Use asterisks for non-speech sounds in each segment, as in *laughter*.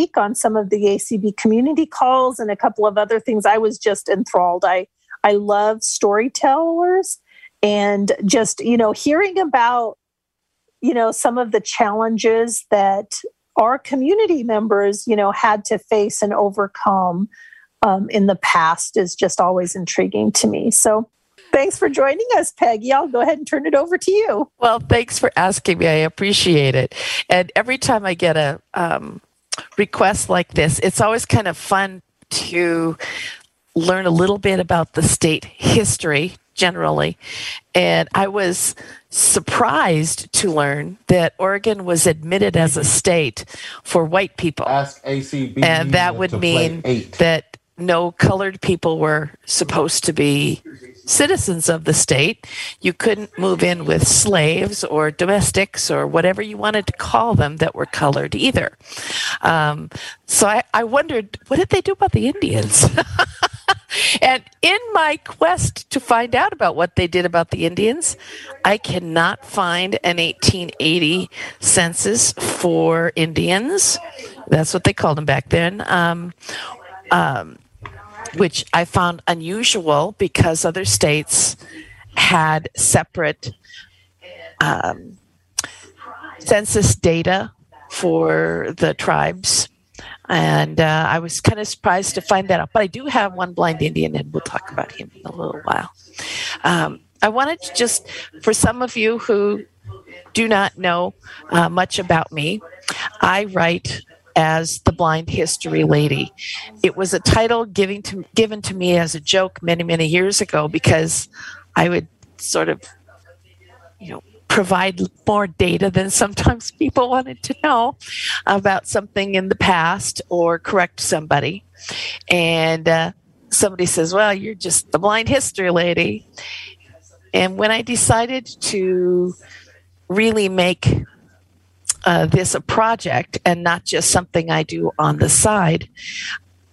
speak on some of the ACB community calls and a couple of other things. I was just enthralled. I I love storytellers and just you know hearing about you know some of the challenges that our community members you know had to face and overcome um, in the past is just always intriguing to me. So thanks for joining us, Peggy. I'll go ahead and turn it over to you. Well, thanks for asking me. I appreciate it. And every time I get a um, request like this, it's always kind of fun to learn a little bit about the state history generally. And I was surprised to learn that Oregon was admitted as a state for white people. Ask ACB. And that would mean that no colored people were supposed to be citizens of the state. You couldn't move in with slaves or domestics or whatever you wanted to call them that were colored either. Um, so I, I wondered, what did they do about the Indians? *laughs* and in my quest to find out about what they did about the Indians, I cannot find an 1880 census for Indians. That's what they called them back then. Um, um, which I found unusual because other states had separate um, census data for the tribes. And uh, I was kind of surprised to find that out. But I do have one blind Indian, and we'll talk about him in a little while. Um, I wanted to just, for some of you who do not know uh, much about me, I write as the blind history lady. It was a title given to given to me as a joke many many years ago because I would sort of you know provide more data than sometimes people wanted to know about something in the past or correct somebody. And uh, somebody says, Well, you're just the blind history lady. And when I decided to really make uh, this a project and not just something I do on the side.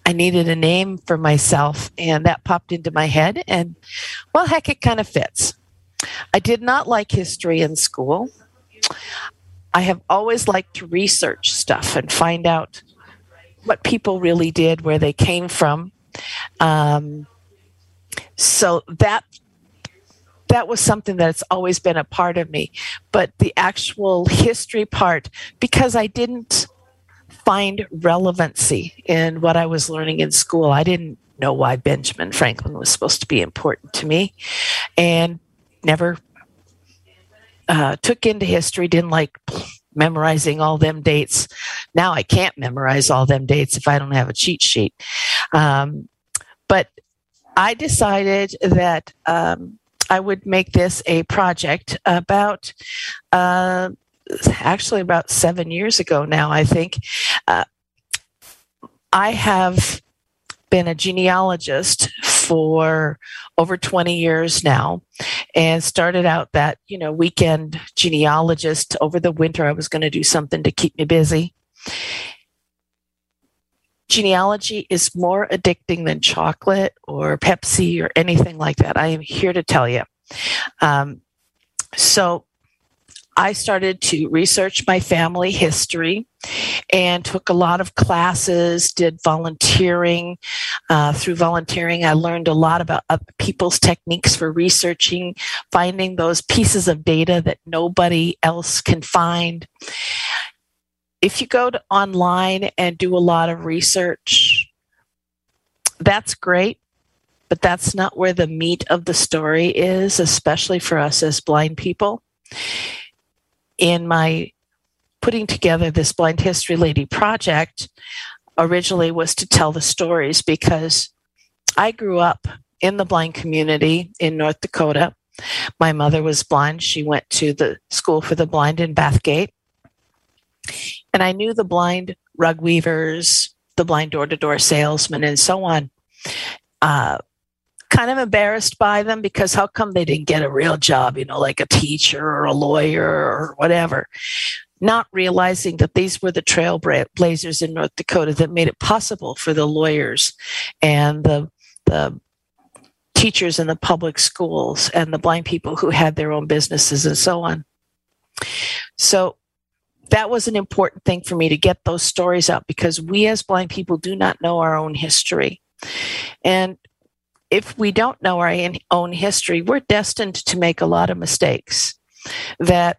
I needed a name for myself, and that popped into my head. And well, heck, it kind of fits. I did not like history in school. I have always liked to research stuff and find out what people really did, where they came from. Um, so that that was something that's always been a part of me. But the actual history part, because I didn't find relevancy in what I was learning in school, I didn't know why Benjamin Franklin was supposed to be important to me and never uh, took into history, didn't like memorizing all them dates. Now I can't memorize all them dates if I don't have a cheat sheet. Um, but I decided that um, I would make this a project about, uh, actually, about seven years ago now, I think. Uh, I have been a genealogist for over 20 years now and started out that you know weekend genealogist over the winter i was going to do something to keep me busy genealogy is more addicting than chocolate or Pepsi or anything like that. I am here to tell you. Um, so I started to research my family history and took a lot of classes, did volunteering. Uh, through volunteering, I learned a lot about people's techniques for researching, finding those pieces of data that nobody else can find if you go to online and do a lot of research, that's great, but that's not where the meat of the story is, especially for us as blind people. In my putting together this Blind History Lady project, originally was to tell the stories because I grew up in the blind community in North Dakota. My mother was blind. She went to the school for the blind in Bathgate. And I knew the blind rug weavers, the blind door to door salesmen, and so on. Uh, kind of embarrassed by them because how come they didn't get a real job, you know, like a teacher or a lawyer or whatever? Not realizing that these were the trailblazers in North Dakota that made it possible for the lawyers and the, the teachers in the public schools and the blind people who had their own businesses and so on. So that was an important thing for me to get those stories out because we as blind people do not know our own history. And if we don't know our own history, we're destined to make a lot of mistakes that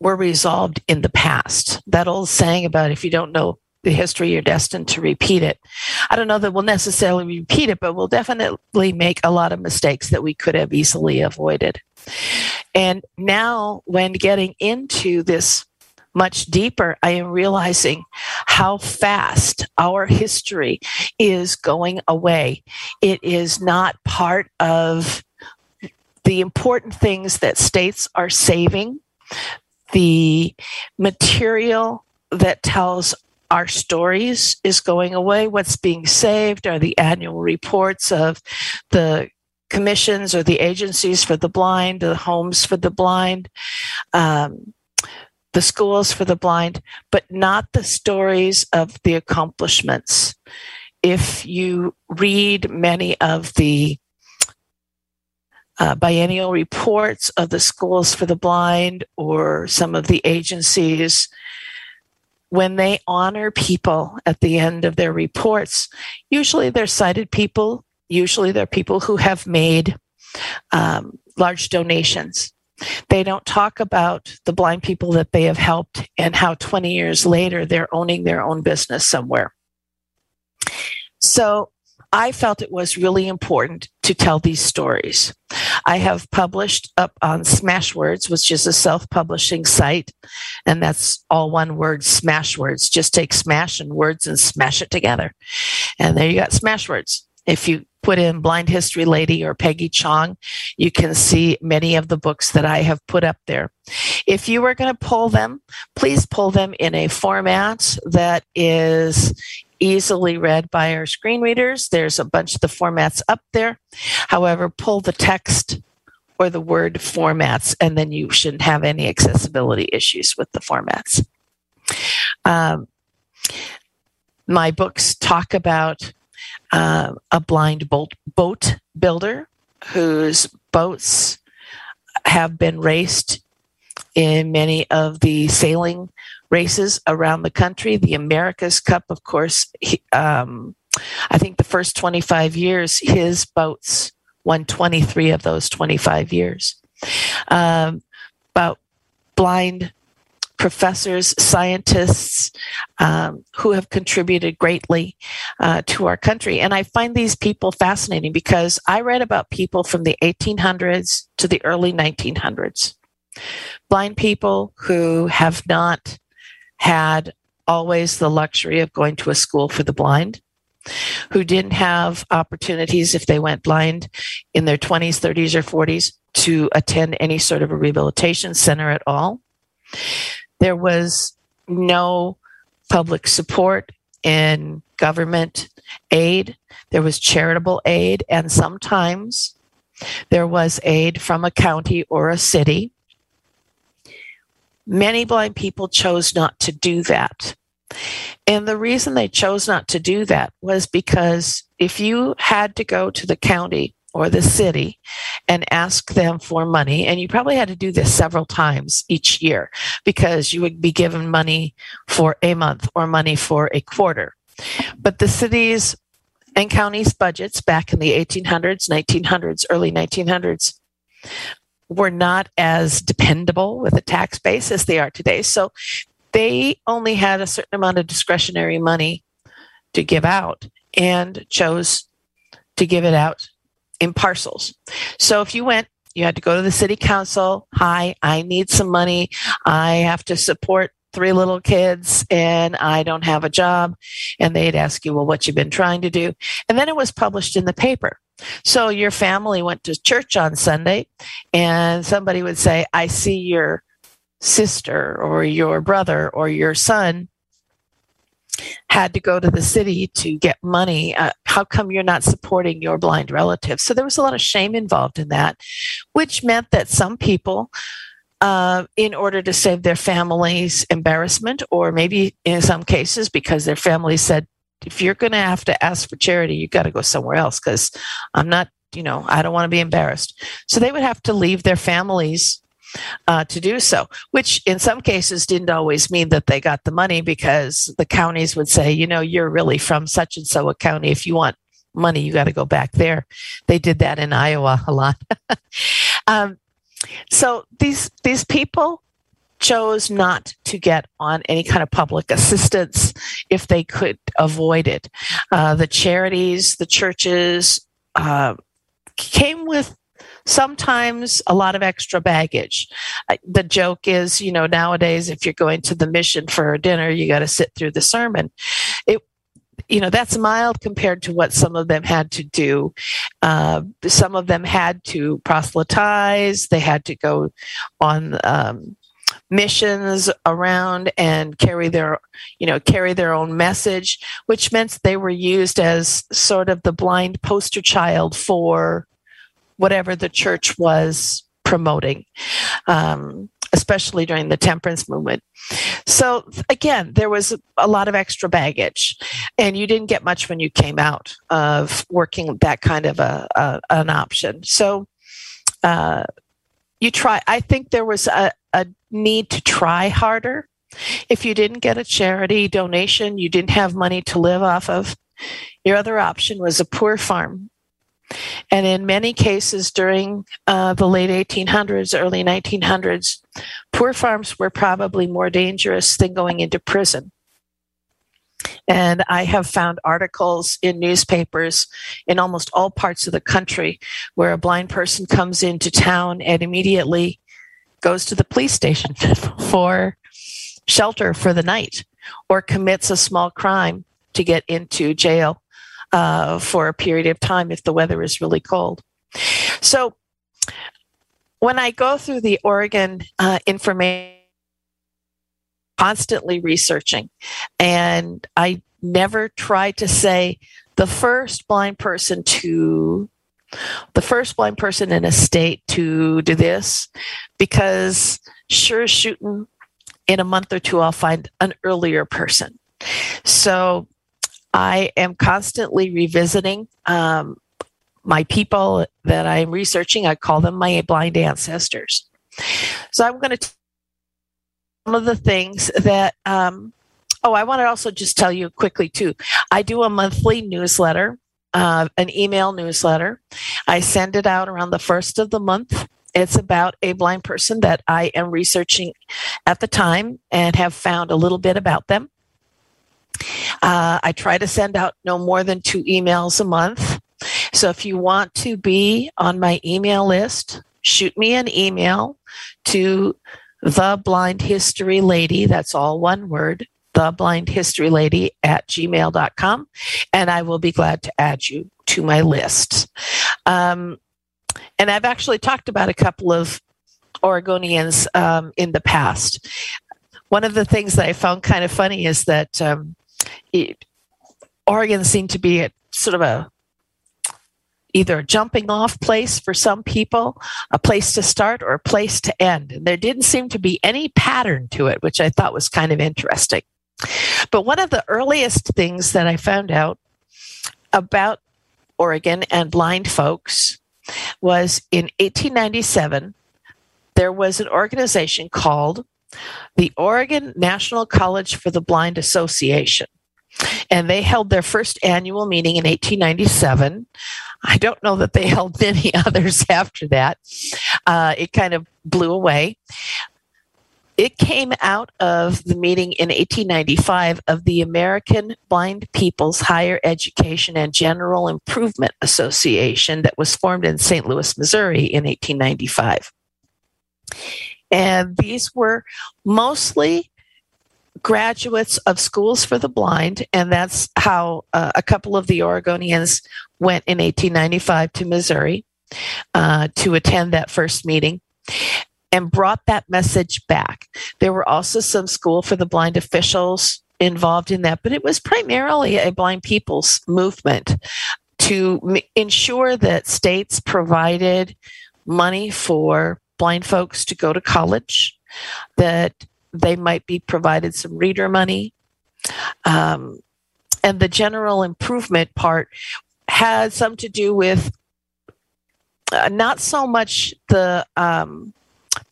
were resolved in the past. That old saying about if you don't know the history, you're destined to repeat it. I don't know that we'll necessarily repeat it, but we'll definitely make a lot of mistakes that we could have easily avoided. And now, when getting into this much deeper, I am realizing how fast our history is going away. It is not part of the important things that states are saving, the material that tells our stories is going away. What's being saved are the annual reports of the commissions or the agencies for the blind, the homes for the blind, um, the schools for the blind, but not the stories of the accomplishments. If you read many of the uh, biennial reports of the schools for the blind or some of the agencies, when they honor people at the end of their reports, usually they're sighted people, usually they're people who have made um, large donations. They don't talk about the blind people that they have helped and how 20 years later they're owning their own business somewhere. So I felt it was really important to tell these stories. I have published up on Smashwords, which is a self publishing site, and that's all one word Smashwords. Just take smash and words and smash it together. And there you got Smashwords. If you put in Blind History Lady or Peggy Chong, you can see many of the books that I have put up there. If you are going to pull them, please pull them in a format that is easily read by our screen readers. There's a bunch of the formats up there. However, pull the text or the word formats, and then you shouldn't have any accessibility issues with the formats. Um, my books talk about uh, a blind boat, boat builder whose boats have been raced in many of the sailing races around the country. The America's Cup, of course, he, um, I think the first 25 years, his boats won 23 of those 25 years. Um, about blind professors, scientists um, who have contributed greatly uh, to our country. And I find these people fascinating because I read about people from the 1800s to the early 1900s. Blind people who have not had always the luxury of going to a school for the blind, who didn't have opportunities if they went blind in their 20s, 30s, or 40s to attend any sort of a rehabilitation center at all. There was no public support in government aid. There was charitable aid, and sometimes there was aid from a county or a city. Many blind people chose not to do that. And the reason they chose not to do that was because if you had to go to the county or the city and ask them for money. And you probably had to do this several times each year because you would be given money for a month or money for a quarter. But the cities and counties' budgets back in the 1800s, 1900s, early 1900s were not as dependable with a tax base as they are today. So they only had a certain amount of discretionary money to give out and chose to give it out in parcels. So if you went, you had to go to the city council. Hi, I need some money. I have to support three little kids and I don't have a job. And they'd ask you, well, what you've been trying to do. And then it was published in the paper. So your family went to church on Sunday and somebody would say, I see your sister or your brother or your son had to go to the city to get money. Uh, how come you're not supporting your blind relative? So there was a lot of shame involved in that, which meant that some people, uh, in order to save their family's embarrassment, or maybe in some cases because their family said, if you're going to have to ask for charity, you got to go somewhere else because I'm not, you know, I don't want to be embarrassed. So they would have to leave their families uh, to do so, which in some cases didn't always mean that they got the money because the counties would say, you know, you're really from such and so a county. If you want money, you got to go back there. They did that in Iowa a lot. *laughs* um, so these these people chose not to get on any kind of public assistance if they could avoid it. Uh, the charities, the churches uh, came with sometimes a lot of extra baggage. The joke is, you know, nowadays, if you're going to the mission for dinner, you got to sit through the sermon. It, you know, that's mild compared to what some of them had to do. Uh, some of them had to proselytize. They had to go on um, missions around and carry their you know carry their own message which meant they were used as sort of the blind poster child for whatever the church was promoting, um, especially during the temperance movement. So, again, there was a lot of extra baggage, and you didn't get much when you came out of working that kind of a, a an option. So, uh, you try. I think there was a, a need to try harder. If you didn't get a charity donation, you didn't have money to live off of. Your other option was a poor farm and in many cases during uh, the late 1800s, early 1900s, poor farms were probably more dangerous than going into prison. And I have found articles in newspapers in almost all parts of the country where a blind person comes into town and immediately goes to the police station *laughs* for shelter for the night or commits a small crime to get into jail uh, for a period of time if the weather is really cold. So when I go through the Oregon uh, information, constantly researching, and I never try to say the first blind person to the first blind person in a state to do this because sure shooting in a month or two I'll find an earlier person. So I am constantly revisiting um, my people that I'm researching. I call them my blind ancestors. So I'm going to some of the things that. Um, oh, I want to also just tell you quickly too. I do a monthly newsletter, uh, an email newsletter. I send it out around the first of the month. It's about a blind person that I am researching at the time and have found a little bit about them. Uh, I try to send out no more than two emails a month. So if you want to be on my email list, shoot me an email to the blind history lady. That's all one word. The blind history lady at gmail.com. And I will be glad to add you to my list. Um, and I've actually talked about a couple of Oregonians um, in the past. One of the things that I found kind of funny is that um, it, Oregon seemed to be a sort of a either a jumping off place for some people, a place to start, or a place to end. And there didn't seem to be any pattern to it, which I thought was kind of interesting. But one of the earliest things that I found out about Oregon and blind folks was in 1897, there was an organization called the Oregon National College for the Blind Association. And they held their first annual meeting in 1897. I don't know that they *laughs* held many others after that. Uh, it kind of blew away. It came out of the meeting in 1895 of the American Blind People's Higher Education and General Improvement Association that was formed in St. Louis, Missouri in 1895. And these were mostly graduates of schools for the blind, and that's how uh, a couple of the Oregonians went in 1895 to Missouri uh, to attend that first meeting and brought that message back. There were also some school for the blind officials involved in that, but it was primarily a blind people's movement to m- ensure that states provided money for blind folks to go to college, that they might be provided some reader money. Um, and the general improvement part had some to do with uh, not so much the um,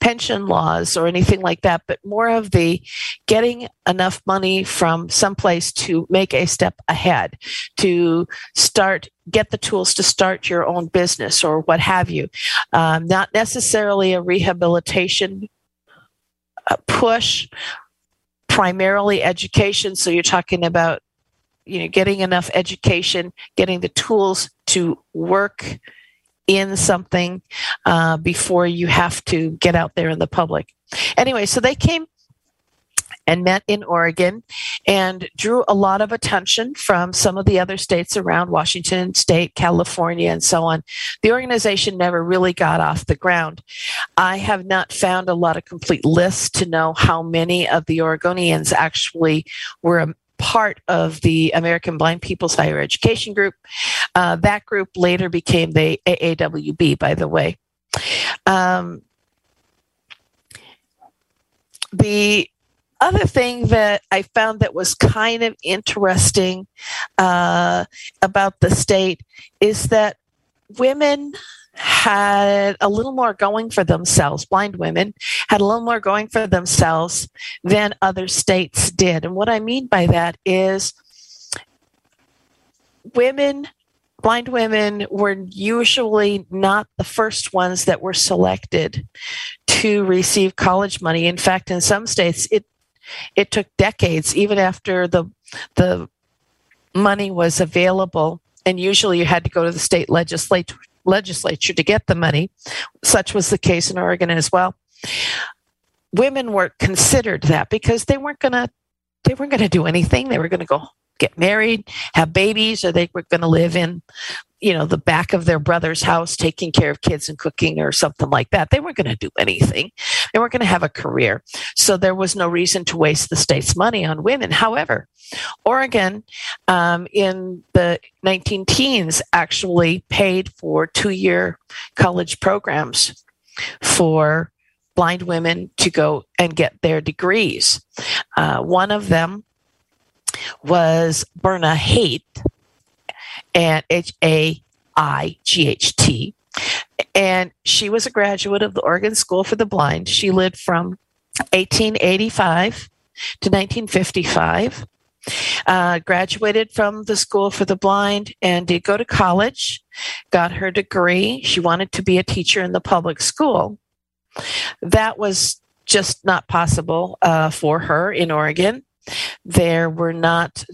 pension laws or anything like that, but more of the getting enough money from someplace to make a step ahead, to start, get the tools to start your own business or what have you. Um, not necessarily a rehabilitation push, primarily education. So you're talking about you know getting enough education getting the tools to work in something uh, before you have to get out there in the public. Anyway, so they came and met in Oregon and drew a lot of attention from some of the other states around Washington state, California, and so on. The organization never really got off the ground. I have not found a lot of complete lists to know how many of the Oregonians actually were a part of the American Blind People's Higher Education Group. Uh, that group later became the AAWB, by the way. Um, the other thing that I found that was kind of interesting uh, about the state is that women had a little more going for themselves, blind women had a little more going for themselves than other states did. And what I mean by that is women, blind women, were usually not the first ones that were selected to receive college money. In fact, in some states, it it took decades, even after the the money was available, and usually you had to go to the state legislature legislature to get the money. Such was the case in Oregon as well. Women were considered that because they weren't to they weren't to do anything. They were to go get married, have babies, or they were to live in, you know, the back of their brother's house, taking care of kids and cooking or something like that. They weren't going to do anything. They weren't going to have a career. So there was no reason to waste the state's money on women. However, Oregon um, in the 19 teens actually paid for two year college programs for blind women to go and get their degrees. Uh, one of them was Berna Haight, and H A I G H T. And she was a graduate of the Oregon School for the Blind. She lived from 1885 to 1955. Uh, graduated from the School for the Blind and did go to college, got her degree. She wanted to be a teacher in the public school. That was just not possible uh, for her in Oregon. There were not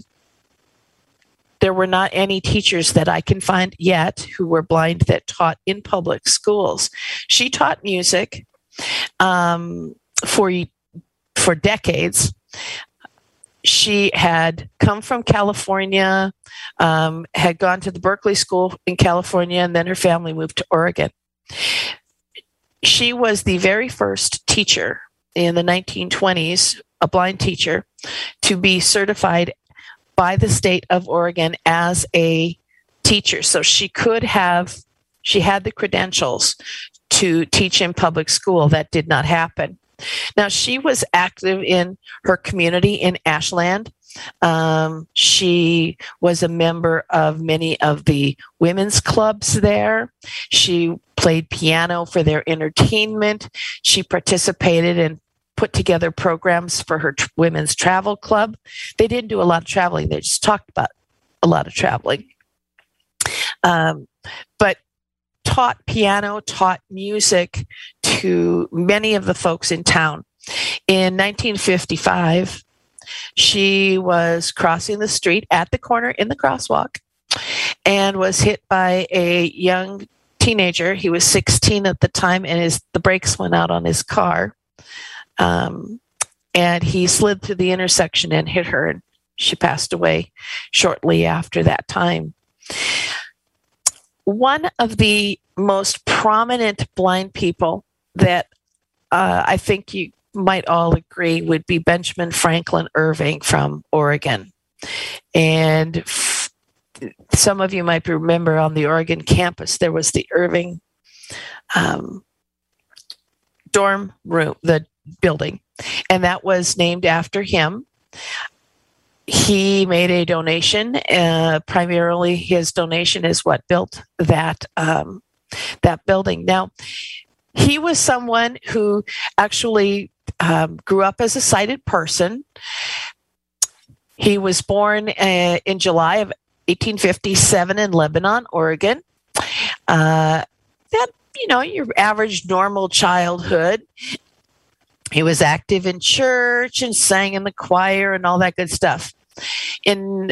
there were not any teachers that I can find yet who were blind that taught in public schools. She taught music um, for for decades. She had come from California, um, had gone to the Berkeley School in California, and then her family moved to Oregon. She was the very first teacher in the 1920s a blind teacher to be certified by the state of Oregon as a teacher. So she could have, she had the credentials to teach in public school. That did not happen. Now, she was active in her community in Ashland. Um, she was a member of many of the women's clubs there. She played piano for their entertainment. She participated in put together programs for her t- women's travel club. They didn't do a lot of traveling, they just talked about a lot of traveling. Um, but taught piano, taught music to many of the folks in town. In 1955, she was crossing the street at the corner in the crosswalk and was hit by a young teenager. He was 16 at the time, and his the brakes went out on his car. Um, and he slid through the intersection and hit her, and she passed away shortly after that time. One of the most prominent blind people that uh, I think you might all agree would be Benjamin Franklin Irvine from Oregon. And f- some of you might remember on the Oregon campus, there was the Irvine um, dorm room, the building, and that was named after him. He made a donation. Uh, primarily, his donation is what built that um, that building. Now, he was someone who actually um, grew up as a sighted person. He was born uh, in July of 1857 in Lebanon, Oregon. Uh, that, you know, your average normal childhood. He was active in church and sang in the choir and all that good stuff. In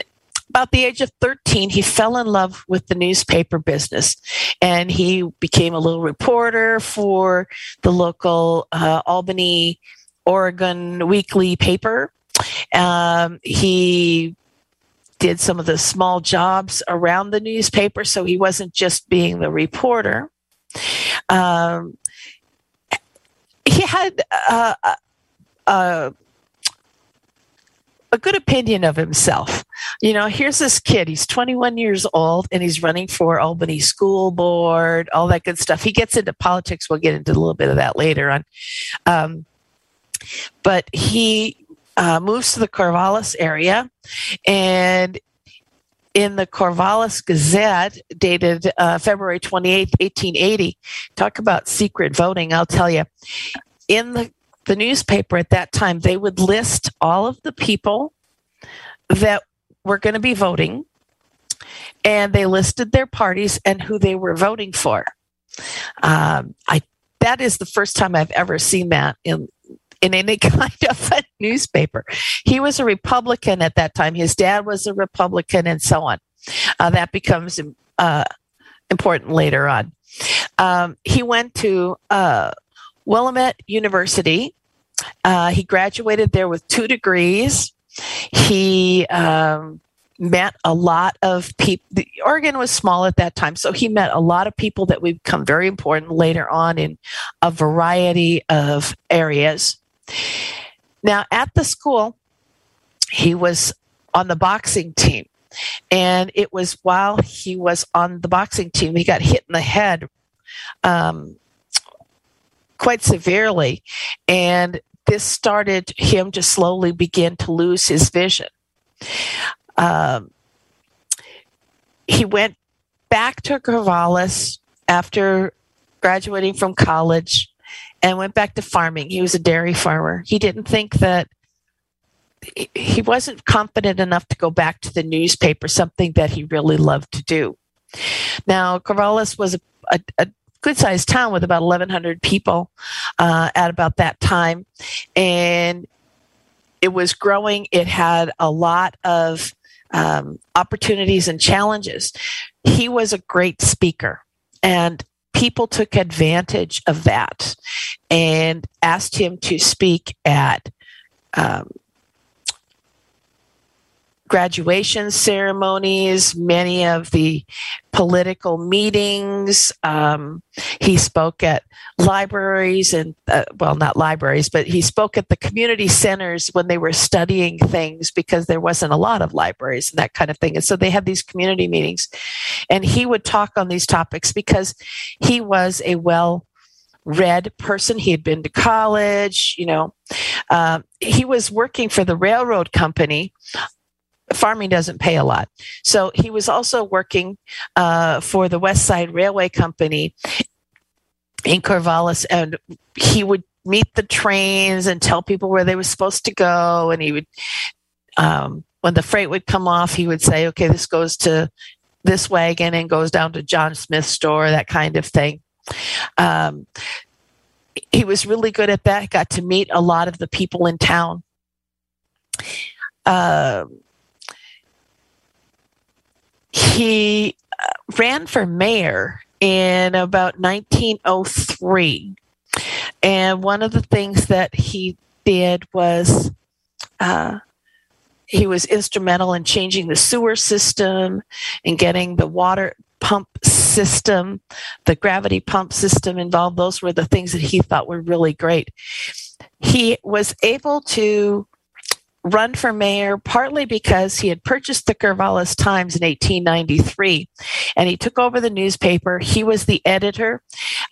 about the age of 13, he fell in love with the newspaper business and he became a little reporter for the local uh, Albany, Oregon weekly paper. Um, he did some of the small jobs around the newspaper, so he wasn't just being the reporter. Um, he had uh, uh, a good opinion of himself. You know, here's this kid, he's 21 years old and he's running for Albany School Board, all that good stuff. He gets into politics. We'll get into a little bit of that later on. Um, but he uh, moves to the Corvallis area and in the Corvallis Gazette, dated uh, February 28, 1880, talk about secret voting. I'll tell you, in the the newspaper at that time, they would list all of the people that were going to be voting, and they listed their parties and who they were voting for. Um, I that is the first time I've ever seen that in in any *laughs* kind of a newspaper. He was a Republican at that time. His dad was a Republican, and so on. Uh, that becomes uh, important later on. Um, he went to uh, Willamette University uh, he graduated there with two degrees. He um, met a lot of people. Oregon was small at that time, so he met a lot of people that would become very important later on in a variety of areas. Now, at the school, he was on the boxing team. And it was while he was on the boxing team, he got hit in the head um, quite severely. And this started him to slowly begin to lose his vision. Um, he went back to Corvallis after graduating from college and went back to farming. He was a dairy farmer. He didn't think that he wasn't confident enough to go back to the newspaper, something that he really loved to do. Now, Corvallis was a, a, a good sized town with about 1,100 people uh, at about that time. And it was growing, it had a lot of um, opportunities and challenges. He was a great speaker, and people took advantage of that and asked him to speak at um, graduation ceremonies, many of the political meetings. Um, he spoke at libraries and, uh, well, not libraries, but he spoke at the community centers when they were studying things because there wasn't a lot of libraries and that kind of thing. And so they had these community meetings. And he would talk on these topics because he was a well read person. He had been to college, you know. Uh, he was working for the railroad company farming doesn't pay a lot. So he was also working uh, for the West Side Railway Company in Corvallis, and he would meet the trains and tell people where they were supposed to go. And he would, um, when the freight would come off, he would say, "Okay, this goes to this wagon and goes down to John Smith's store," that kind of thing. Um, he was really good at that. Got to meet a lot of the people in town. Uh, he uh, ran for mayor in about 1903. And one of the things that he did was uh, he was instrumental in changing the sewer system and getting the water pump system, the gravity pump system involved. Those were the things that he thought were really great. He was able to run for mayor partly because he had purchased the Corvallis Times in 1893 and he took over the newspaper. He was the editor.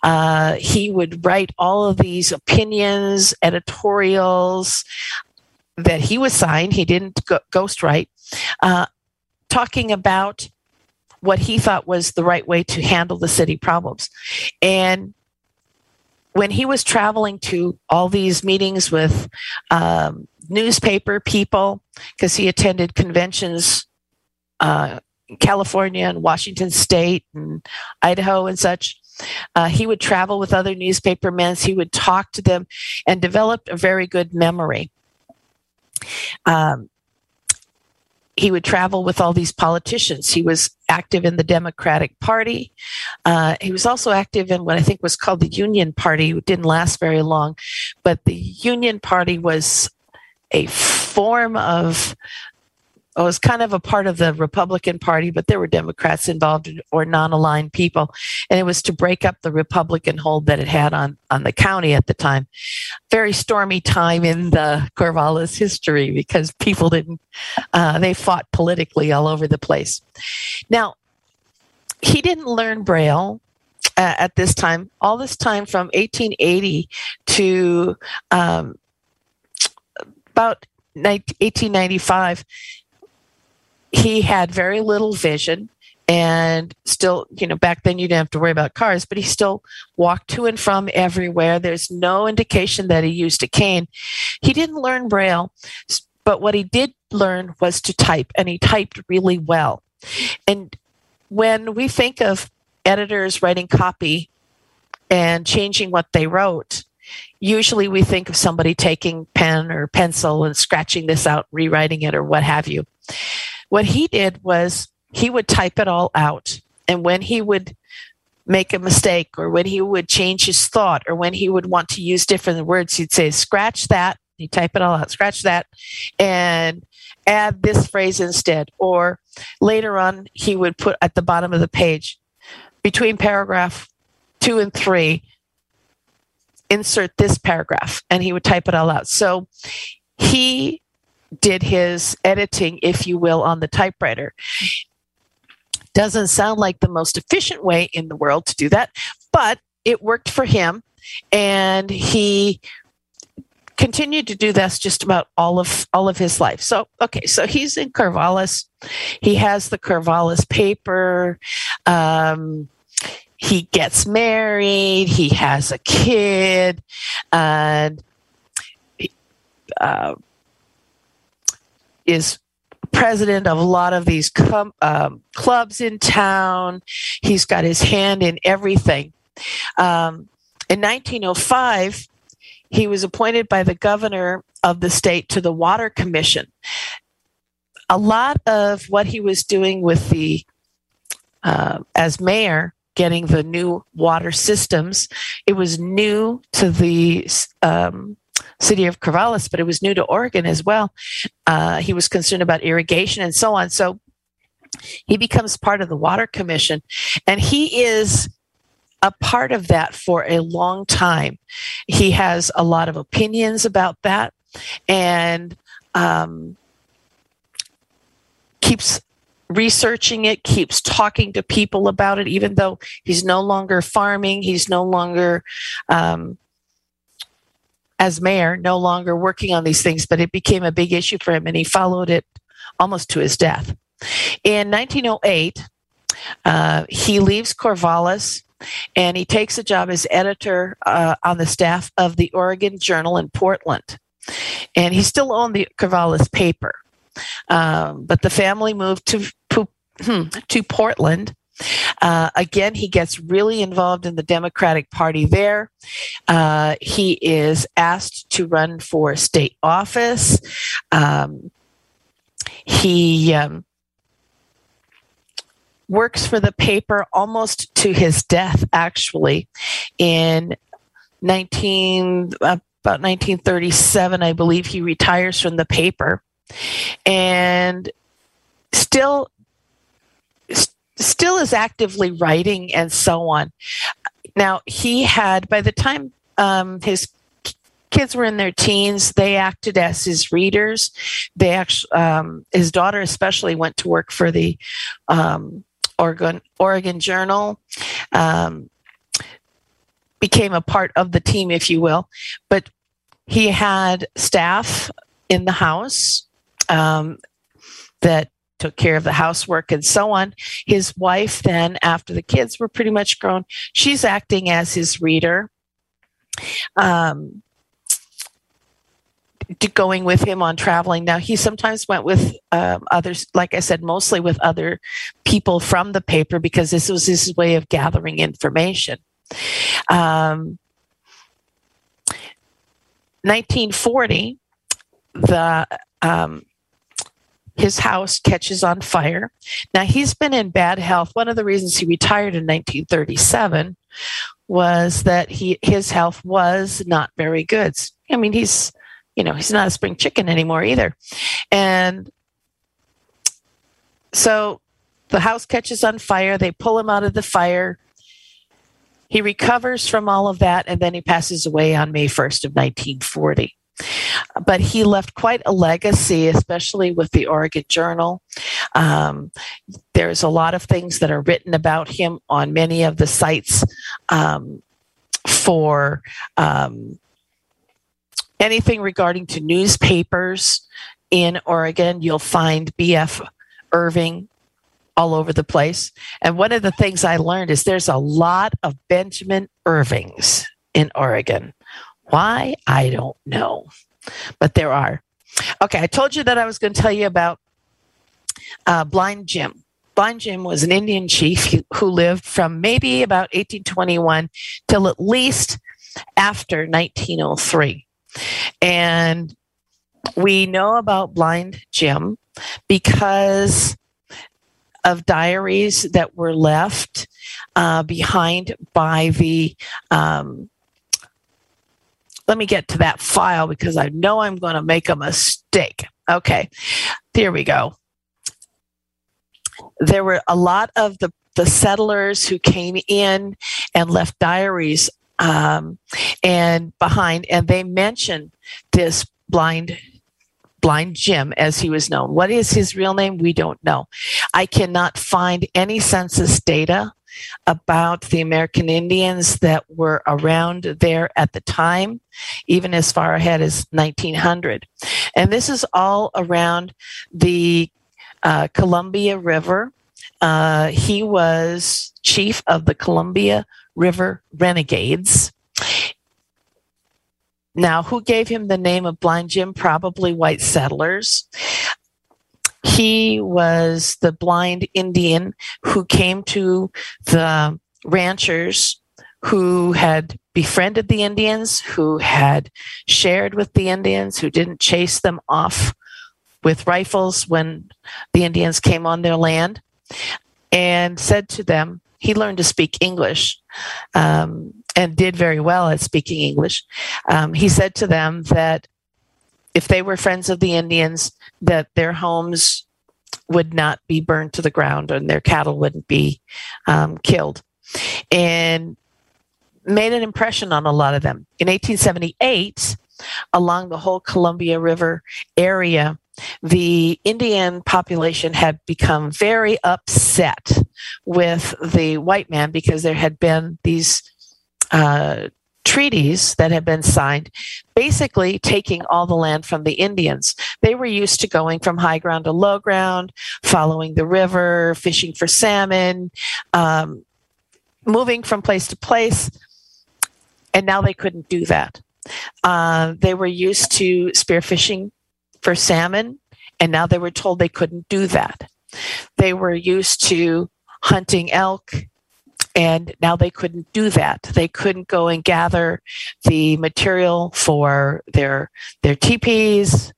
Uh, he would write all of these opinions, editorials that he was signed. He didn't go- ghostwrite, uh, talking about what he thought was the right way to handle the city problems. And when he was traveling to all these meetings with um, newspaper people, because he attended conventions uh, in California and Washington State and Idaho and such, uh, he would travel with other newspaper men. He would talk to them and developed a very good memory. Um, he would travel with all these politicians. He was active in the Democratic Party. Uh, he was also active in what I think was called the Union Party, It didn't last very long. But the Union Party was a form of it was kind of a part of the Republican Party, but there were Democrats involved or non-aligned people, and it was to break up the Republican hold that it had on on the county at the time. Very stormy time in the Corvallis history because people didn't uh, they fought politically all over the place. Now, he didn't learn Braille uh, at this time. All this time from 1880 to um, about 1895 he had very little vision and still, you know, back then you didn't have to worry about cars, but he still walked to and from everywhere. There's no indication that he used a cane. He didn't learn Braille, but what he did learn was to type, and he typed really well. And when we think of editors writing copy and changing what they wrote, usually we think of somebody taking pen or pencil and scratching this out, rewriting it, or what have you. What he did was he would type it all out. And when he would make a mistake or when he would change his thought or when he would want to use different words, he'd say, scratch that. He'd type it all out, scratch that, and add this phrase instead. Or later on, he would put at the bottom of the page, between paragraph two and three, insert this paragraph, and he would type it all out. So he did his editing, if you will, on the typewriter. Doesn't sound like the most efficient way in the world to do that, but it worked for him. And he continued to do this just about all of all of his life. So okay, so he's in Corvallis. He has the Corvallis paper. Um, he gets married. He has a kid, and uh, is president of a lot of these com- um, clubs in town. He's got his hand in everything. Um, in 1905, he was appointed by the governor of the state to the Water Commission. A lot of what he was doing with the, uh, as mayor, getting the new water systems, it was new to the um, city of Corvallis, but it was new to Oregon as well. Uh, he was concerned about irrigation and so on. So he becomes part of the Water Commission, and he is a part of that for a long time. He has a lot of opinions about that and um, keeps researching it, keeps talking to people about it, even though he's no longer farming, he's no longer um, as mayor, no longer working on these things, but it became a big issue for him and he followed it almost to his death. In 1908, uh, he leaves Corvallis and he takes a job as editor uh, on the staff of the Oregon Journal in Portland. And he still owned the Corvallis paper. Um, but the family moved to, *clears throat* to Portland uh, again, he gets really involved in the Democratic Party there. Uh, he is asked to run for state office. Um, he um, works for the paper almost to his death, actually, in 19 uh, about 1937, I believe he retires from the paper, and still still is actively writing and so on. Now, he had, by the time um, his kids were in their teens, they acted as his readers. They actually, um, his daughter especially went to work for the um, Oregon Oregon Journal. Um, became a part of the team, if you will, but he had staff in the house um, that took care of the housework and so on. His wife, then, after the kids were pretty much grown, she's acting as his reader. um, going with him on traveling. Now, he sometimes went with um, others, like I said, mostly with other people from the paper because this was his way of gathering information. Um, 1940, the um, his house catches on fire. Now he's been in bad health. One of the reasons he retired in 1937 was that he his health was not very good. I mean, he's you know he's not a spring chicken anymore either, and so the house catches on fire. They pull him out of the fire. He recovers from all of that, and then he passes away on May 1st of 1940 but he left quite a legacy, especially with the Oregon Journal. Um, there's a lot of things that are written about him on many of the sites um, for um, anything regarding to newspapers in Oregon. You'll find B.F. Irvine all over the place. And one of the things I learned is there's a lot of Benjamin Irvines in Oregon. Why? I don't know. But there are. Okay, I told you that I was going to tell you about uh, Blind Jim. Blind Jim was an Indian chief who lived from maybe about 1821 till at least after 1903. And we know about Blind Jim because of diaries that were left uh, behind by the um, let me get to that file because I know I'm going to make a mistake. Okay, here we go. There were a lot of the, the settlers who came in and left diaries um, and behind, and they mentioned this blind blind Jim, as he was known. What is his real name? We don't know. I cannot find any census data about the American Indians that were around there at the time, even as far ahead as 1900. And this is all around the uh, Columbia River. Uh, he was chief of the Columbia River Renegades. Now, who gave him the name of Blind Jim? Probably white settlers. He was the blind Indian who came to the ranchers who had befriended the Indians, who had shared with the Indians, who didn't chase them off with rifles when the Indians came on their land, and said to them, he learned to speak English um, and did very well at speaking English. Um, he said to them that if they were friends of the Indians, that their homes would not be burned to the ground and their cattle wouldn't be um, killed. And made an impression on a lot of them. In 1878, along the whole Columbia River area, the Indian population had become very upset with the white man because there had been these uh, treaties that had been signed, basically taking all the land from the Indians. They were used to going from high ground to low ground, following the river, fishing for salmon, um, moving from place to place, and now they couldn't do that. Uh, they were used to spearfishing for salmon, and now they were told they couldn't do that. They were used to hunting elk and now they couldn't do that. They couldn't go and gather the material for their their teepees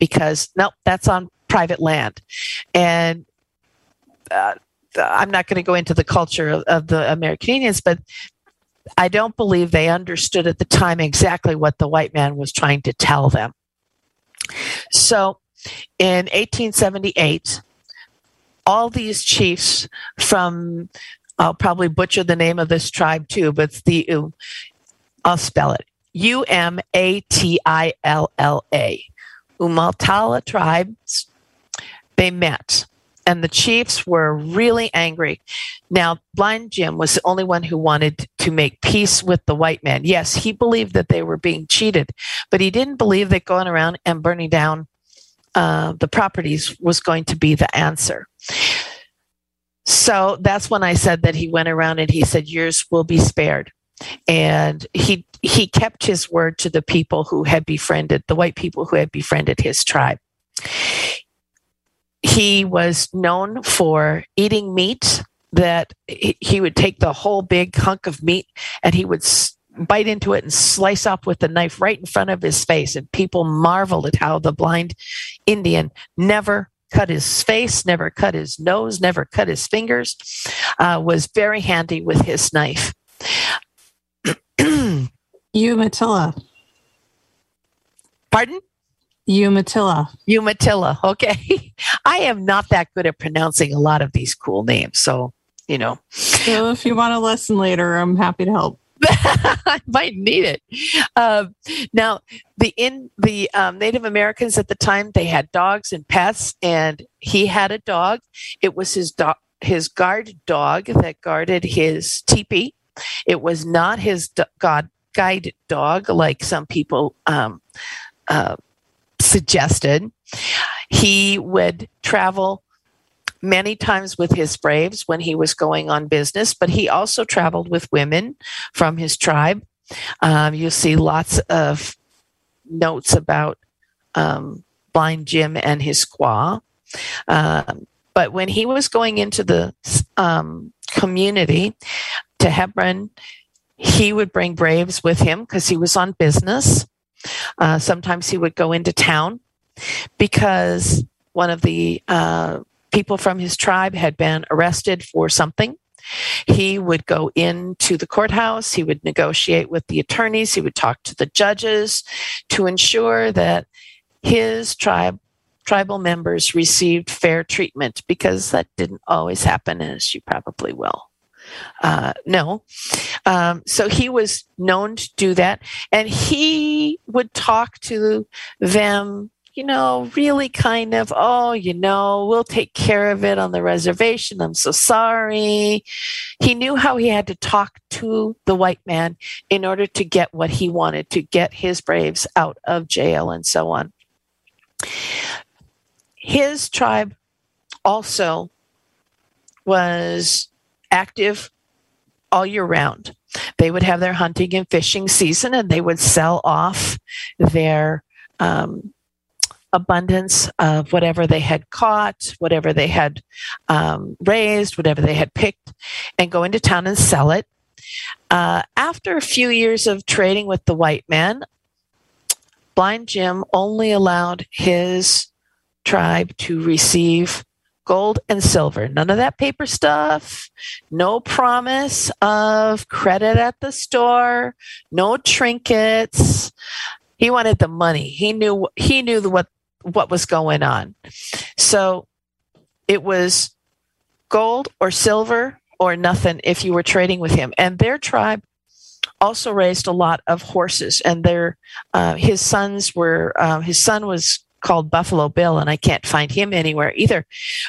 because nope that's on private land. And uh, i'm not going to go into the culture of, of the american indians but i don't believe they understood at the time exactly what the white man was trying to tell them. So in 1878 all these chiefs from I'll probably butcher the name of this tribe too, but it's the I'll spell it U M A T I L L A. Umatilla tribes. They met, and the chiefs were really angry. Now, Blind Jim was the only one who wanted to make peace with the white man. Yes, he believed that they were being cheated, but he didn't believe that going around and burning down uh, the properties was going to be the answer. So that's when I said that he went around and he said, Yours will be spared. And he he kept his word to the people who had befriended the white people who had befriended his tribe. He was known for eating meat that he would take the whole big hunk of meat and he would bite into it and slice up with the knife right in front of his face. And people marveled at how the blind Indian never cut his face, never cut his nose, never cut his fingers, uh, was very handy with his knife. *clears throat* Umatilla. Pardon? Umatilla. Umatilla. Okay. *laughs* I am not that good at pronouncing a lot of these cool names. So, you know. So if you want a lesson later, I'm happy to help. *laughs* I might need it. Um, now, the in the um, Native Americans at the time they had dogs and pets, and he had a dog. It was his dog, his guard dog that guarded his teepee. It was not his do- god guide dog like some people um, uh, suggested. He would travel many times with his braves when he was going on business, but he also traveled with women from his tribe. Um, you'll see lots of notes about um, Blind Jim and his squaw. Um, but when he was going into the um, community to Heppner, he would bring braves with him because he was on business. Uh, sometimes he would go into town because one of the uh, people from his tribe had been arrested for something. He would go into the courthouse, he would negotiate with the attorneys, he would talk to the judges to ensure that his tribe tribal members received fair treatment because that didn't always happen as you probably will uh, know. Um, so he was known to do that. And he would talk to them you know, really kind of, oh, you know, we'll take care of it on the reservation. I'm so sorry. He knew how he had to talk to the white man in order to get what he wanted, to get his braves out of jail and so on. His tribe also was active all year round. They would have their hunting and fishing season and they would sell off their um, abundance of whatever they had caught, whatever they had um, raised, whatever they had picked, and go into town and sell it. Uh, after a few years of trading with the white man, Blind Jim only allowed his tribe to receive gold and silver. None of that paper stuff. No promise of credit at the store. No trinkets. He wanted the money. He knew he knew what what was going on. So it was gold or silver or nothing if you were trading with him. And their tribe also raised a lot of horses, and their uh, his sons were uh, his son was called Buffalo Bill, and I can't find him anywhere either.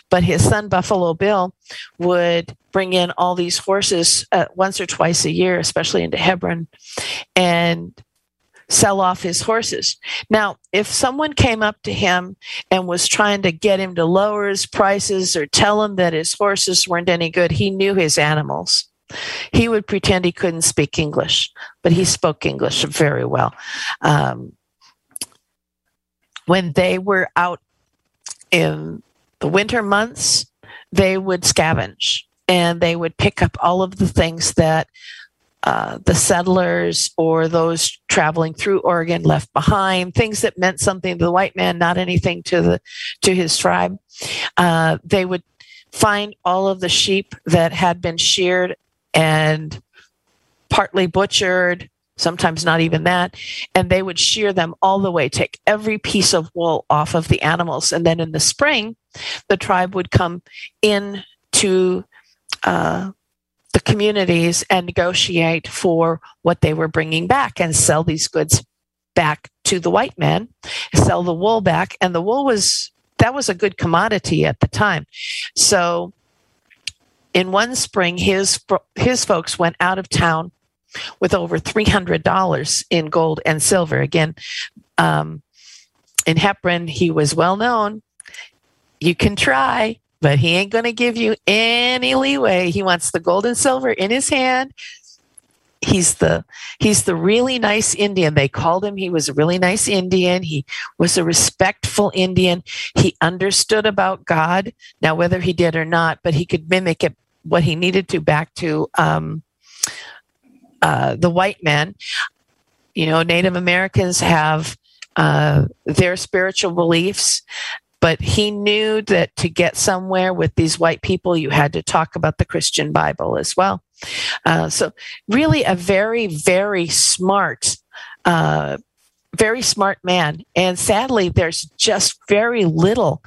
But his son Buffalo Bill would bring in all these horses uh, once or twice a year, especially into Heppner, and sell off his horses. Now, if someone came up to him and was trying to get him to lower his prices or tell him that his horses weren't any good, he knew his animals. He would pretend he couldn't speak English, but he spoke English very well. Um, when they were out in the winter months, they would scavenge and they would pick up all of the things that uh, the settlers or those traveling through Oregon left behind, things that meant something to the white man, not anything to the to his tribe. Uh, they would find all of the sheep that had been sheared and partly butchered, sometimes not even that, and they would shear them all the way, take every piece of wool off of the animals, and then in the spring, the tribe would come in to uh, the communities and negotiate for what they were bringing back and sell these goods back to the white man, sell the wool back. And the wool was, that was a good commodity at the time. So in one spring, his, his folks went out of town with over $300 in gold and silver. Again, um, in Heppner, he was well known. You can try but he ain't going to give you any leeway. He wants the gold and silver in his hand. he's the he's the really nice Indian. They called him. He was a really nice Indian. He was a respectful Indian. He understood about God. Now, whether he did or not, but he could mimic it what he needed to back to um, uh, the white man. You know, Native Americans have uh, their spiritual beliefs but he knew that to get somewhere with these white people, you had to talk about the Christian Bible as well. Uh, so, really, a very, very smart, uh, very smart man. And sadly, there's just very little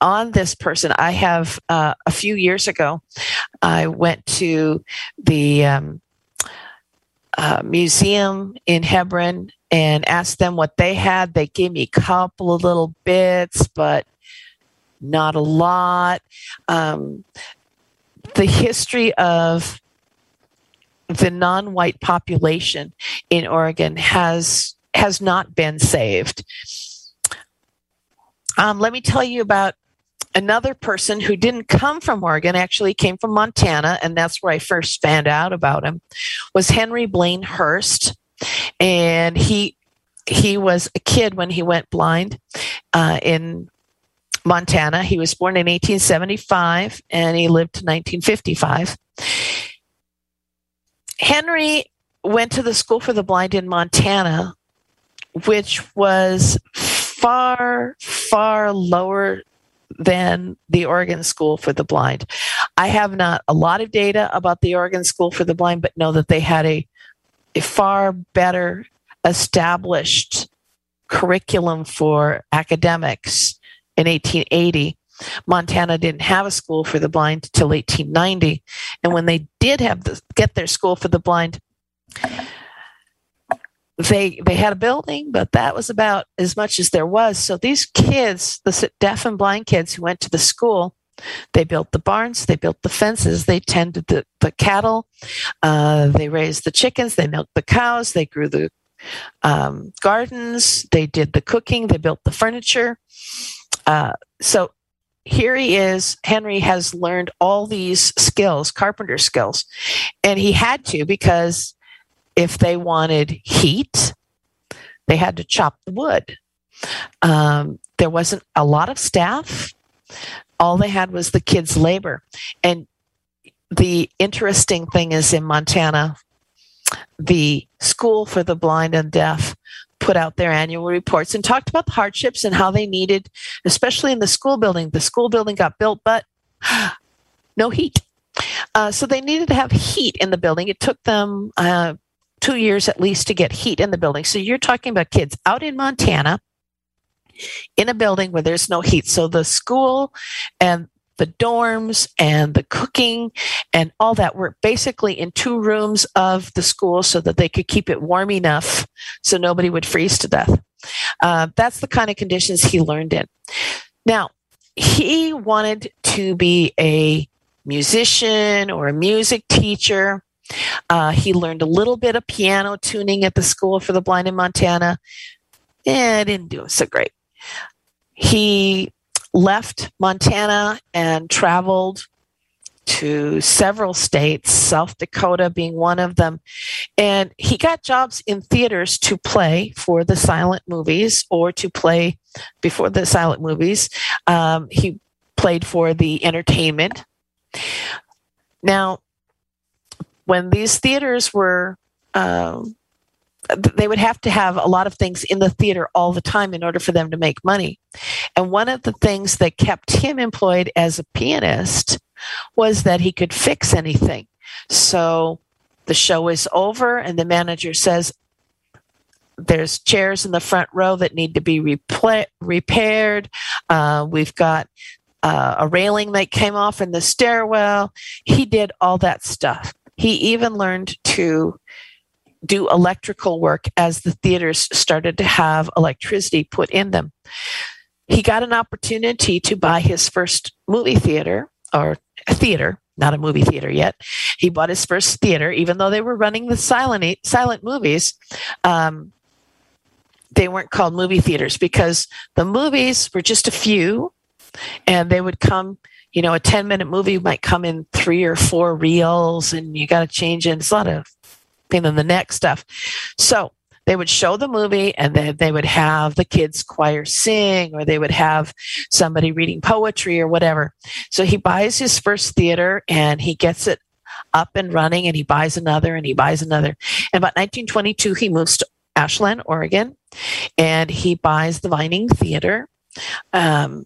on this person. I have uh, a few years ago, I went to the um, uh, museum in Heppner and asked them what they had. They gave me a couple of little bits, but not a lot. Um, the history of the non-white population in Oregon has has not been saved. Um, let me tell you about another person who didn't come from Oregon, actually came from Montana, and that's where I first found out about him. Was Henry Blaine Hurst, and he he was a kid when he went blind uh, in Montana. He was born in 1875 and he lived to 1955. Henry went to the School for the Blind in Montana, which was far, far lower than the Oregon School for the Blind. I have not a lot of data about the Oregon School for the Blind, but know that they had a, far better established curriculum for academics in 1880. Montana didn't have a school for the blind till 1890, and when they did have the, get their school for the blind, they they had a building, but that was about as much as there was. So these kids, the deaf and blind kids who went to the school, they built the barns, they built the fences, they tended the, the cattle, uh, they raised the chickens, they milked the cows, they grew the um, gardens, they did the cooking, they built the furniture. Uh, so here he is. Henry has learned all these skills, carpenter skills, and he had to because if they wanted heat, they had to chop the wood. Um, there wasn't a lot of staff. All they had was the kids' labor. And the interesting thing is in Montana, the School for the Blind and Deaf put out their annual reports and talked about the hardships and how they needed, especially in the school building. The school building got built, but *gasps* no heat. Uh, so they needed to have heat in the building. It took them uh, two years at least to get heat in the building. So you're talking about kids out in Montana in a building where there's no heat. So the school and the dorms and the cooking and all that were basically in two rooms of the school so that they could keep it warm enough so nobody would freeze to death. Uh, that's the kind of conditions he learned in. Now, he wanted to be a musician or a music teacher. Uh, he learned a little bit of piano tuning at the School for the Blind in Montana. Yeah, it didn't do so great. He left Montana and traveled to several states, South Dakota being one of them. And he got jobs in theaters to play for the silent movies or to play before the silent movies. Um, he played for the entertainment. Now, when these theaters were um, they would have to have a lot of things in the theater all the time in order for them to make money. And one of the things that kept him employed as a pianist was that he could fix anything. So the show is over, and the manager says, there's chairs in the front row that need to be repla- repaired. Uh, we've got uh, a railing that came off in the stairwell. He did all that stuff. He even learned to do electrical work as the theaters started to have electricity put in them. He got an opportunity to buy his first movie theater or a theater, not a movie theater yet. He bought his first theater, even though they were running the silent silent movies. Um, they weren't called movie theaters because the movies were just a few, and they would come. You know, a ten minute movie might come in three or four reels, and you got to change it. It's a lot of pain in the neck stuff. So they would show the movie and then they would have the kids choir sing or they would have somebody reading poetry or whatever. So he buys his first theater and he gets it up and running and he buys another and he buys another. And about 1922, he moves to Ashland, Oregon, and he buys the Vining Theater. Um,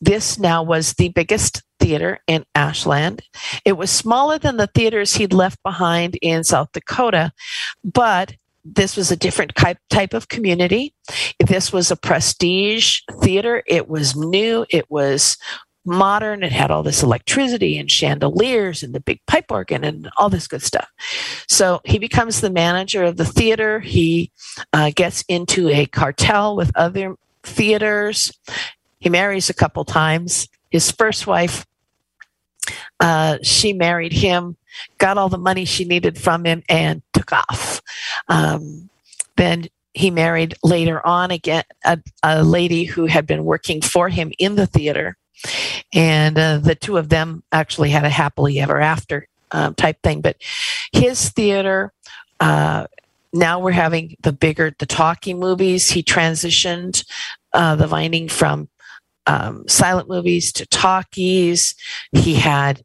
this now was the biggest theater in Ashland. It was smaller than the theaters he'd left behind in South Dakota, but this was a different type of community. This was a prestige theater. It was new. It was modern. It had all this electricity and chandeliers and the big pipe organ and all this good stuff. So he becomes the manager of the theater. He uh, gets into a cartel with other theaters. He marries a couple times. His first wife, uh, she married him, got all the money she needed from him, and took off. Um, then he married later on again a, a, lady who had been working for him in the theater and uh, the two of them actually had a happily ever after um, type thing. But his theater, uh, now we're having the bigger, the talking movies. He transitioned uh, the Vining from um, silent movies to talkies. He had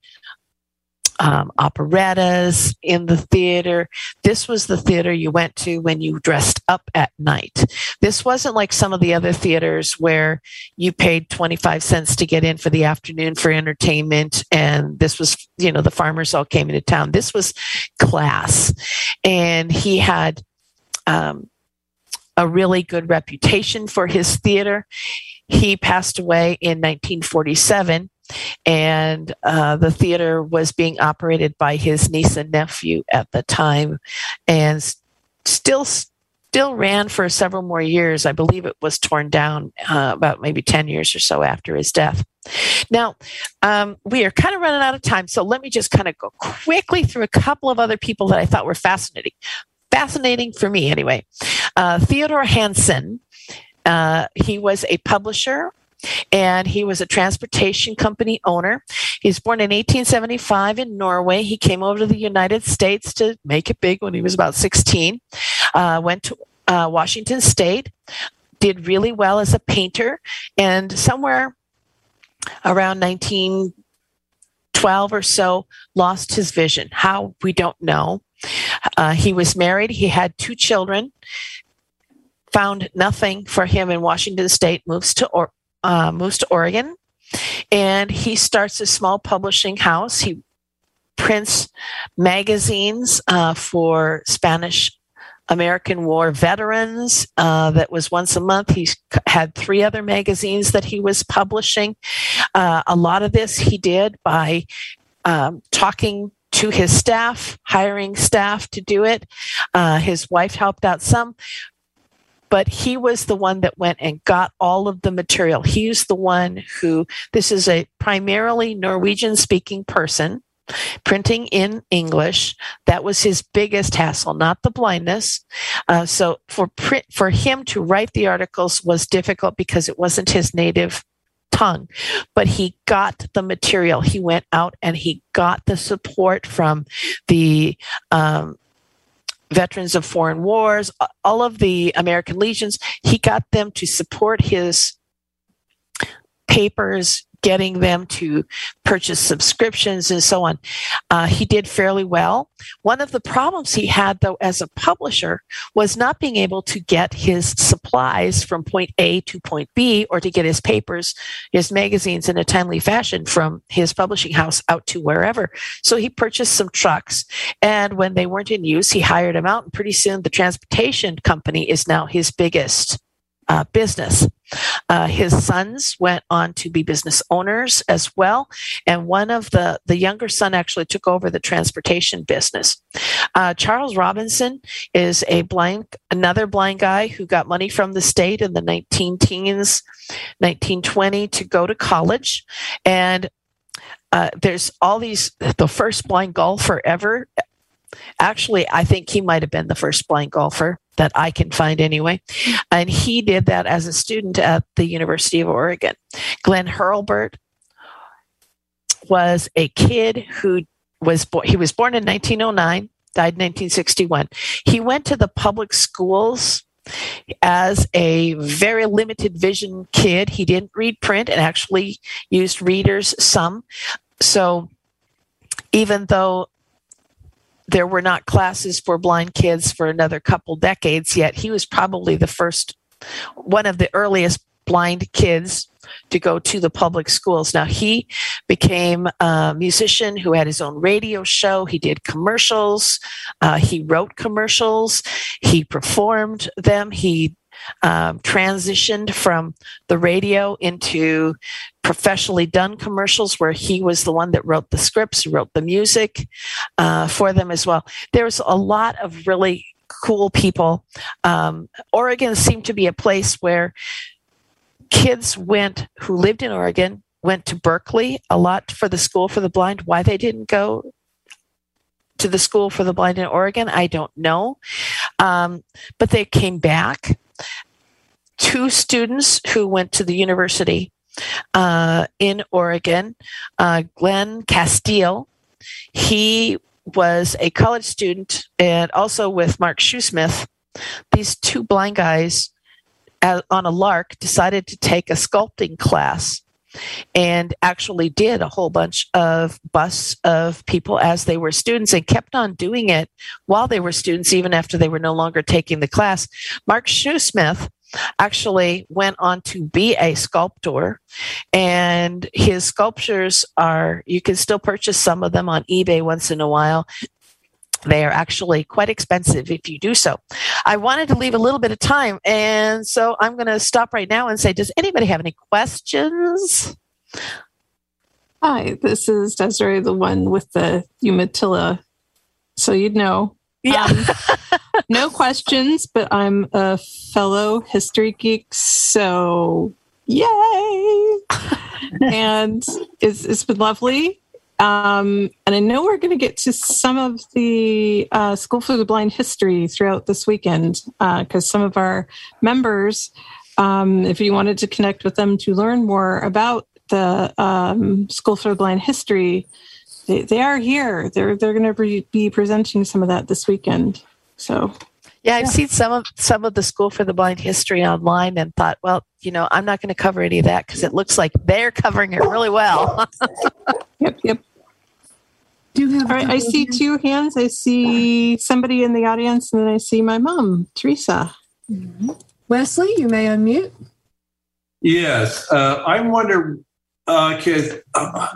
um, operettas in the theater. This was the theater you went to when you dressed up at night. This wasn't like some of the other theaters where you paid 25 cents to get in for the afternoon for entertainment. And this was, you know, the farmers all came into town. This was class. And he had um, a really good reputation for his theater. He passed away in 1947 and uh, the theater was being operated by his niece and nephew at the time, and still still ran for several more years. I believe it was torn down uh, about maybe ten years or so after his death. Now, um, we are kind of running out of time, so let me just kind of go quickly through a couple of other people that I thought were fascinating. Fascinating for me, anyway. Uh, Theodore Hansen. Uh, he was a publisher and he was a transportation company owner. He was born in 1875 in Norway. He came over to the United States to make it big when he was about 16. Uh, went to uh, Washington State, did really well as a painter, and somewhere around 1912 or so, lost his vision. How we don't know. Uh, he was married. He had two children. Found nothing for him in Washington State. Moves to or- uh, moves to Oregon and he starts a small publishing house. He prints magazines uh, for Spanish American War veterans. Uh, that was once a month. He had three other magazines that he was publishing. Uh, a lot of this he did by um, talking to his staff, hiring staff to do it. Uh, his wife helped out some but he was the one that went and got all of the material. He's the one who, this is a primarily Norwegian speaking person printing in English. That was his biggest hassle, not the blindness. Uh, so for print, for him to write the articles was difficult because it wasn't his native tongue, but he got the material. He went out and he got the support from the um, veterans of foreign wars, all of the American legions. He got them to support his papers, getting them to purchase subscriptions and so on. Uh, he did fairly well. One of the problems he had, though, as a publisher was not being able to get his supplies from point A to point B or to get his papers, his magazines in a timely fashion from his publishing house out to wherever. So he purchased some trucks. And when they weren't in use, he hired them out. And pretty soon the transportation company is now his biggest uh, business. Uh, his sons went on to be business owners as well, and one of the the younger son actually took over the transportation business. Uh, Charles Robinson is a blind, another blind guy who got money from the state in the 19 teens, 1920 to go to college, and uh, there's all these the first blind golfer ever. Actually, I think he might have been the first blind golfer that I can find anyway. And he did that as a student at the University of Oregon. Glenn Hurlbert was a kid who was born, he was born in 1909. died in 1961. He went to the public schools as a very limited vision kid. He didn't read print and actually used readers some. So even though there were not classes for blind kids for another couple decades yet, he was probably the first, one of the earliest blind kids to go to the public schools. Now, he became a musician who had his own radio show. He did commercials. Uh, he wrote commercials. He performed them. He um, transitioned from the radio into professionally done commercials where he was the one that wrote the scripts, wrote the music uh, for them as well. There's a lot of really cool people. Um, Oregon seemed to be a place where kids went who lived in Oregon went to Berkeley a lot for the school for the blind. Why they didn't go to the school for the blind in Oregon, I don't know. Um, but they came back. Two students who went to the university uh, in Oregon, uh, Glenn Castile, he was a college student and also with Mark Shoesmith. These two blind guys on a lark decided to take a sculpting class and actually did a whole bunch of busts of people as they were students and kept on doing it while they were students, even after they were no longer taking the class. Mark Shoesmith actually went on to be a sculptor and his sculptures are you can still purchase some of them on ebay once in a while they are actually quite expensive if you do so. I wanted to leave a little bit of time, and so I'm going to stop right now and say, does anybody have any questions? Hi, this is Desiree, the one with the Umatilla. So you'd know. Yeah. Um, no questions, but I'm a fellow history geek, so yay! *laughs* and it's, it's been lovely um, and I know we're going to get to some of the uh, School for the Blind history throughout this weekend because uh, some of our members, um, if you wanted to connect with them to learn more about the um, School for the Blind history, they, they are here. They're they're going to be presenting some of that this weekend. So yeah, I've yeah. seen some of some of the School for the Blind history online and thought, well, you know, I'm not going to cover any of that because it looks like they're covering it really well. *laughs* yep, yep. Do you have? All right, I see hands? two hands. I see somebody in the audience, and then I see my mom, Teresa. Mm-hmm. Wesley, you may unmute. Yes, uh, I wonder, because uh, uh,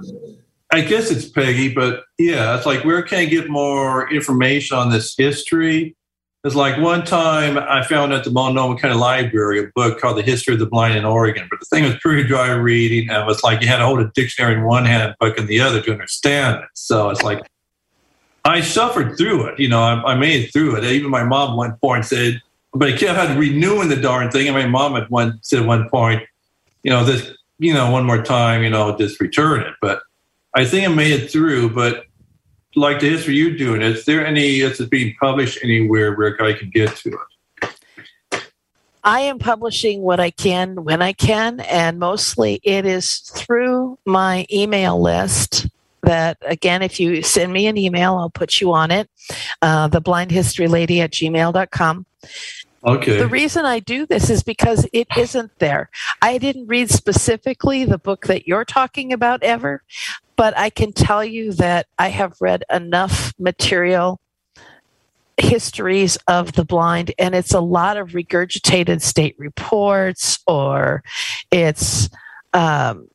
I guess it's Peggy, but yeah, it's like where can I get more information on this history? It's like one time I found at the Multnomah County Library a book called The History of the Blind in Oregon, but the thing was pretty dry reading and it was like you had to hold a dictionary in one hand and book in the other to understand it. So it's like I suffered through it. You know, I, I made it through it. Even my mom went for point said, but I kept had renewing the darn thing. And my mom at one said at one point, you know, this, you know, one more time, you know, just return it. But I think I made it through. But like the history you're doing, is there any, is it being published anywhere where I can get to it? I am publishing what I can when I can, and mostly it is through my email list. That again, if you send me an email, I'll put you on it. Uh, the blind history lady at gmail.com. Okay. The reason I do this is because it isn't there. I didn't read specifically the book that you're talking about ever, but I can tell you that I have read enough material histories of the blind and it's a lot of regurgitated state reports or it's um,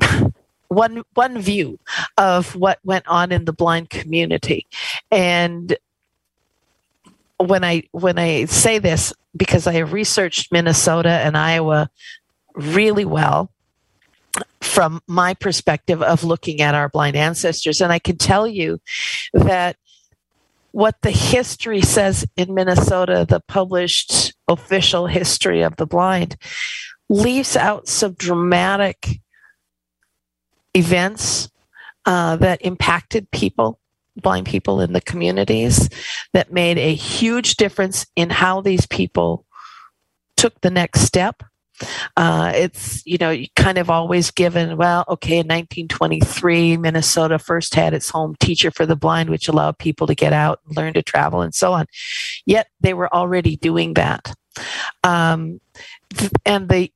*laughs* one one view of what went on in the blind community and when i when i say this because i have researched minnesota and iowa really well from my perspective of looking at our blind ancestors. And I can tell you that what the history says in Minnesota, the published official history of the blind, leaves out some dramatic events uh, that impacted people, blind people in the communities, that made a huge difference in how these people took the next step Uh, it's, you know, kind of always given, well, okay, in 1923, Minnesota first had its home teacher for the blind, which allowed people to get out and learn to travel and so on. Yet they were already doing that. Um, and the,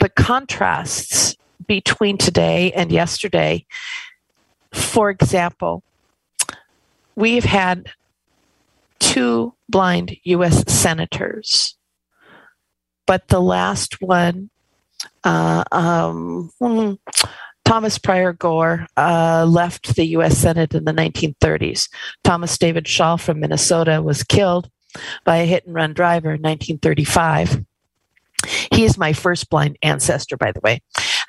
the contrasts between today and yesterday, for example, we've had two blind U.S. senators, but the last one, uh, um, hmm, Thomas Pryor Gore, uh, left the U.S. Senate in the 1930s. Thomas David Schall from Minnesota was killed by a hit and run driver in 1935. He is my first blind ancestor, by the way.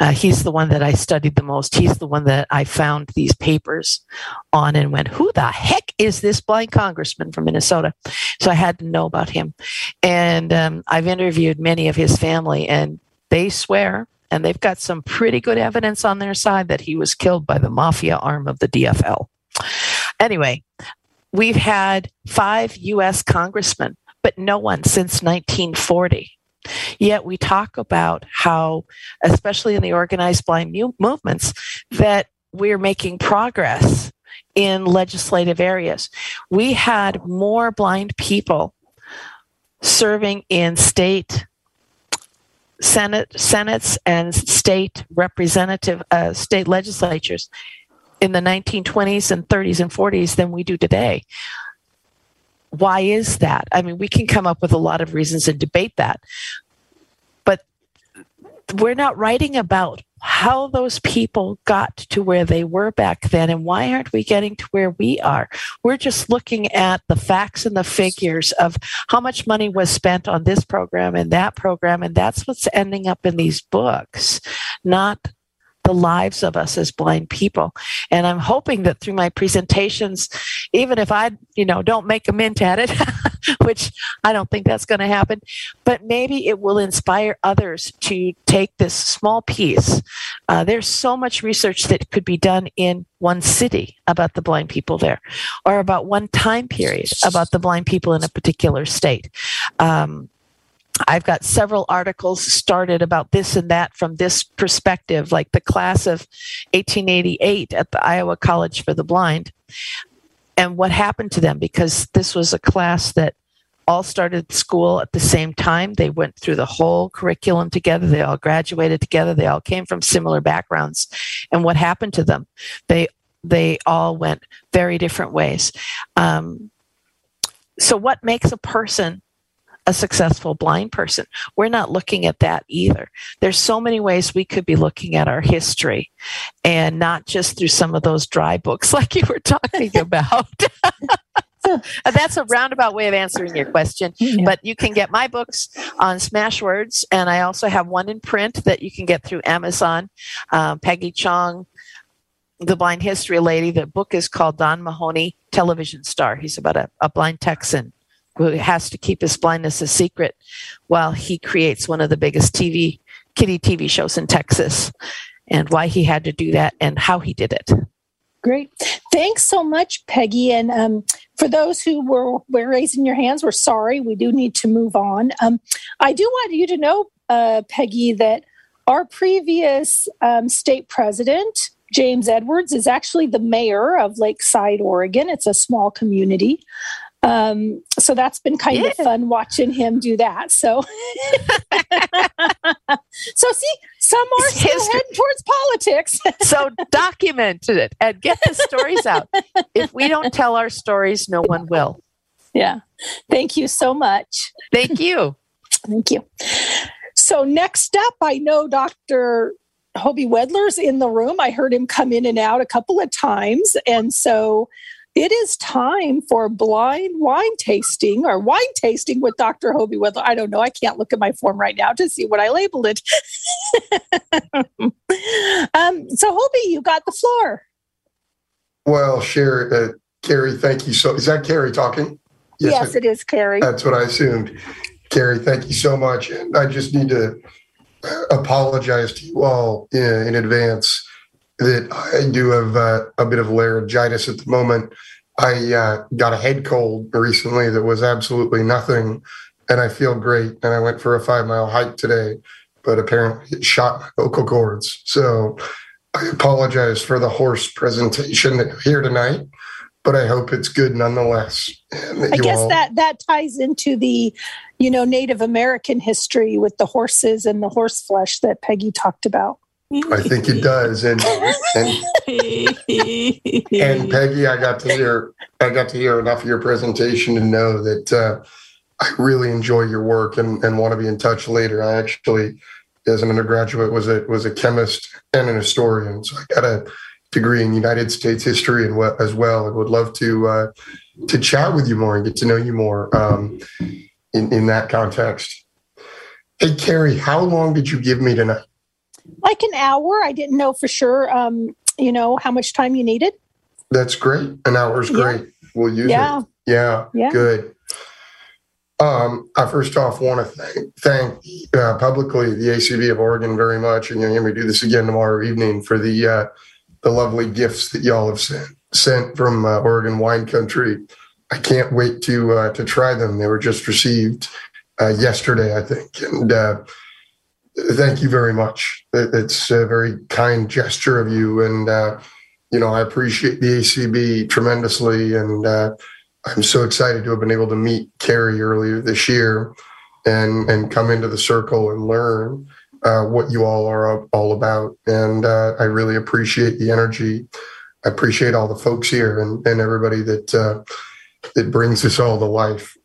Uh, he's the one that I studied the most. He's the one that I found these papers on and went, who the heck is this blind congressman from Minnesota? So I had to know about him. And um, I've interviewed many of his family, and they swear, and they've got some pretty good evidence on their side that he was killed by the mafia arm of the DFL. Anyway, we've had five U.S. congressmen, but no one since 1940. Yet we talk about how, especially in the organized blind movements, that we're making progress in legislative areas. We had more blind people serving in state senate senates and state representative uh, state legislatures in the 1920s and 30s and 40s than we do today why is that? I mean, we can come up with a lot of reasons and debate that. But we're not writing about how those people got to where they were back then and why aren't we getting to where we are we're just looking at the facts and the figures of how much money was spent on this program and that program and that's what's ending up in these books not the lives of us as blind people. And I'm hoping that through my presentations, even if I, you know, don't make a mint at it, *laughs* which I don't think that's going to happen, but maybe it will inspire others to take this small piece. Uh, there's so much research that could be done in one city about the blind people there, or about one time period about the blind people in a particular state. Um, I've got several articles started about this and that from this perspective, like the class of 1888 at the Iowa College for the Blind and what happened to them because this was a class that all started school at the same time. They went through the whole curriculum together. They all graduated together. They all came from similar backgrounds. And what happened to them? They they all went very different ways. Um, so, what makes a person a successful blind person. We're not looking at that either. There's so many ways we could be looking at our history and not just through some of those dry books *laughs* like you were talking *laughs* about. *laughs* That's a roundabout way of answering your question. Yeah. But you can get my books on Smashwords, and I also have one in print that you can get through Amazon. Um, Peggy Chong, the blind history lady. The book is called Don Mahoney, Television Star. He's about a, a blind Texan who has to keep his blindness a secret while he creates one of the biggest TV kitty TV shows in Texas and why he had to do that and how he did it. Great. Thanks so much, Peggy. And um, for those who were, were raising your hands, we're sorry. We do need to move on. Um, I do want you to know, uh, Peggy, that our previous um, state president, James Edwards, is actually the mayor of Lakeside, Oregon. It's a small community. Um, so that's been kind yeah. of fun watching him do that. So, *laughs* so see, some are still heading towards politics. *laughs* so document it and get the stories out. If we don't *laughs* tell our stories, no one will. Yeah. Thank you so much. Thank you. Thank you. So next up, I know Dr. Hobie Wedler's in the room. I heard him come in and out a couple of times. And so it is time for blind wine tasting or wine tasting with Dr. Hobie Wedler. I don't know. I can't look at my form right now to see what I labeled it. *laughs* um, so, Hobie, you got the floor. Well, Sherry, uh, Carrie, thank you so. Is that Carrie talking? Yes, yes it is Carrie. That's what I assumed. Carrie, thank you so much. And I just need to uh, apologize to you all in, in advance that I do have uh, a bit of laryngitis at the moment. I uh, got a head cold recently that was absolutely nothing and I feel great. And I went for a five mile hike today, but apparently it shot my vocal cords. So I apologize for the hoarse presentation here tonight, but I hope it's good nonetheless. I guess all... that that ties into the, you know, Native American history with the horses and the horse flesh that Peggy talked about. I think it does, and and, and Peggy, I got to hear I got to hear enough of your presentation to know that uh, I really enjoy your work and, and want to be in touch later. I actually, as an undergraduate, was a was a chemist and an historian, so I got a degree in United States history and as well, and would love to uh, to chat with you more and get to know you more um, in in that context. Hey, Carrie, how long did you give me tonight? Like an hour. I didn't know for sure, um, you know, how much time you needed. That's great. An hour is great. Yeah. We'll use yeah. it. Yeah. Yeah. Good. Um, I first off want to thank, thank uh, publicly the ACB of Oregon very much, and you'll hear me do this again tomorrow evening for the uh, the lovely gifts that y'all have sent sent from uh, Oregon wine country. I can't wait to uh, to try them. They were just received uh, yesterday, I think, and uh, thank you very much. It's a very kind gesture of you. And, uh, you know, I appreciate the ACB tremendously. And uh, I'm so excited to have been able to meet Carrie earlier this year and, and come into the circle and learn uh, what you all are all about. And uh, I really appreciate the energy. I appreciate all the folks here and, and everybody that, uh, that brings this all to life.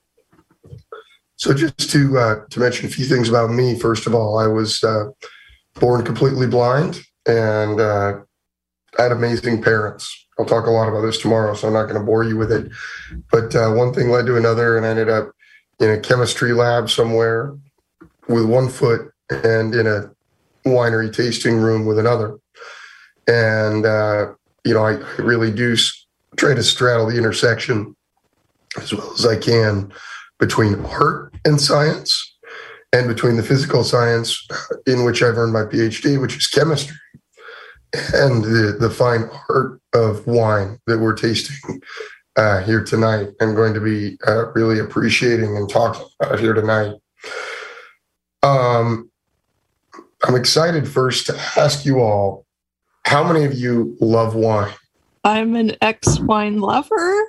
So just to uh, to mention a few things about me. First of all, I was uh, born completely blind and uh, I had amazing parents. I'll talk a lot about this tomorrow, so I'm not going to bore you with it. But uh, one thing led to another, and I ended up in a chemistry lab somewhere with one foot, and in a winery tasting room with another. And uh, you know, I really do try to straddle the intersection as well as I can between art and science and between the physical science in which I've earned my PhD, which is chemistry, and the, the fine art of wine that we're tasting uh, here tonight. I'm going to be uh, really appreciating and talking about here tonight. Um, I'm excited first to ask you all how many of you love wine? I'm an ex wine lover.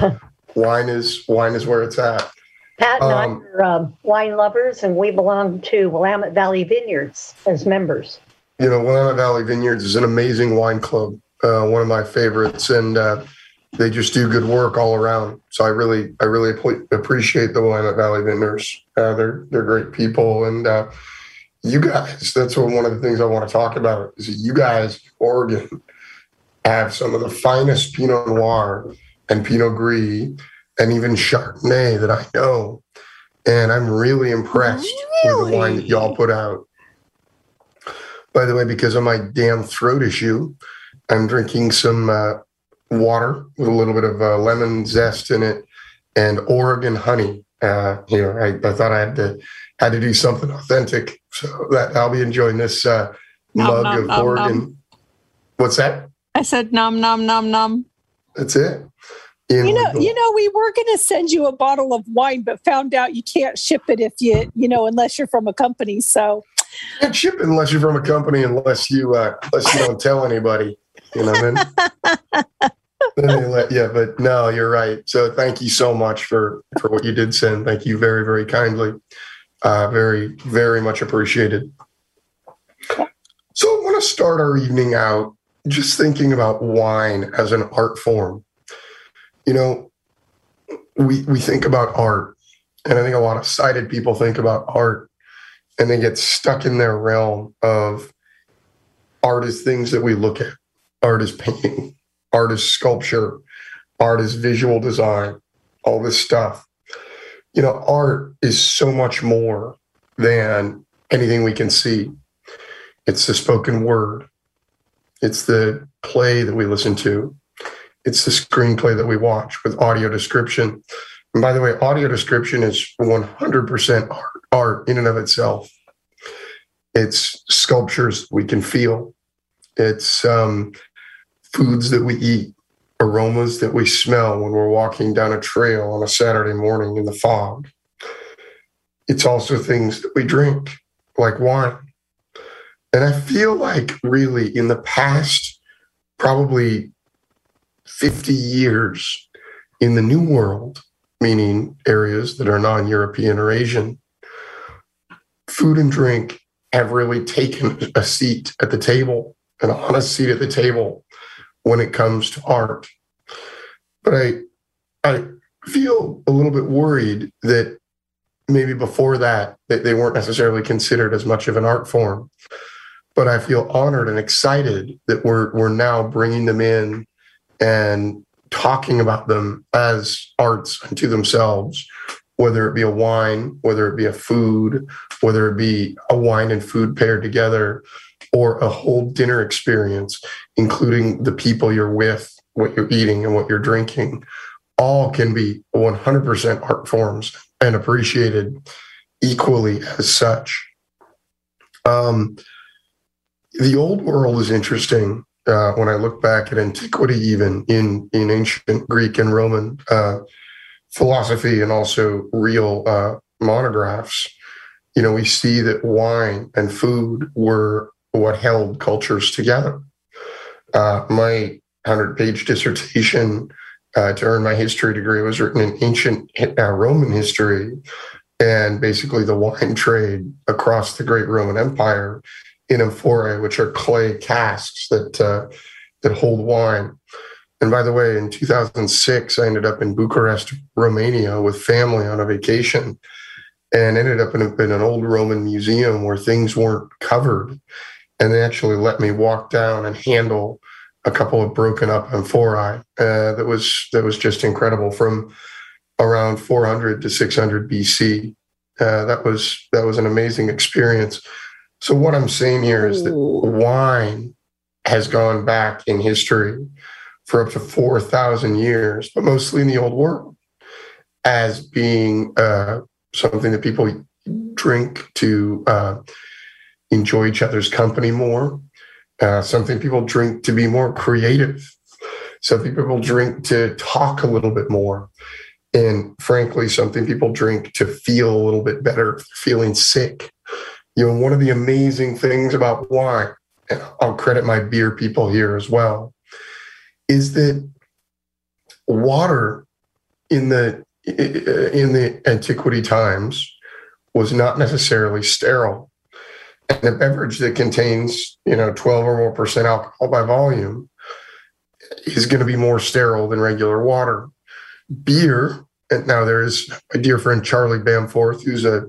*laughs* wine is wine is where it's at. Pat and um, I are uh, wine lovers, and we belong to Willamette Valley Vineyards as members. You know, Willamette Valley Vineyards is an amazing wine club, uh, one of my favorites, and uh, they just do good work all around. So I really, I really appreciate the Willamette Valley Vineyards. Uh, they're they're great people, and uh, you guys. That's one of the things I want to talk about is you guys, Oregon, have some of the finest Pinot Noir and Pinot Gris and even Chardonnay that I know. And I'm really impressed really? with the wine that y'all put out. By the way, because of my damn throat issue, I'm drinking some uh, water with a little bit of uh, lemon zest in it and Oregon honey. Uh, you know, I, I, thought I had to had to do something authentic, so that I'll be enjoying this uh, nom, mug nom, of nom, Oregon. What's that? I said nom nom nom nom. That's it you know, you know, we were going to send you a bottle of wine, but found out you can't ship it if you, you know, unless you're from a company. So you can't ship it unless you're from a company, unless you, uh, unless you don't tell anybody. You know, then, *laughs* then they let yeah. But no, you're right. So thank you so much for for what you did send. Thank you very very kindly. Uh, very very much appreciated. So I want to start our evening out just thinking about wine as an art form you know, we we think about art, and I think a lot of sighted people think about art, and they get stuck in their realm of art is things that we look at. Art is painting, art is sculpture, art is visual design, all this stuff. You know, art is so much more than anything we can see. It's the spoken word. It's the play that we listen to it's the screenplay that we watch with audio description. And by the way, audio description is 100% art, art in and of itself. It's sculptures we can feel. It's um, foods that we eat, aromas that we smell when we're walking down a trail on a Saturday morning in the fog. it's also things that we drink, like wine. And I feel like really in the past, probably 50 years in the New World, meaning areas that are non European or Asian, food and drink have really taken a seat at the table, an honest seat at the table when it comes to art. But I, I feel a little bit worried that maybe before that, that they weren't necessarily considered as much of an art form. But I feel honored and excited that we're we're now bringing them in and talking about them as arts unto themselves, whether it be a wine, whether it be a food, whether it be a wine and food paired together, or a whole dinner experience, including the people you're with, what you're eating, and what you're drinking, all can be 100% art forms and appreciated equally as such. Um, the old world is interesting uh, when I look back at antiquity, even in in ancient Greek and Roman uh, philosophy, and also real uh, monographs. You know, we see that wine and food were what held cultures together. Uh, my hundred-page dissertation uh, to earn my history degree was written in ancient uh, Roman history, and basically the wine trade across the great Roman Empire in amphorae, which are clay casks that uh, that hold wine. And by the way, in 2006, I ended up in Bucharest, Romania, with family on a vacation, and ended up in, in an old Roman museum where things weren't covered, and they actually let me walk down and handle a couple of broken up amphorae. Uh, that was that was just incredible from around 400 to 600 BC. Uh, that was that was an amazing experience. So what I'm saying here is that wine has gone back in history for up to 4,000 years, but mostly in the old world, as being uh, something that people drink to uh, enjoy each other's company more, uh, something people drink to be more creative, something people drink to talk a little bit more. And frankly, something people drink to feel a little bit better, feeling sick you know, one of the amazing things about wine, and I'll credit my beer people here as well, is that water in the in the antiquity times was not necessarily sterile. And a beverage that contains, you know, 12 or more percent alcohol by volume is going to be more sterile than regular water. Beer, and now there's my dear friend Charlie Bamforth, who's a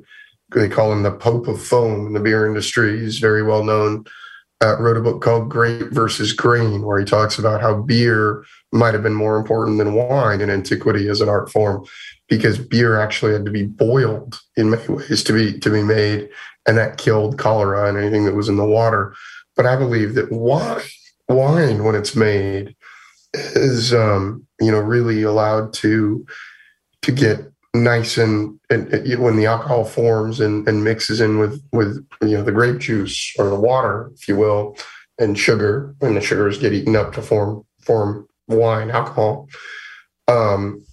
they call him the Pope of Foam in the beer industry. He's very well known. Uh, wrote a book called Grape versus Grain, where he talks about how beer might have been more important than wine in antiquity as an art form, because beer actually had to be boiled in many ways to be to be made, and that killed cholera and anything that was in the water. But I believe that wine, wine when it's made, is um, you know really allowed to to get nice and, and, and, when the alcohol forms and, and mixes in with with you know the grape juice or the water, if you will, and sugar, when the sugars get eaten up to form form wine alcohol, um,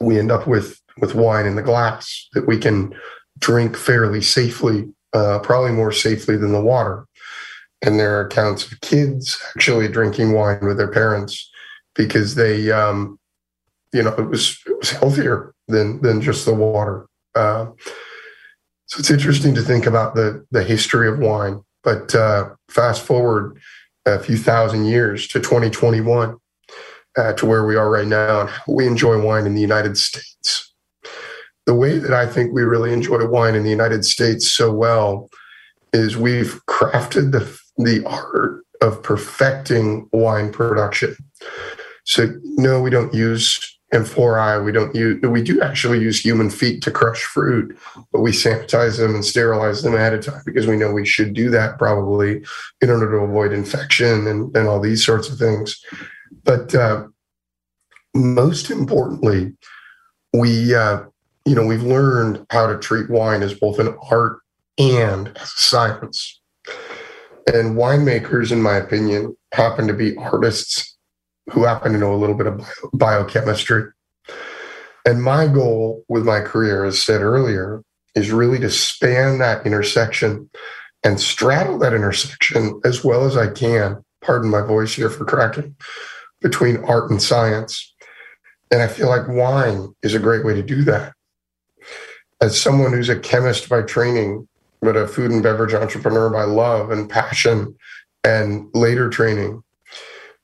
we end up with with wine in the glass that we can drink fairly safely, uh, probably more safely than the water. And there are accounts of kids actually drinking wine with their parents because they, um, you know, it was it was healthier than than just the water. Uh, so it's interesting to think about the the history of wine. But uh, fast forward a few thousand years to 2021, uh, to where we are right now, and we enjoy wine in the United States. The way that I think we really enjoy wine in the United States so well is we've crafted the the art of perfecting wine production. So no, we don't use amphorae. We don't use, we do actually use human feet to crush fruit, but we sanitize them and sterilize them ahead of time because we know we should do that probably in order to avoid infection and, and all these sorts of things. But uh, most importantly, we, uh, you know, we've learned how to treat wine as both an art and as a science. And winemakers, in my opinion, happen to be artists who happen to know a little bit of biochemistry. And my goal with my career, as said earlier, is really to span that intersection and straddle that intersection as well as I can. Pardon my voice here for cracking between art and science. And I feel like wine is a great way to do that. As someone who's a chemist by training, but a food and beverage entrepreneur by love and passion and later training,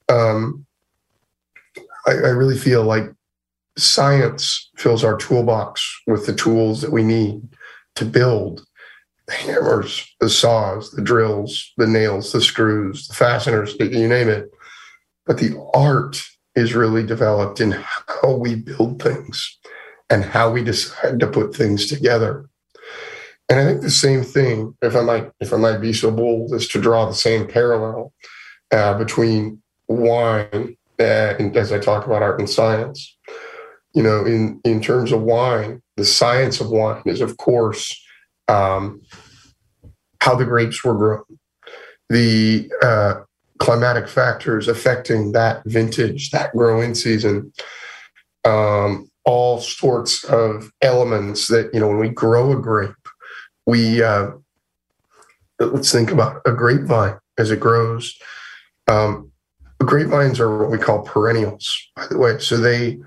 um, I, I really feel like science fills our toolbox with the tools that we need to build the hammers, the saws, the drills, the nails, the screws, the fasteners, you name it. But the art is really developed in how we build things and how we decide to put things together. And I think the same thing, if I might, if I might be so bold, is to draw the same parallel uh, between wine as I talk about art and science. You know, in in terms of wine, the science of wine is, of course, um, how the grapes were grown, the uh, climatic factors affecting that vintage, that growing season, um, all sorts of elements that, you know, when we grow a grape, we, uh, let's think about a grapevine as it grows. Um, grapevines are what we call perennials, by the way. So they,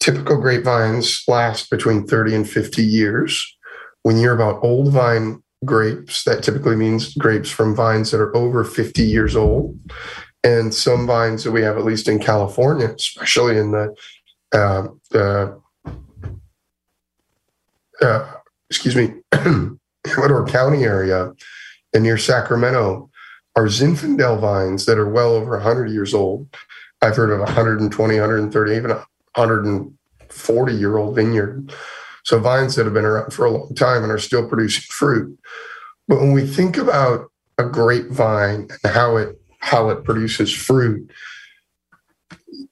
typical grapevines last between 30 and 50 years. When you're about old vine grapes. That typically means grapes from vines that are over 50 years old. And some vines that we have, at least in California, especially in the, uh, uh, uh, excuse me, *clears throat* Amador County area and near Sacramento, are Zinfandel vines that are well over 100 years old. I've heard of 120, 130, even 140 year old vineyard. So vines that have been around for a long time and are still producing fruit. But when we think about a grapevine and how it how it produces fruit,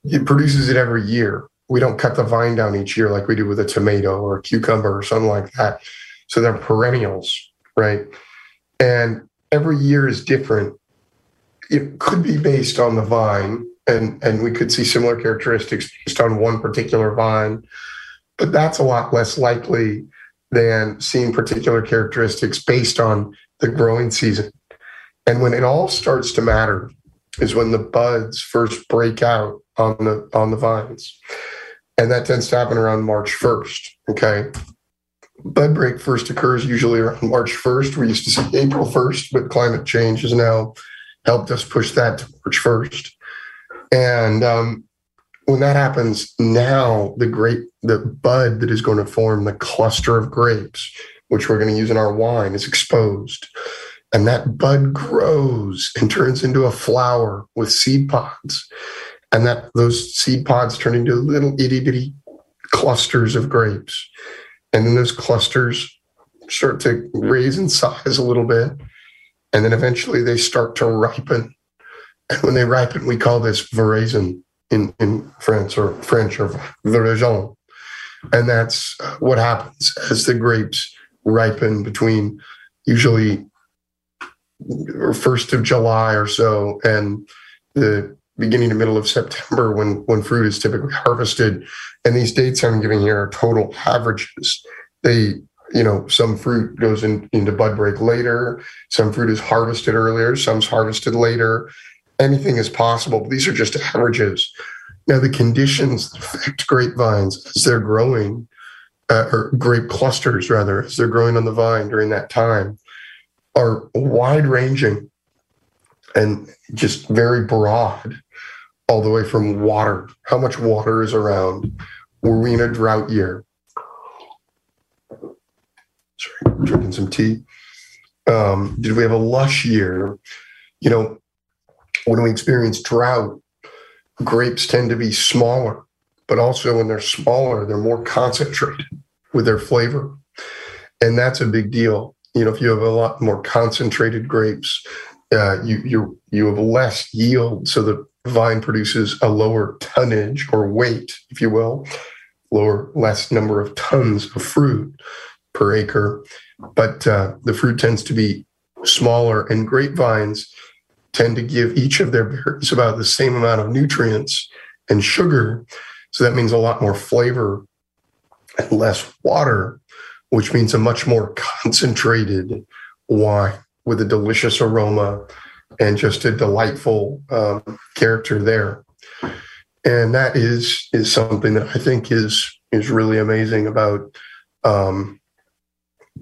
it produces it every year. We don't cut the vine down each year like we do with a tomato or a cucumber or something like that. So they're perennials, right? And every year is different. It could be based on the vine, and, and we could see similar characteristics based on one particular vine but that's a lot less likely than seeing particular characteristics based on the growing season. And when it all starts to matter is when the buds first break out on the on the vines. And that tends to happen around March 1st. Okay. Bud break first occurs usually around March 1st. We used to see April 1st, but climate change has now helped us push that to March 1st. And um, when that happens, now the grape, the bud that is going to form the cluster of grapes, which we're going to use in our wine, is exposed. And that bud grows and turns into a flower with seed pods. And that those seed pods turn into little itty bitty clusters of grapes. And then those clusters start to raise in size a little bit. And then eventually they start to ripen. And when they ripen, we call this veraison in, in French or French or veraison. And that's what happens as the grapes ripen between usually first of July or so and the beginning to middle of September when when fruit is typically harvested. And these dates I'm giving here are total averages. They you know, some fruit goes in, into bud break later, some fruit is harvested earlier, some's harvested later anything is possible. But these are just averages. Now, the conditions that affect grapevines as they're growing, uh, or grape clusters rather, as they're growing on the vine during that time, are wide ranging and just very broad, all the way from water. How much water is around? Were we in a drought year? Sorry, drinking some tea. Um, did we have a lush year? You know, when we experience drought, grapes tend to be smaller, but also when they're smaller, they're more concentrated with their flavor. And that's a big deal. You know, if you have a lot more concentrated grapes, uh, you you you have less yield, so the vine produces a lower tonnage or weight, if you will, lower less number of tons of fruit per acre. But uh, the fruit tends to be smaller, and grapevines tend to give each of their berries about the same amount of nutrients and sugar. So that means a lot more flavor and less water. which means a much more concentrated wine with a delicious aroma and just a delightful um, character there. And that is is something that I think is is really amazing about um,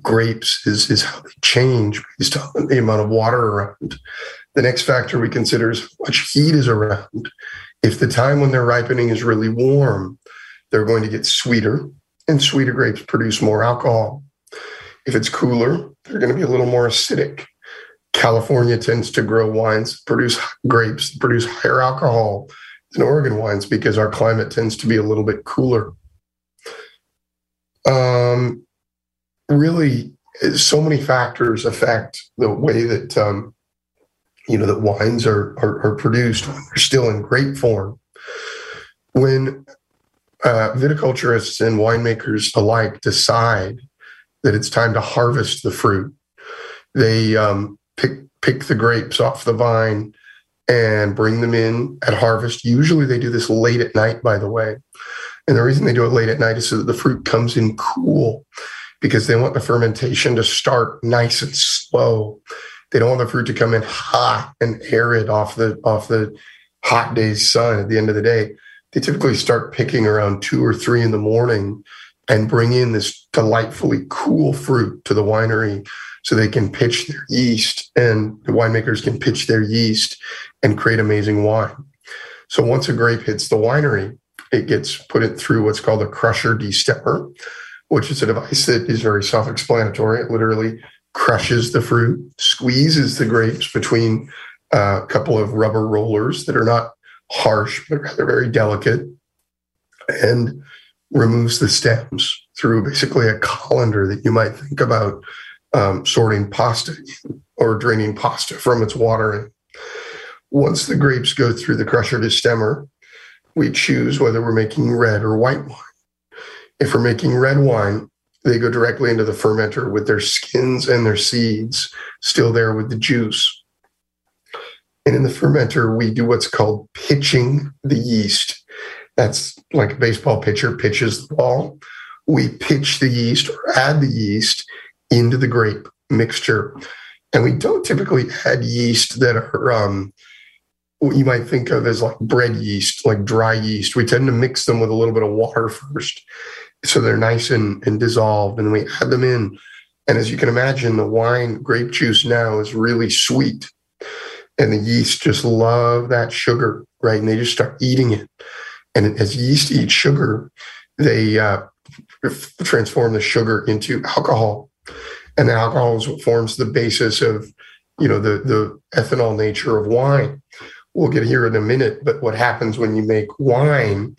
grapes is is how they change based on the amount of water around. The next factor we consider is how much heat is around. If the time when they're ripening is really warm, they're going to get sweeter, and sweeter grapes produce more alcohol. If it's cooler, they're going to be a little more acidic. California tends to grow wines, produce grapes, produce higher alcohol than Oregon wines because our climate tends to be a little bit cooler. Um, really, so many factors affect the way that um, you know that wines are, are, are produced when they're still in grape form. When uh, viticulturists and winemakers alike decide that it's time to harvest the fruit, they um, pick pick the grapes off the vine and bring them in at harvest. Usually, they do this late at night. By the way, and the reason they do it late at night is so that the fruit comes in cool because they want the fermentation to start nice and slow they don't want the fruit to come in hot and arid off the off the hot day's sun at the end of the day. They typically start picking around two or three in the morning and bring in this delightfully cool fruit to the winery so they can pitch their yeast and the winemakers can pitch their yeast and create amazing wine. So once a grape hits the winery, it gets put it through what's called a crusher destemmer, which is a device that is very self-explanatory. It literally crushes the fruit, squeezes the grapes between a couple of rubber rollers that are not harsh, but rather very delicate, and removes the stems through basically a colander that you might think about um, sorting pasta *laughs* or draining pasta from its water. And once the grapes go through the crusher destemmer, we choose whether we're making red or white wine. If we're making red wine, they go directly into the fermenter with their skins and their seeds still there with the juice. And in the fermenter, we do what's called pitching the yeast. That's like a baseball pitcher pitches the ball. We pitch the yeast or add the yeast into the grape mixture. And we don't typically add yeast that are um, what you might think of as like bread yeast, like dry yeast. We tend to mix them with a little bit of water first so they're nice and, and dissolved and we add them in. And as you can imagine the wine grape juice now is really sweet. And the yeast just love that sugar right? And they just start eating it. And as yeast eat sugar they uh, transform the sugar into alcohol and alcohol is what forms the basis of you know the the ethanol nature of wine we'll get here in a minute but what happens when you make wine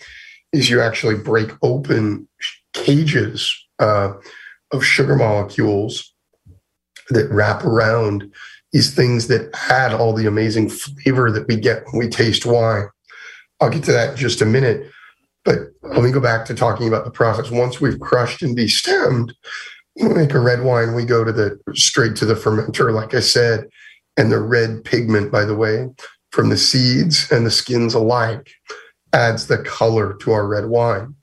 is you actually break open cages uh, of sugar molecules that wrap around these things that add all the amazing flavor that we get when we taste wine. I'll get to that in just a minute. But let me go back to talking about the process. Once we've crushed and destemmed, make a red wine, we go to the straight to the fermenter, like I said, and the red pigment, by the way, from the seeds and the skins alike adds the color to our red wine.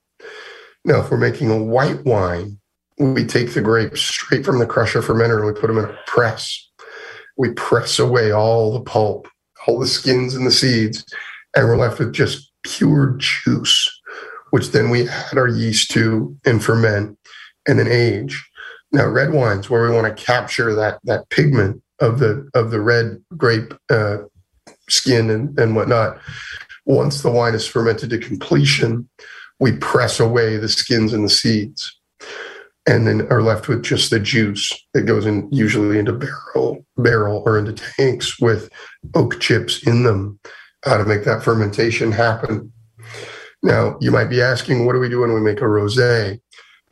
Now, if we're making a white wine, we take the grapes straight from the crusher fermenter and we put them in a press. We press away all the pulp, all the skins and the seeds, and we're left with just pure juice, which then we add our yeast to and ferment and then age. Now, red wines, where we want to capture that that pigment of the of the red grape uh, skin and, and whatnot, once the wine is fermented to completion, we press away the skins and the seeds and then are left with just the juice that goes in usually into barrel barrel or into tanks with oak chips in them uh, to make that fermentation happen. Now you might be asking what do we do when we make a rosé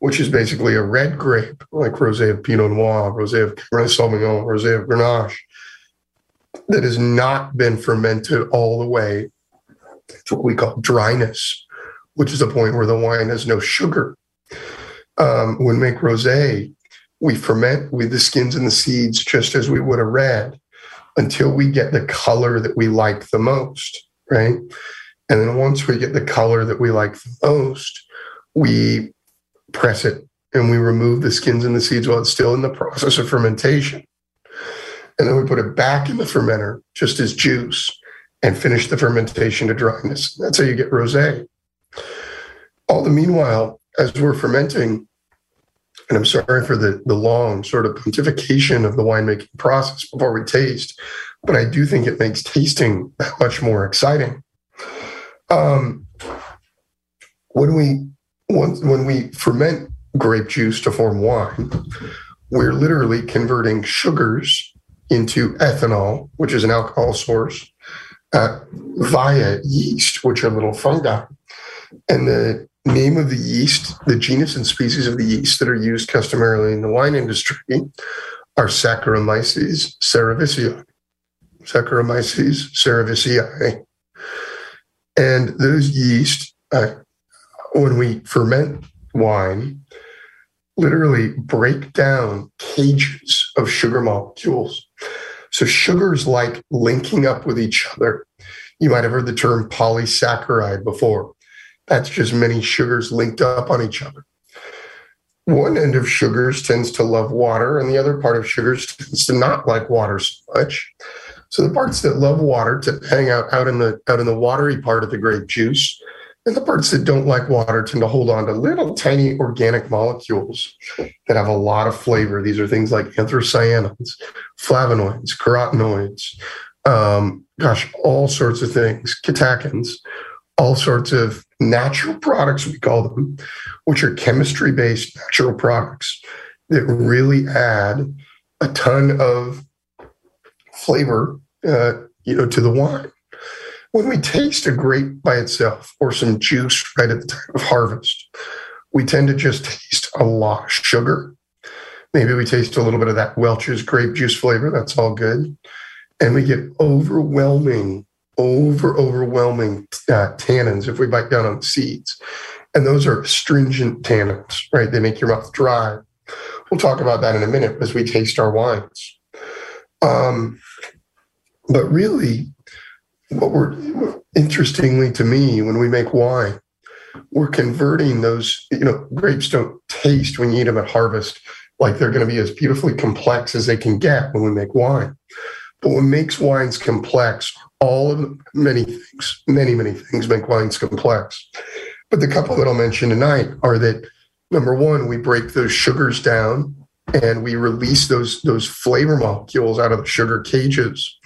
which is basically a red grape like rosé of pinot noir rosé of cabernet sauvignon rosé of grenache that has not been fermented all the way it's what we call dryness, which is a point where the wine has no sugar. Um, when we make rosé, we ferment with the skins and the seeds just as we would a red until we get the color that we like the most, right? And then once we get the color that we like the most, we press it and we remove the skins and the seeds while it's still in the process of fermentation. And then we put it back in the fermenter just as juice and finish the fermentation to dryness. That's how you get rosé. All the meanwhile, as we're fermenting, and I'm sorry for the, the long sort of pontification of the winemaking process before we taste, but I do think it makes tasting that much more exciting. Um, when we when, when we ferment grape juice to form wine, we're literally converting sugars into ethanol, which is an alcohol source, uh, via yeast, which are little fungi. And the name of the yeast, the genus and species of the yeast that are used customarily in the wine industry are Saccharomyces cerevisiae. Saccharomyces cerevisiae. And those yeast, uh, when we ferment wine, literally break down cages of sugar molecules. So sugars like linking up with each other. You might have heard the term polysaccharide before. That's just many sugars linked up on each other. One end of sugars tends to love water, and the other part of sugars tends to not like water so much. So the parts that love water to hang out out in the out in the watery part of the grape juice, and the parts that don't like water tend to hold on to little tiny organic molecules that have a lot of flavor. These are things like anthocyanins, flavonoids, carotenoids, um, gosh, all sorts of things, catechins, all sorts of natural products, we call them, which are chemistry based natural products that really add a ton of flavor uh, you know, to the wine. When we taste a grape by itself or some juice right at the time of harvest, we tend to just taste a lot of sugar. Maybe we taste a little bit of that Welch's grape juice flavor. That's all good. And we get overwhelming, over overwhelming uh, tannins if we bite down on the seeds. And those are astringent tannins, right? They make your mouth dry. We'll talk about that in a minute as we taste our wines. Um, but really, what we're interestingly to me, when we make wine, we're converting those, you know, grapes don't taste when you eat them at harvest like they're going to be as beautifully complex as they can get when we make wine. But what makes wines complex, all of many things, many, many things make wines complex. But the couple that I'll mention tonight are that number one, we break those sugars down and we release those those flavor molecules out of the sugar cages.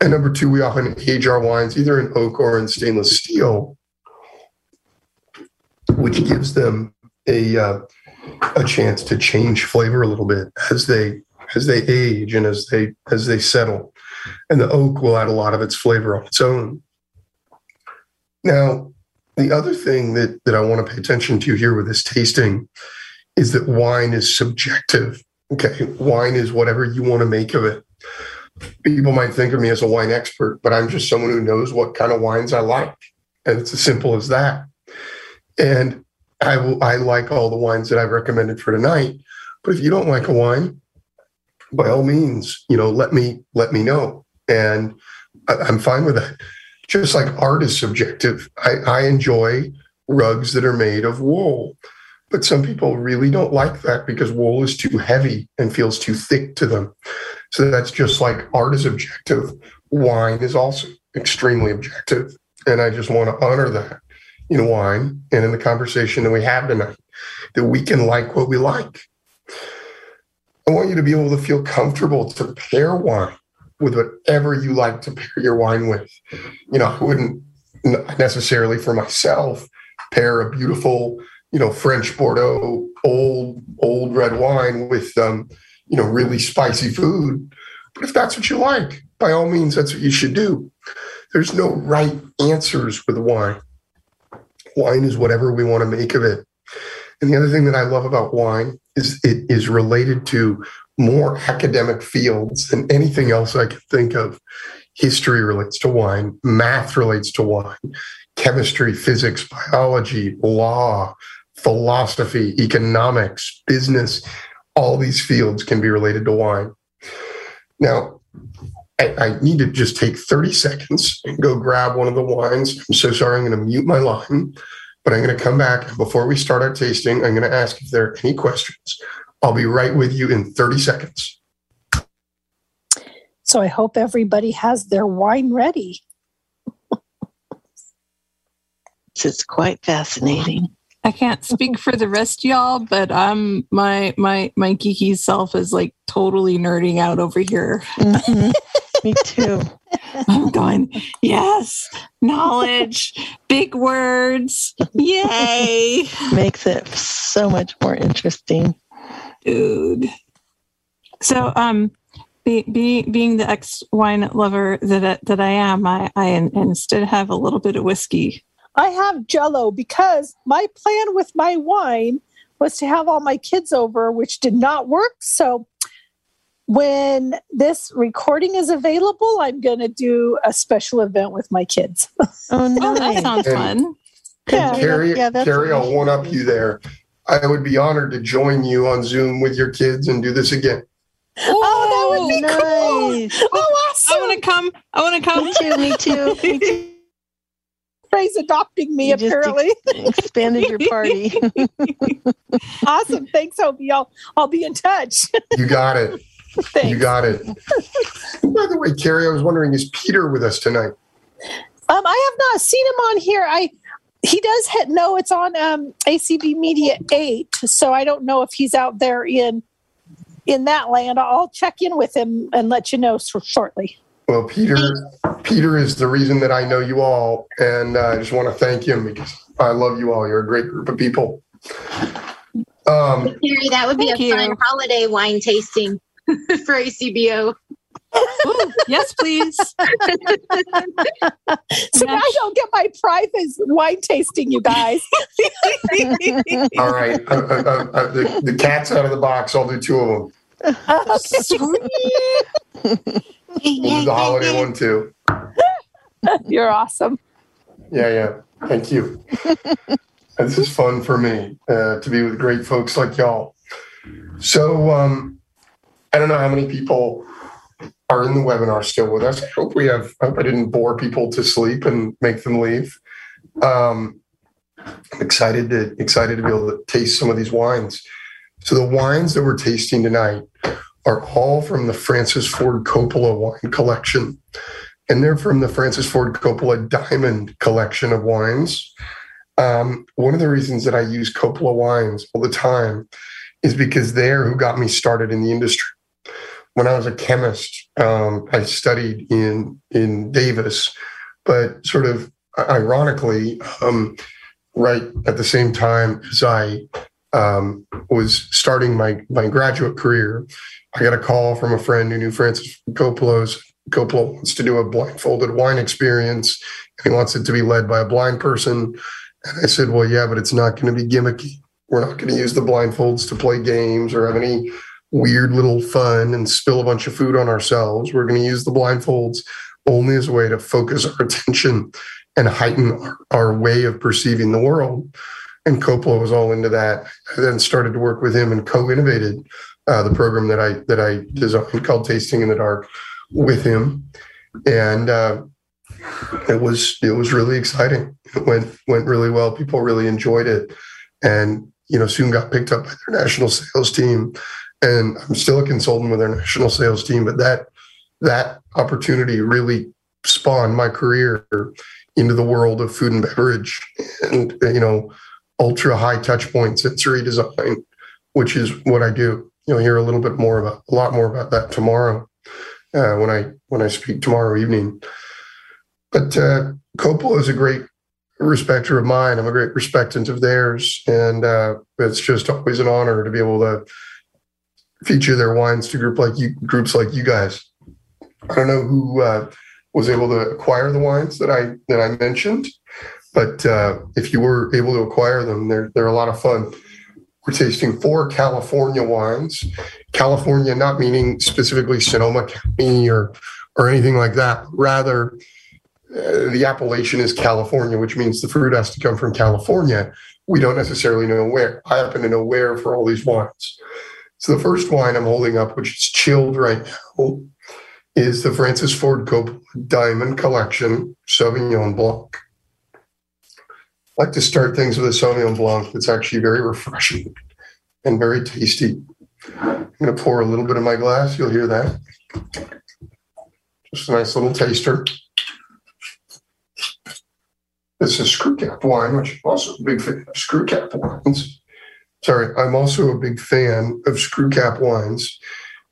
And number two, we often age our wines either in oak or in stainless steel, which gives them a uh, a chance to change flavor a little bit as they as they age and as they as they settle. And the oak will add a lot of its flavor on its own. Now, the other thing that that I want to pay attention to here with this tasting is that wine is subjective. Okay. Wine is whatever you want to make of it. People might think of me as a wine expert, but I'm just someone who knows what kind of wines I like. And it's as simple as that. And I will, I like all the wines that I've recommended for tonight. But if you don't like a wine, by all means, you know, let me let me know. And I, I'm fine with that. Just like art is subjective. I, I enjoy rugs that are made of wool. But some people really don't like that because wool is too heavy and feels too thick to them. So that's just like art is objective. Wine is also extremely objective. And I just want to honor that in wine and in the conversation that we have tonight, that we can like what we like. I want you to be able to feel comfortable to pair wine with whatever you like to pair your wine with. You know, I wouldn't necessarily for myself pair a beautiful you know French Bordeaux old old red wine with um, you know really spicy food. But if that's what you like, by all means, that's what you should do. There's no right answers with wine. Wine is whatever we want to make of it. And the other thing that I love about wine is it is related to more academic fields than anything else I can think of. History relates to wine, math relates to wine, chemistry, physics, biology, law, philosophy, economics, business, all these fields can be related to wine. Now, I, I, need to just take 30 seconds and go grab one of the wines. I'm so sorry, I'm going to mute my line but I'm going to come back. and Before we start our tasting, I'm going to ask if there are any questions. I'll be right with you in 30 seconds. So I hope everybody has their wine ready. It's quite fascinating. I can't speak for the rest of y'all, but I'm my my my geeky self is like totally nerding out over here. Mhm. *laughs* Me too. I'm going, yes, knowledge, big words, yay, Makes it so much more interesting. dude. So, um, be, be, being the ex wine lover that I- that I am, I, I instead have a little bit of whiskey. I have jello because my plan with my wine was to have all my kids over, which did not work. So when this recording is available, I'm going to do a special event with my kids. *laughs* Oh, no, that sounds And- fun. Yeah. Carrie, Yeah, that's Carrie, I'll one up you there. I would be honored to join you on Zoom with your kids and do this again. Oh, that would be cool. Oh, awesome. I want to come. I want to come. Me too. Me too. Me too. Ray's adopting me, You just apparently. Expanded your party. *laughs* awesome. Thanks, Opie. I'll, I'll be in touch. You got it. Thanks. You got it. By the way, Carrie, I was wondering, is Peter with us tonight? Um, I have not seen him on here. I he does hit no, it's on um ACB Media eight, so I don't know if he's out there in in that land. I'll check in with him and let you know s- shortly. Well, Peter, Peter is the reason that I know you all, and uh, I just want to thank him because I love you all. You're a great group of people. Um, Carrie, that would be a you. fun holiday wine tasting *laughs* for ACBO. Ooh, yes, please. *laughs* So now I don't get my private wine tasting, you guys. *laughs* all right, uh, uh, the, the cat's out of the box. I'll do two of them. We'll do the holiday one too. *laughs* You're awesome. Yeah, yeah. Thank you. this is fun for me uh, to be with great folks like y'all. So, um, I don't know how many people are in the webinar still with us. I hope we have. I hope I didn't bore people to sleep and make them leave. Um, I'm excited to excited to be able to taste some of these wines. So the wines that we're tasting tonight are all from the Francis Ford Coppola wine collection and they're from the Francis Ford Coppola Diamond collection of wines. Um, one of the reasons that I use Coppola wines all the time is because they're who got me started in the industry. When I was a chemist, um, I studied in in Davis, but sort of ironically, um, right at the same time as I um, was starting my my graduate career, I got a call from a friend who knew Francis Coppola's Coppola wants to do a blindfolded wine experience and he wants it to be led by a blind person. And I said, Well, yeah, but it's not going to be gimmicky. We're not going to use the blindfolds to play games or have any weird little fun and spill a bunch of food on ourselves. We're going to use the blindfolds only as a way to focus our *laughs* attention and heighten our, our way of perceiving the world. And Coppola was all into that. I then started to work with him and co-innovated uh, the program that I that I designed called Tasting in the Dark with him, and uh, it was it was really exciting. It went went really well. People really enjoyed it, and you know soon got picked up by their national sales team. And I'm still a consultant with their national sales team, but that that opportunity really spawned my career into the world of food and beverage, and you know ultra high touch point sensory design, which is what I do. You'll hear a little bit more about a lot more about that tomorrow uh, when I when I speak tomorrow evening. But uh, Coppola is a great respecter of mine. I'm a great respectant of theirs, and uh, it's just always an honor to be able to feature their wines to group like you groups like you guys. I don't know who uh, was able to acquire the wines that I that I mentioned, but uh, if you were able to acquire them, they're they're a lot of fun. We're tasting four California wines. California, not meaning specifically Sonoma County or or anything like that. Rather, uh, the appellation is California, which means the fruit has to come from California. We don't necessarily know where. I happen to know where for all these wines. So the first wine I'm holding up, which is chilled right now, is the Francis Ford Coppola Diamond Collection Sauvignon Blanc. I like to start things with a Sauvignon Blanc that's actually very refreshing and very tasty. I'm going to pour a little bit in my glass. You'll hear that. Just a nice little taster. This is screw cap wine, which I'm also a big fan of screw cap wines. Sorry, I'm also a big fan of screw cap wines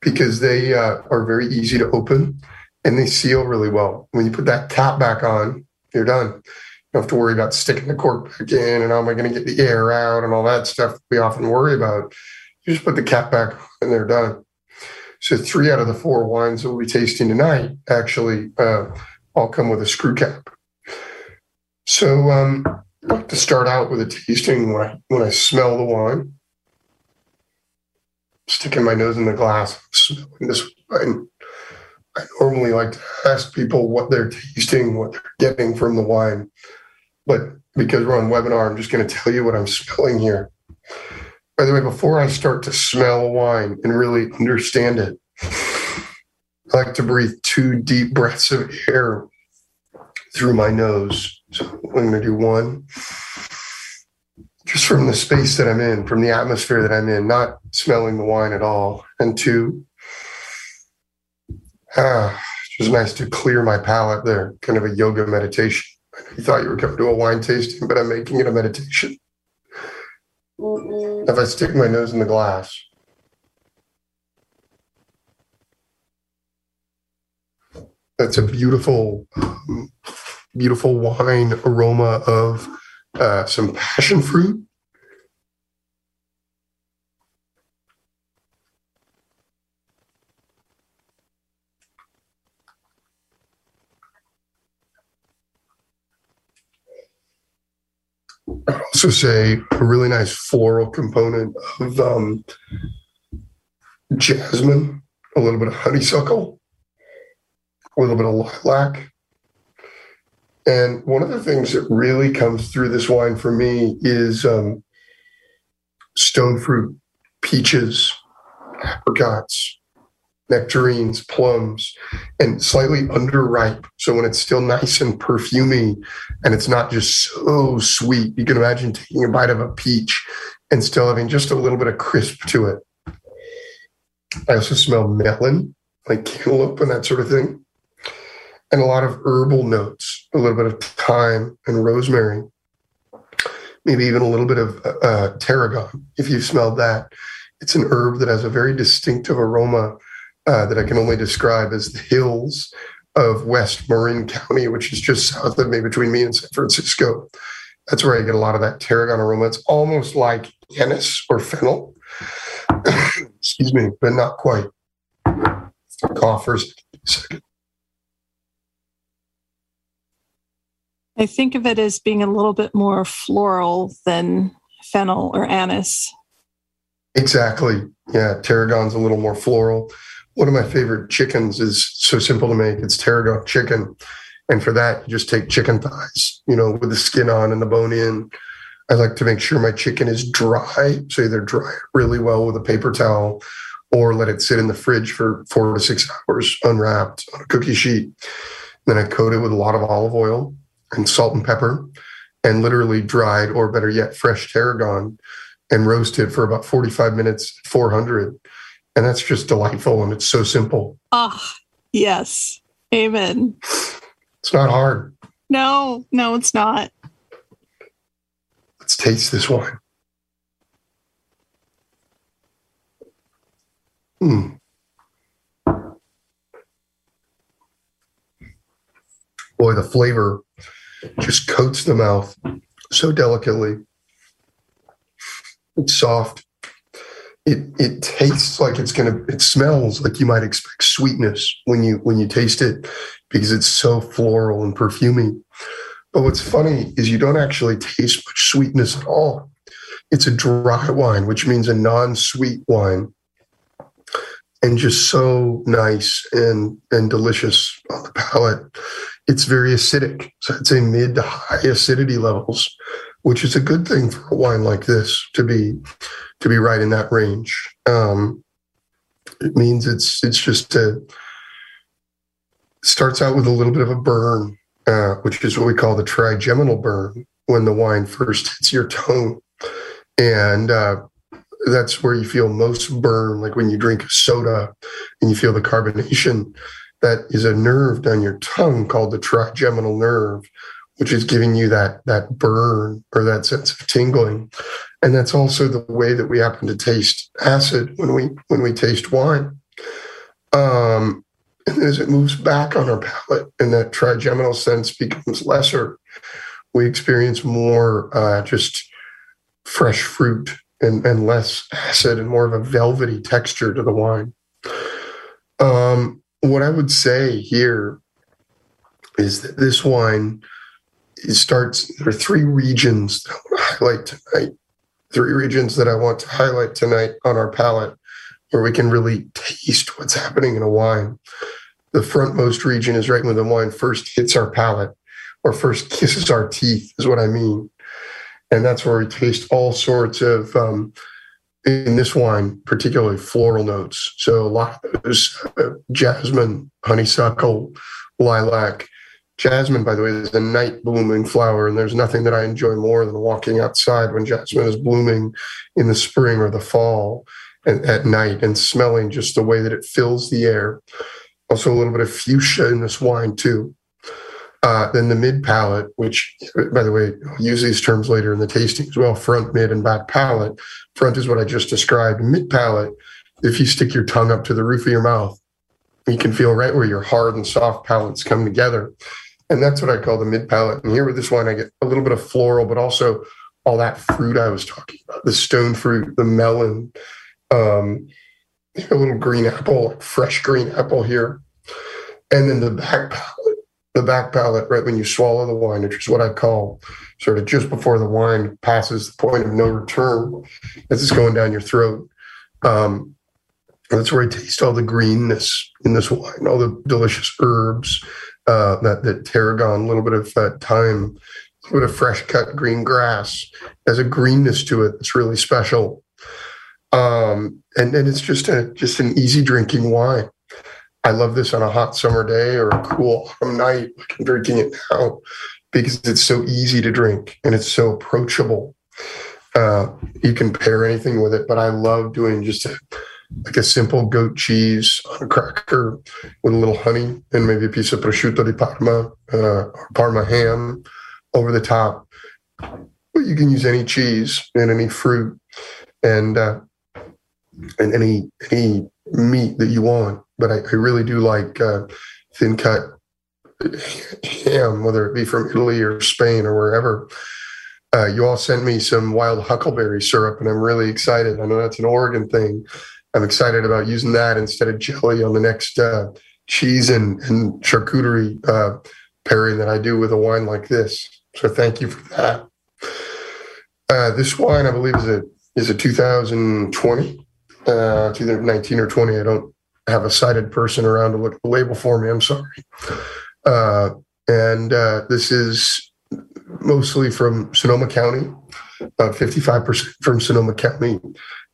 because they uh, are very easy to open and they seal really well. When you put that cap back on, you're done. Have to worry about sticking the cork back in and how am I going to get the air out and all that stuff we often worry about. You just put the cap back and they're done. So three out of the four wines that we'll be tasting tonight actually uh, all come with a screw cap. So um, I like to start out with a tasting when I when I smell the wine. Sticking my nose in the glass, smelling this wine. I normally like to ask people what they're tasting, what they're getting from the wine. But because we're on webinar, I'm just going *laughs* to tell you what I'm smelling here. By the way, before I start to smell wine and really understand it, I like to breathe two deep breaths of air through my nose. So I'm going to do one just from the space that I'm in, from the atmosphere that I'm in, not smelling the wine at all. And two, ah, it was nice to clear my palate there, kind of a yoga meditation. You *laughs* thought you were coming to a wine tasting, but I'm making it a meditation. If I stick my nose in the glass, that's a beautiful, beautiful wine aroma of uh, some passion fruit. I'd also say a really nice floral component of um, jasmine, a little bit of honeysuckle, a little bit of lilac. And one of the things that really comes through this wine for me is um, stone fruit, peaches, apricots, nectarines, plums, and slightly underripe. So when it's still nice and perfumy and it's not just so sweet, you can imagine taking a bite of a peach and still having just a little bit of crisp to it. I also smell melon, like cantaloupe and that sort of thing. And a lot of herbal notes, a little bit of thyme and rosemary, maybe even a little bit of uh, tarragon, if you've smelled that. It's an herb that has a very distinctive aroma uh, that I can only describe as the hills of West Marin County, which is just south of me between me and San Francisco. That's where I get a lot of that tarragon aroma. It's almost like anise or fennel. *coughs* Excuse me, but not quite. Cough for a second. I think of it as being a little bit more floral than fennel or anise. Exactly. Yeah, tarragon's a little more floral. One of my favorite chickens is so simple to make. It's tarragon chicken. And for that, you just take chicken thighs, you know, with the skin on and the bone in. I like to make sure my chicken is dry. So either dry really well with a paper towel or let it sit in the fridge for four to six hours unwrapped on a cookie sheet. Then I coat it with a lot of olive oil and salt and pepper and literally dried or better yet fresh tarragon and roast it for about 45 minutes 400 and that's just delightful and it's so simple Ah, yes. Amen. it's not hard No, no, it's not. let's taste this wine Hmm. boy the flavor just coats the mouth so delicately it's soft it it tastes like it's gonna it smells like you might expect sweetness when you when you taste it because it's so floral and perfumey. But what's funny is you don't actually taste much sweetness at all. It's a dry wine which means a non-sweet wine and just so nice and and delicious on the palate. It's very acidic so i'd say mid to high acidity levels which is a good thing for a wine like this to be to be right in that range. Um, it means it's it's just a starts out with a little bit of a burn, uh, which is what we call the trigeminal burn, when the wine first hits your tongue. And uh, that's where you feel most burn, like when you drink soda and you feel the carbonation. That is a nerve down your tongue called the trigeminal nerve, which is giving you that that burn or that sense of tingling. And that's also the way that we happen to taste acid when we when we taste wine. Um, and as it moves back on our palate and that trigeminal sense becomes lesser, we experience more uh, just fresh fruit and, and less acid and more of a velvety texture to the wine. Um, what I would say here is that this wine it starts. There are three regions that I want to highlight tonight. Three regions that I want to highlight tonight on our palate, where we can really taste what's happening in a wine. The frontmost region is right when the wine first hits our palate or first kisses our teeth, is what I mean. And that's where we taste all sorts of, um, in this wine, particularly floral notes. So a lot of those uh, jasmine, honeysuckle, lilac. Jasmine, by the way, is a night blooming flower, and there's nothing that I enjoy more than walking outside when jasmine is blooming in the spring or the fall and at night and smelling just the way that it fills the air. Also, a little bit of fuchsia in this wine, too. Uh, then the mid palate, which, by the way, I'll use these terms later in the tasting as well front, mid, and back palate. Front is what I just described. Mid palate, if you stick your tongue up to the roof of your mouth, you can feel right where your hard and soft palates come together. And that's what I call the mid palate. And here with this wine, I get a little bit of floral, but also all that fruit I was talking about the stone fruit, the melon, um, a little green apple, fresh green apple here. And then the back palate, the back palate, right when you swallow the wine, which is what I call sort of just before the wine passes the point of no return as it's going down your throat. Um, that's where I taste all the greenness in this wine, all the delicious herbs, uh, that that tarragon, a little bit of uh, thyme, a little bit of fresh cut green grass. has a greenness to it that's really special, um, and and it's just a just an easy drinking wine. I love this on a hot summer day or a cool autumn night. I'm drinking it now because it's so easy to drink and it's so approachable. Uh, you can pair anything with it, but I love doing just a like a simple goat cheese on a cracker with a little honey and maybe a piece of prosciutto di Parma uh, or Parma ham over the top. But you can use any cheese and any fruit and uh, and any any meat that you want. But I, I really do like uh, thin cut ham, whether it be from Italy or Spain or wherever. Uh, you all sent me some wild huckleberry syrup, and I'm really excited. I know that's an Oregon thing. I'm excited about using that instead of jelly on the next uh, cheese and, and charcuterie uh, pairing that I do with a wine like this. So thank you for that. Uh, this wine, I believe, is a is a 2020, uh, 2019 or 20. I don't have a sighted person around to look at the label for me. I'm sorry. Uh, and uh, this is mostly from Sonoma County, uh, 55% from Sonoma County.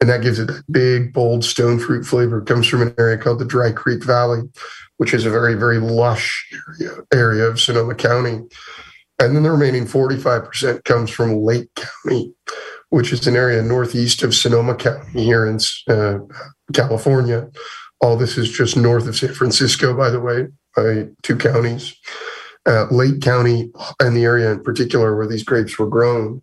And that gives it that big, bold stone fruit flavor. It comes from an area called the Dry Creek Valley, which is a very, very lush area, area of Sonoma County. And then the remaining 45% comes from Lake County, which is an area northeast of Sonoma County here in uh, California. All this is just north of San Francisco, by the way, by two counties. Uh, Lake County and the area in particular where these grapes were grown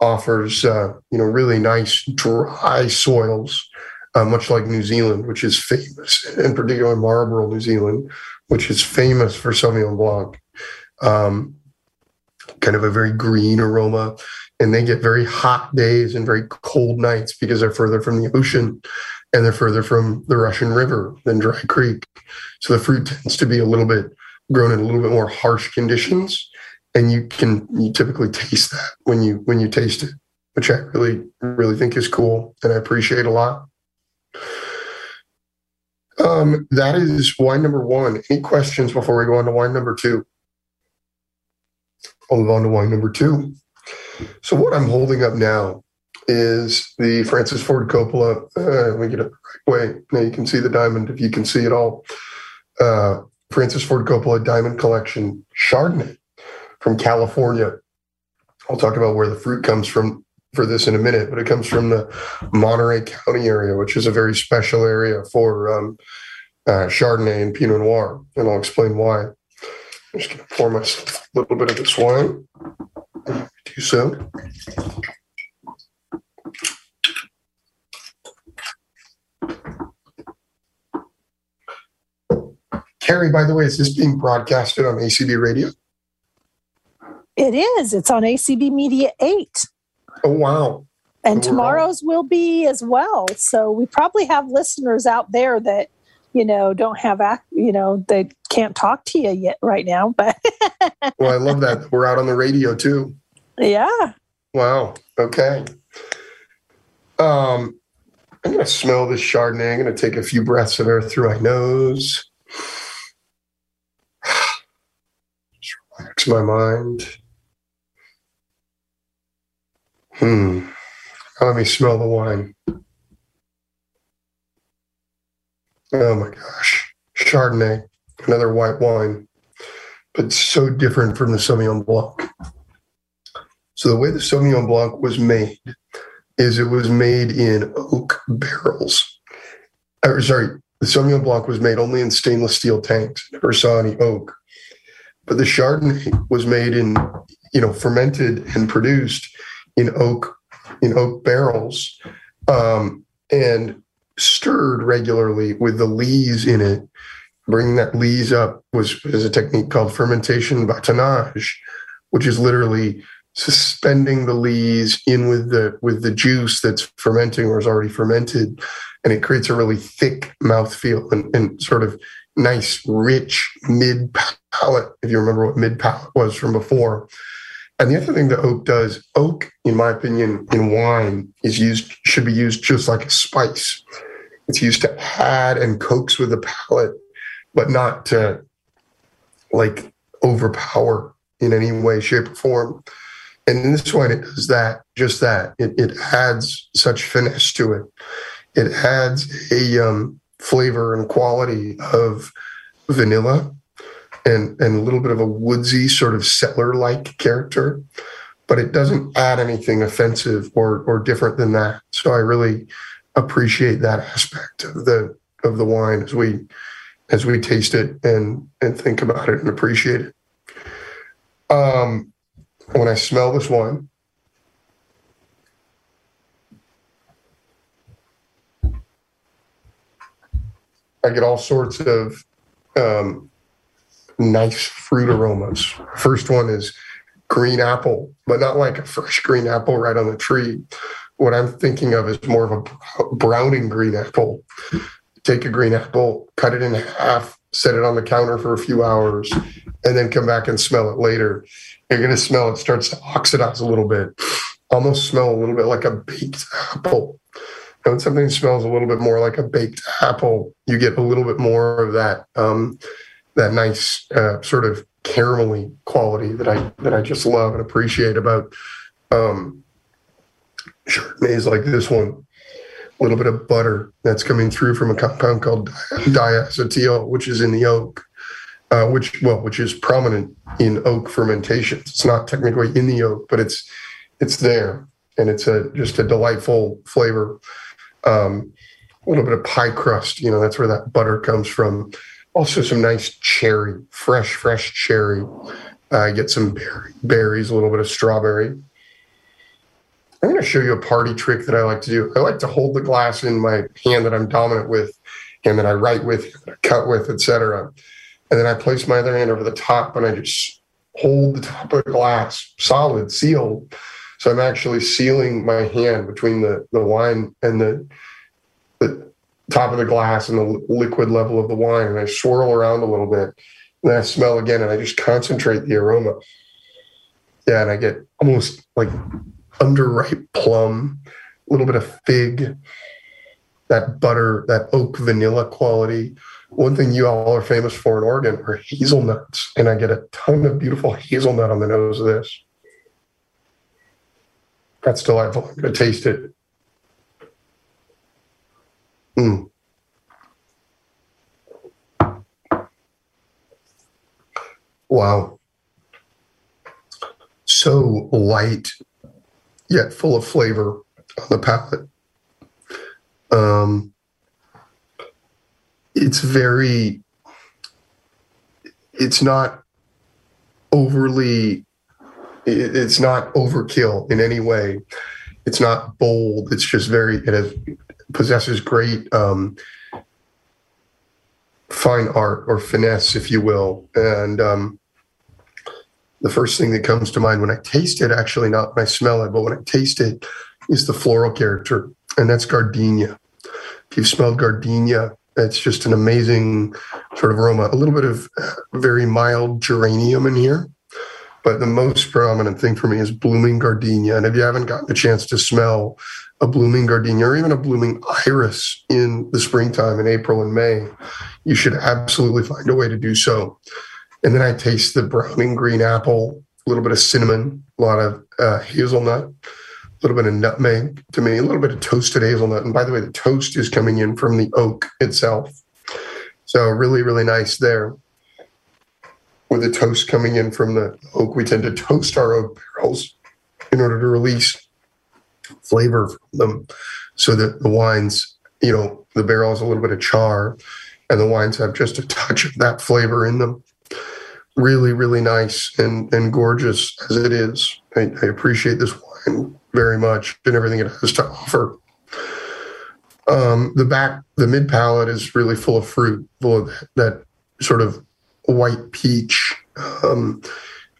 offers uh, you know really nice dry soils, uh, much like New Zealand, which is famous, in particular Marlborough, New Zealand, which is famous for Sauvignon Blanc. Um, kind of a very green aroma, and they get very hot days and very cold nights because they're further from the ocean and they're further from the Russian River than Dry Creek. So the fruit tends to be a little bit grown in a little bit more harsh conditions and you can you typically taste that when you when you taste it. Which i really really think is cool and i appreciate a lot. Um, that is wine number one. Any questions before we go on to wine number two? I'll move on to wine number two. So what i'm holding up now is the francis ford coppola uh, me get it right way. Now you can see the diamond if you can see it all. Uh, francis ford coppola diamond collection chardonnay from California. I'll talk about where the fruit comes from for this in a minute, but it comes from the Monterey County area, which is a very special area for um, uh, Chardonnay and Pinot Noir, and I'll explain why. I'm just going to pour myself a little bit of this wine. Do so. Carrie, by the way, is this being broadcasted on ACB Radio? It is. It's on ACB Media 8. Oh, wow. And Wow. tomorrow's will be as well. So we probably have listeners out there that, you know, don't have, you know, they can't talk to you yet right now. But *laughs* Well, I love that. We're out on the radio too. yeah, Wow. Okay. Um, I'm going to smell this Chardonnay. I'm going to take a few breaths of air through my nose. *sighs* Just relax my mind. Hmm. Let me smell the wine. Oh my gosh. Chardonnay, another white wine, but so different from the Sauvignon Blanc. So the way the Sauvignon Blanc was made is it was made in oak barrels. Or sorry, the Sauvignon Blanc was made only in stainless steel tanks. Never saw any oak. But the Chardonnay was made in, you know, fermented and produced in oak in oak barrels, um, and stirred regularly with the lees in it. Bringing that lees up was a technique called fermentation batonnage, which is literally suspending the lees in with the with the juice that's fermenting or is already fermented and it creates a really thick mouthfeel and, and sort of nice rich mid palate if you remember what mid palate was from before and the other thing that oak does oak in my opinion in wine is used should be used just like a spice it's used to add and coax with the palate but not to like overpower in any way shape or form and in this one, it does that, just that. It, it adds such finesse to it. It adds a um, flavor and quality of vanilla and, and a little bit of a woodsy, sort of settler like character, but it doesn't add anything offensive or, or different than that. So I really appreciate that aspect of the of the wine as we as we taste it and and think about it and appreciate it. Um, when I smell this wine, I get all sorts of um, nice fruit aromas. First one is green apple, but not like a fresh green apple right on the tree. What I'm thinking of is more of a browning green apple. Take a green apple, cut it in half, set it on the counter for a few hours, and then come back and smell it later you're going to smell it starts to oxidize a little bit, almost smell a little bit like a baked apple. And when something smells a little bit more like a baked apple, you get a little bit more of that um, that nice uh, sort of caramelly quality that I that I just love and appreciate about um, Chardonnays like this one. A little bit of butter that's coming through from a compound called diacetyl, which is in the oak uh, which well, which is prominent in oak fermentations. It's not technically in the oak, but it's it's there, and it's a just a delightful flavor. Um, a little bit of pie crust, you know, that's where that butter comes from. Also, some nice cherry, fresh, fresh cherry. Uh, get some berry, berries, a little bit of strawberry. I'm going to show you a party trick that I like to do. I like to hold the glass in my hand that I'm dominant with, and that I write with, cut with, etc. And then I place my other hand over the top and I just hold the top of the glass solid, sealed. So I'm actually sealing my hand between the, the wine and the, the top of the glass and the liquid level of the wine. And I swirl around a little bit. And I smell again and I just concentrate the aroma. Yeah, and I get almost like underripe plum, a little bit of fig, that butter, that oak vanilla quality one thing you all are famous for in Oregon are hazelnuts, and I get a ton of beautiful hazelnut on the nose of this. That's delightful. I'm going to taste it. Mm. Wow. So light yet full of flavor on the palate. Um, it's very, it's not overly, it's not overkill in any way. It's not bold. It's just very, it has, possesses great um, fine art or finesse, if you will. And um, the first thing that comes to mind when I taste it, actually not when I smell it, but when I taste it, is the floral character, and that's gardenia. If you've smelled gardenia, it's just an amazing sort of aroma. A little bit of very mild geranium in here, but the most predominant thing for me is blooming gardenia. And if you haven't gotten a chance to smell a blooming gardenia or even a blooming iris in the springtime in April and May, you should absolutely find a way to do so. And then I taste the browning green apple, a little bit of cinnamon, a lot of uh, hazelnut, a little bit of nutmeg to me, a little bit of toasted hazelnut. And by the way, the toast is coming in from the oak itself. So really, really nice there. With the toast coming in from the oak, we tend to toast our oak barrels in order to release flavor them so that the wines, you know, the barrel a little bit of char and the wines have just a touch of that flavor in them really, really nice and, and gorgeous as it is. I, I appreciate this wine very much and everything it has to offer. Um, the back, the mid palate is really full of fruit, full of that, that sort of white peach. Um,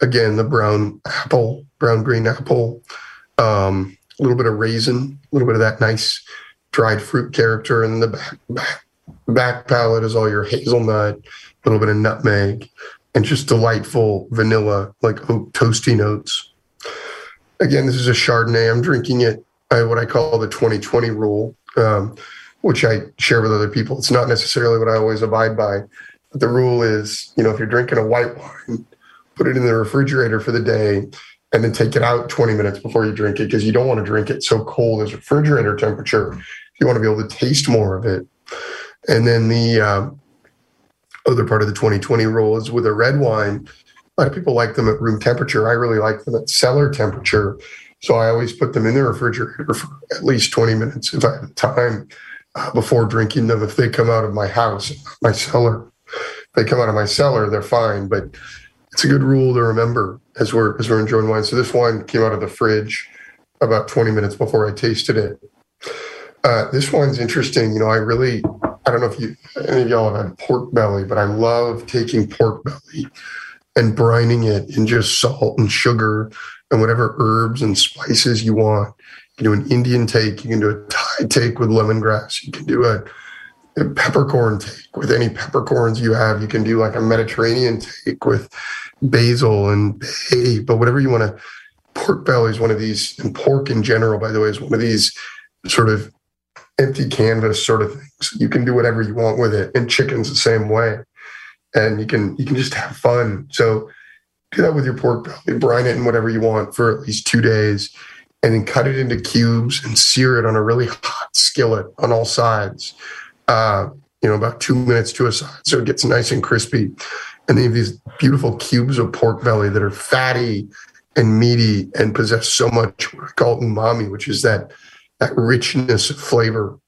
again, the brown apple, brown green apple, um, a little bit of raisin, a little bit of that nice dried fruit character. And the back, back, back palate is all your hazelnut, a little bit of nutmeg, and just delightful vanilla, like oak toasty notes. Again, this is a Chardonnay. I'm drinking it by what I call the 2020 rule, um, which I share with other people. It's not necessarily what I always abide by. But the rule is, you know, if you're drinking a white wine, put it in the refrigerator for the day and then take it out 20 minutes before you drink it because you don't want to drink it so cold as refrigerator temperature. You want to be able to taste more of it. And then the um, other part of the 2020 rule is with a red wine. A lot of people like them at room temperature. I really like them at cellar temperature. So I always put them in the refrigerator for at least 20 minutes if I have time uh, before drinking them. If they come out of my house, my cellar, if they come out of my cellar, they're fine. But it's a good rule to remember as we're as we're enjoying wine. So this wine came out of the fridge about 20 minutes before I tasted it. Uh, this wine's interesting. You know, I really I don't know if you any of y'all have had pork belly, but I love taking pork belly and brining it in just salt and sugar and whatever herbs and spices you want. You can do an Indian take, you can do a Thai take with lemongrass, you can do a, a peppercorn take with any peppercorns you have. You can do like a Mediterranean take with basil and bay, but whatever you want to. Pork belly is one of these, and pork in general, by the way, is one of these sort of empty canvas sort of things. You can do whatever you want with it, and chicken's the same way. And you can you can just have fun. So do that with your pork belly. Brine it in whatever you want for at least two days, and then cut it into cubes and sear it on a really hot skillet on all sides. Uh, you know, about two minutes to a side, so it gets nice and crispy. And then you have these beautiful cubes of pork belly that are fatty and meaty and possess so much what I call umami, which is that that richness of flavor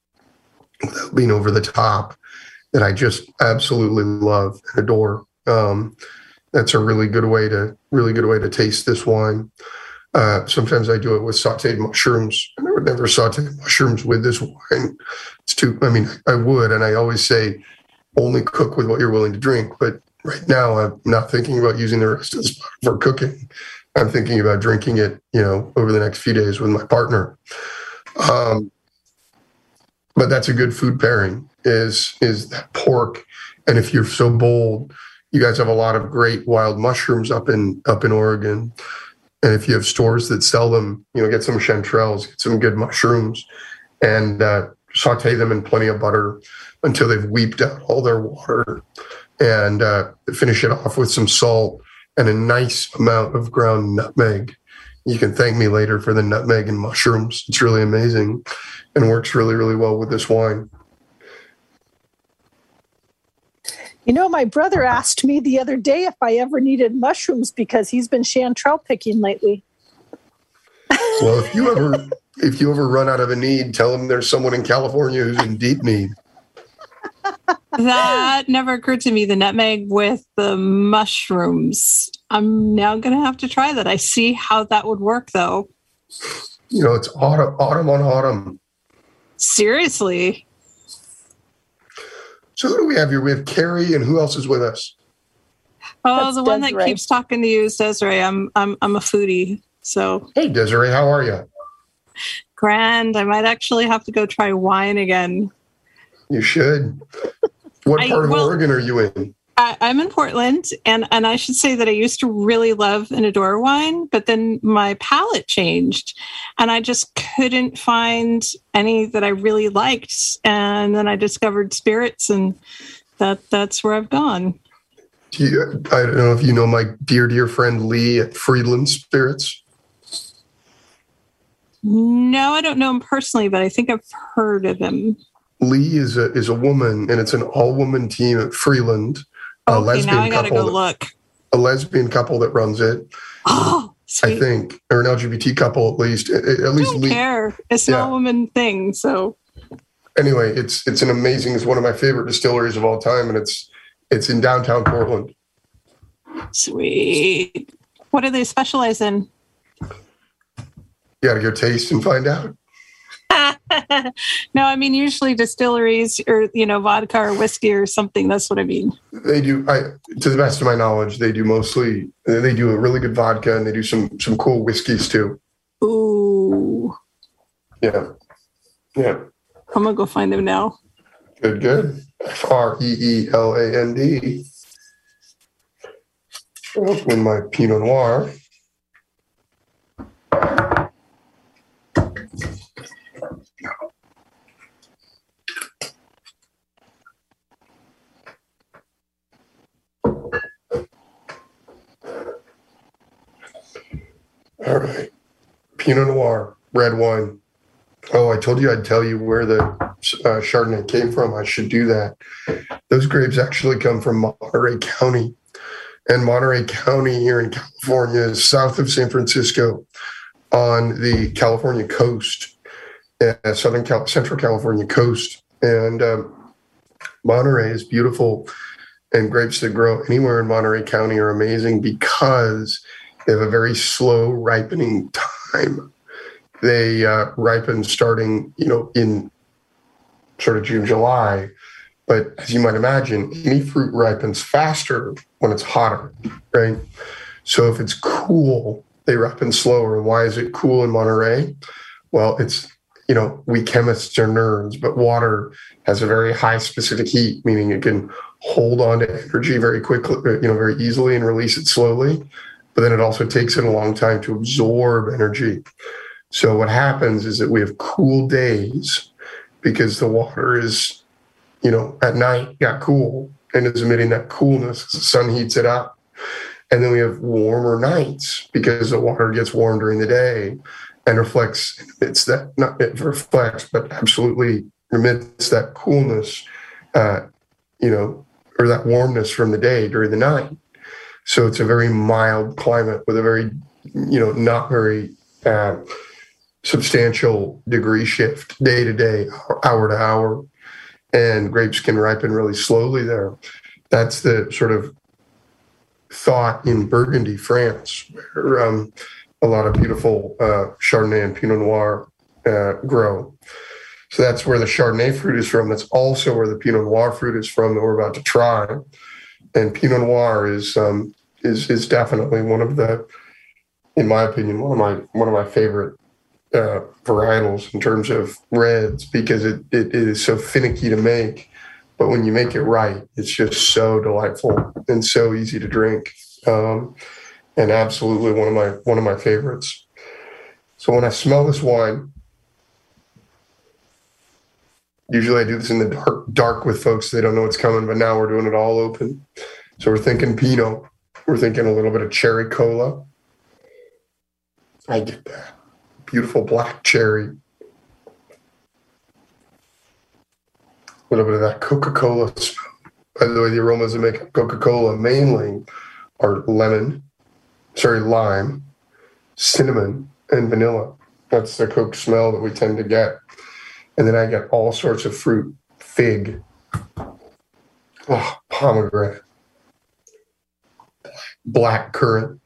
without being over the top that I just absolutely love and adore. Um, that's a really good way to really good way to taste this wine. Uh, sometimes I do it with sautéed mushrooms. I would never saute mushrooms with this wine. It's too. I mean, I would, and I always say only cook with what you're willing to drink. But right now, I'm not thinking about using the rest of this for cooking. I'm thinking about drinking it, you know, over the next few days with my partner. Um, but that's a good food pairing is is that pork. And if you're so bold, you guys have a lot of great wild mushrooms up in up in Oregon. And if you have stores that sell them, you know, get some chanterelles, get some good mushrooms, and uh, saute them in plenty of butter until they've weeped out all their water, and uh, finish it off with some salt and a nice amount of ground nutmeg. You can thank me later for the nutmeg and mushrooms. It's really amazing and works really, really well with this wine. You know, my brother asked me the other day if I ever needed mushrooms because he's been chanterelle picking lately. Well, if you ever if you ever run out of a need, tell them there's someone in California who's in deep need. That never occurred to me. The nutmeg with the mushrooms. I'm now going to have to try that. I see how that would work, though. You know, it's autumn, autumn on autumn. Seriously. So who do we have here? We have Carrie, and who else is with us? Oh, That's the one that keeps talking to you is Desiree. I'm I'm I'm a foodie, so Hey, Desiree, how are you? grand. I might actually have to go try wine again. You should. What I- part of well- Oregon are you in? I, I'm in Portland, and and I should say that I used to really love and adore wine, but then my palate changed, and I just couldn't find any that I really liked. And then I discovered spirits, and that that's where I've gone. Do you, I don't know if you know my dear, dear friend Lee at Freeland Spirits. No, I don't know him personally, but I think I've heard of him. Lee is a is a woman, and it's an all woman team at Freeland. A Okay, lesbian now I gotta couple. go that- look. a lesbian couple that runs it, Oh, I think, or an LGBT couple at least. At, at I least don't care. It's not Yeah. a woman thing, so Anyway, it's it's an amazing. It's one of my favorite distilleries of all time, and it's it's in downtown Portland. sweet. What do they specialize in? You got to go taste and find out. *laughs* no, I mean usually distilleries or you know vodka or whiskey or something. That's what I mean. They do. I, to the best of my knowledge, they do mostly. They do a really good vodka, and they do some some cool whiskeys too. Ooh, Yeah, yeah. I'm gonna go find them now. Good, good. F R E E L A N D. Open my Pinot Noir. Pinot Noir, red wine. Oh, I told you I'd tell you where the uh, Chardonnay came from. I should do that. Those grapes actually come from Monterey County. And Monterey County here in California is south of San Francisco on the California coast, uh, Southern Cal- Central California coast. And um, Monterey is beautiful. And grapes that grow anywhere in Monterey County are amazing because they have a very slow ripening time they uh, ripen starting, you know, in sort of June, July. But as you might imagine, any fruit ripens faster when it's hotter, right? So if it's cool, they ripen slower. And why is it cool in Monterey? Well, it's, you know, we chemists are nerds, but water has a very high specific heat, meaning it can hold on to energy very quickly, you know, very easily and release it slowly. But then it also takes it a long time to absorb energy. So what happens is that we have cool days because the water is, you know, at night got cool and is emitting that coolness the sun heats it up. And then we have warmer nights because the water gets warm during the day and reflects it's that not it reflects, but absolutely emits that coolness, uh, you know, or that warmness from the day during the night. So it's a very mild climate with a very, you know, not very uh, substantial degree shift day to day, hour to hour, and grapes can ripen really slowly there. That's the sort of thought in Burgundy, France, where um, a lot of beautiful uh, Chardonnay and Pinot Noir uh, grow. So that's where the Chardonnay fruit is from. That's also where the Pinot Noir fruit is from that we're about to try. And Pinot Noir is um, is is definitely one of the, in my opinion, one of my one of my favorite uh, varietals in terms of reds because it, it, it is so finicky to make. But when you make it right, it's just so delightful and so easy to drink, um, and absolutely one of my one of my favorites. So when I smell this wine, usually I do this in the dark, dark with folks. They don't know what's coming, but now we're doing it all open. So we're thinking Pinot. We're thinking a little bit of cherry cola. I get that beautiful black cherry. A little bit of that Coca Cola smell. By the way, the aromas that make Coca Cola mainly are lemon, sorry, lime, cinnamon, and vanilla. That's the coke smell that we tend to get. And then I get all sorts of fruit, fig, oh, pomegranate, black currant,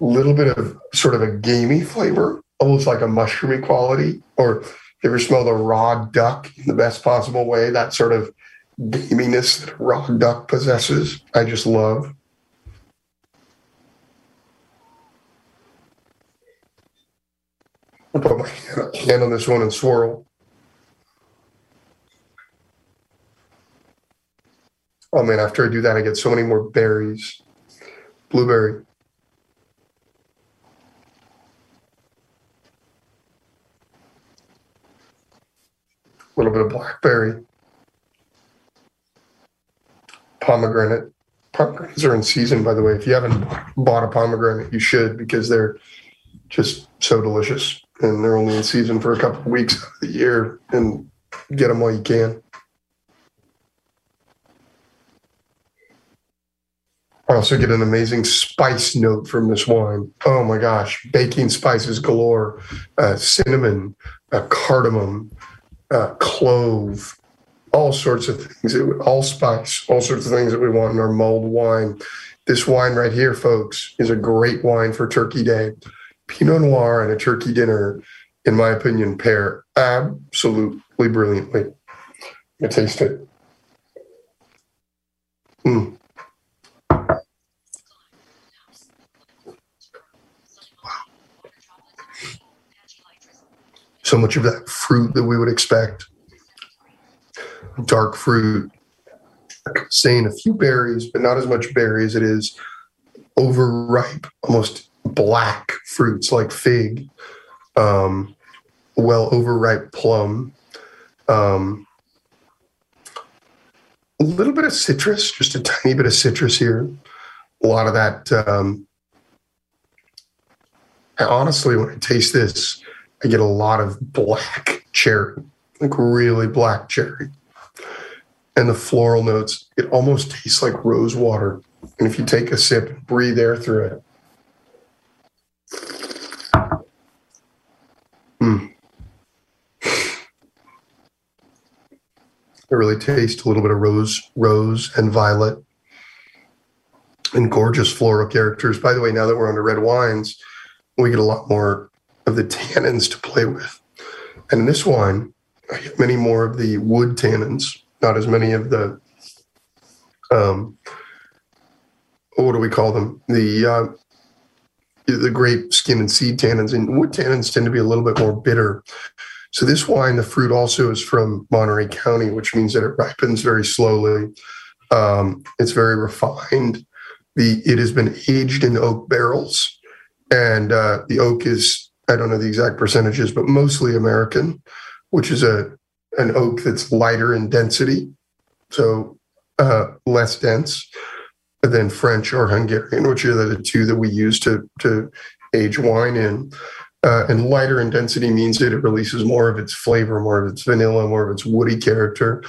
a little bit of sort of a gamey flavor, almost like a mushroomy quality. Or you ever smell the raw duck in the best possible way? That sort of gaminess that a raw duck possesses. I just love. I'll put my hand on this one and swirl. Oh man, after I do that, I get so many more berries. Blueberry. A little bit of blackberry. Pomegranate. Pomegranates are in season, by the way. If you haven't bought a pomegranate, you should because they're just so delicious and they're only in season for a couple of weeks of the year and get them while you can. I also get an amazing spice note from this wine. Oh my gosh, baking spices galore, uh, cinnamon, uh, cardamom, uh, clove, all sorts of things, it, allspice, all sorts of things that we want in our mulled wine. This wine right here, folks, is a great wine for Turkey Day. Pinot Noir and a turkey dinner, in my opinion, pair absolutely brilliantly. You taste it. Mm. So much of that fruit that we would expect. Dark fruit, saying a few berries, but not as much berry as it is overripe, almost black fruits like fig, um, well overripe plum, um, a little bit of citrus, just a tiny bit of citrus here. A lot of that. Um, honestly, when I taste this, I get a lot of black *laughs* cherry, like really black cherry. And the floral notes, it almost tastes like rose water. And if you take a sip breathe air through it, Mm. I really taste a little bit of rose, rose and violet, and gorgeous floral characters. By the way, now that we're under red wines, we get a lot more of the tannins to play with. And in this wine, I get many more of the wood tannins, not as many of the um, what do we call them? The uh, the grape skin and seed tannins, and wood tannins tend to be a little bit more bitter. So this wine, the fruit also is from Monterey County, which means that it ripens very slowly. Um, it's very refined. The it has been aged in oak barrels, and uh, the oak is I don't know the exact percentages, but mostly American, which is a an oak that's lighter in density, so uh, less dense than French or Hungarian, which are the two that we use to to age wine in. Uh, and lighter in density means that it releases more of its flavor, more of its vanilla, more of its woody character.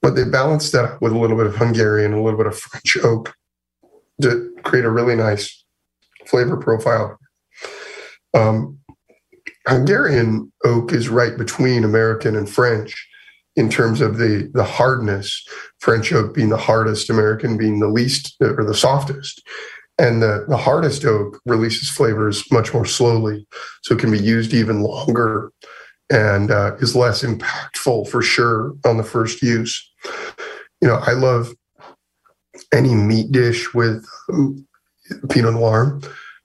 But they balance that with a little bit of Hungarian, a little bit of French oak to create a really nice flavor profile. Um, Hungarian oak is right between American and French in terms of the the hardness. French oak being the hardest, American being the least or the softest. And the, the hardest oak releases flavors much more slowly, so it can be used even longer and uh, is less impactful for sure on the first use. You know, I love any meat dish with um, Pinot Noir.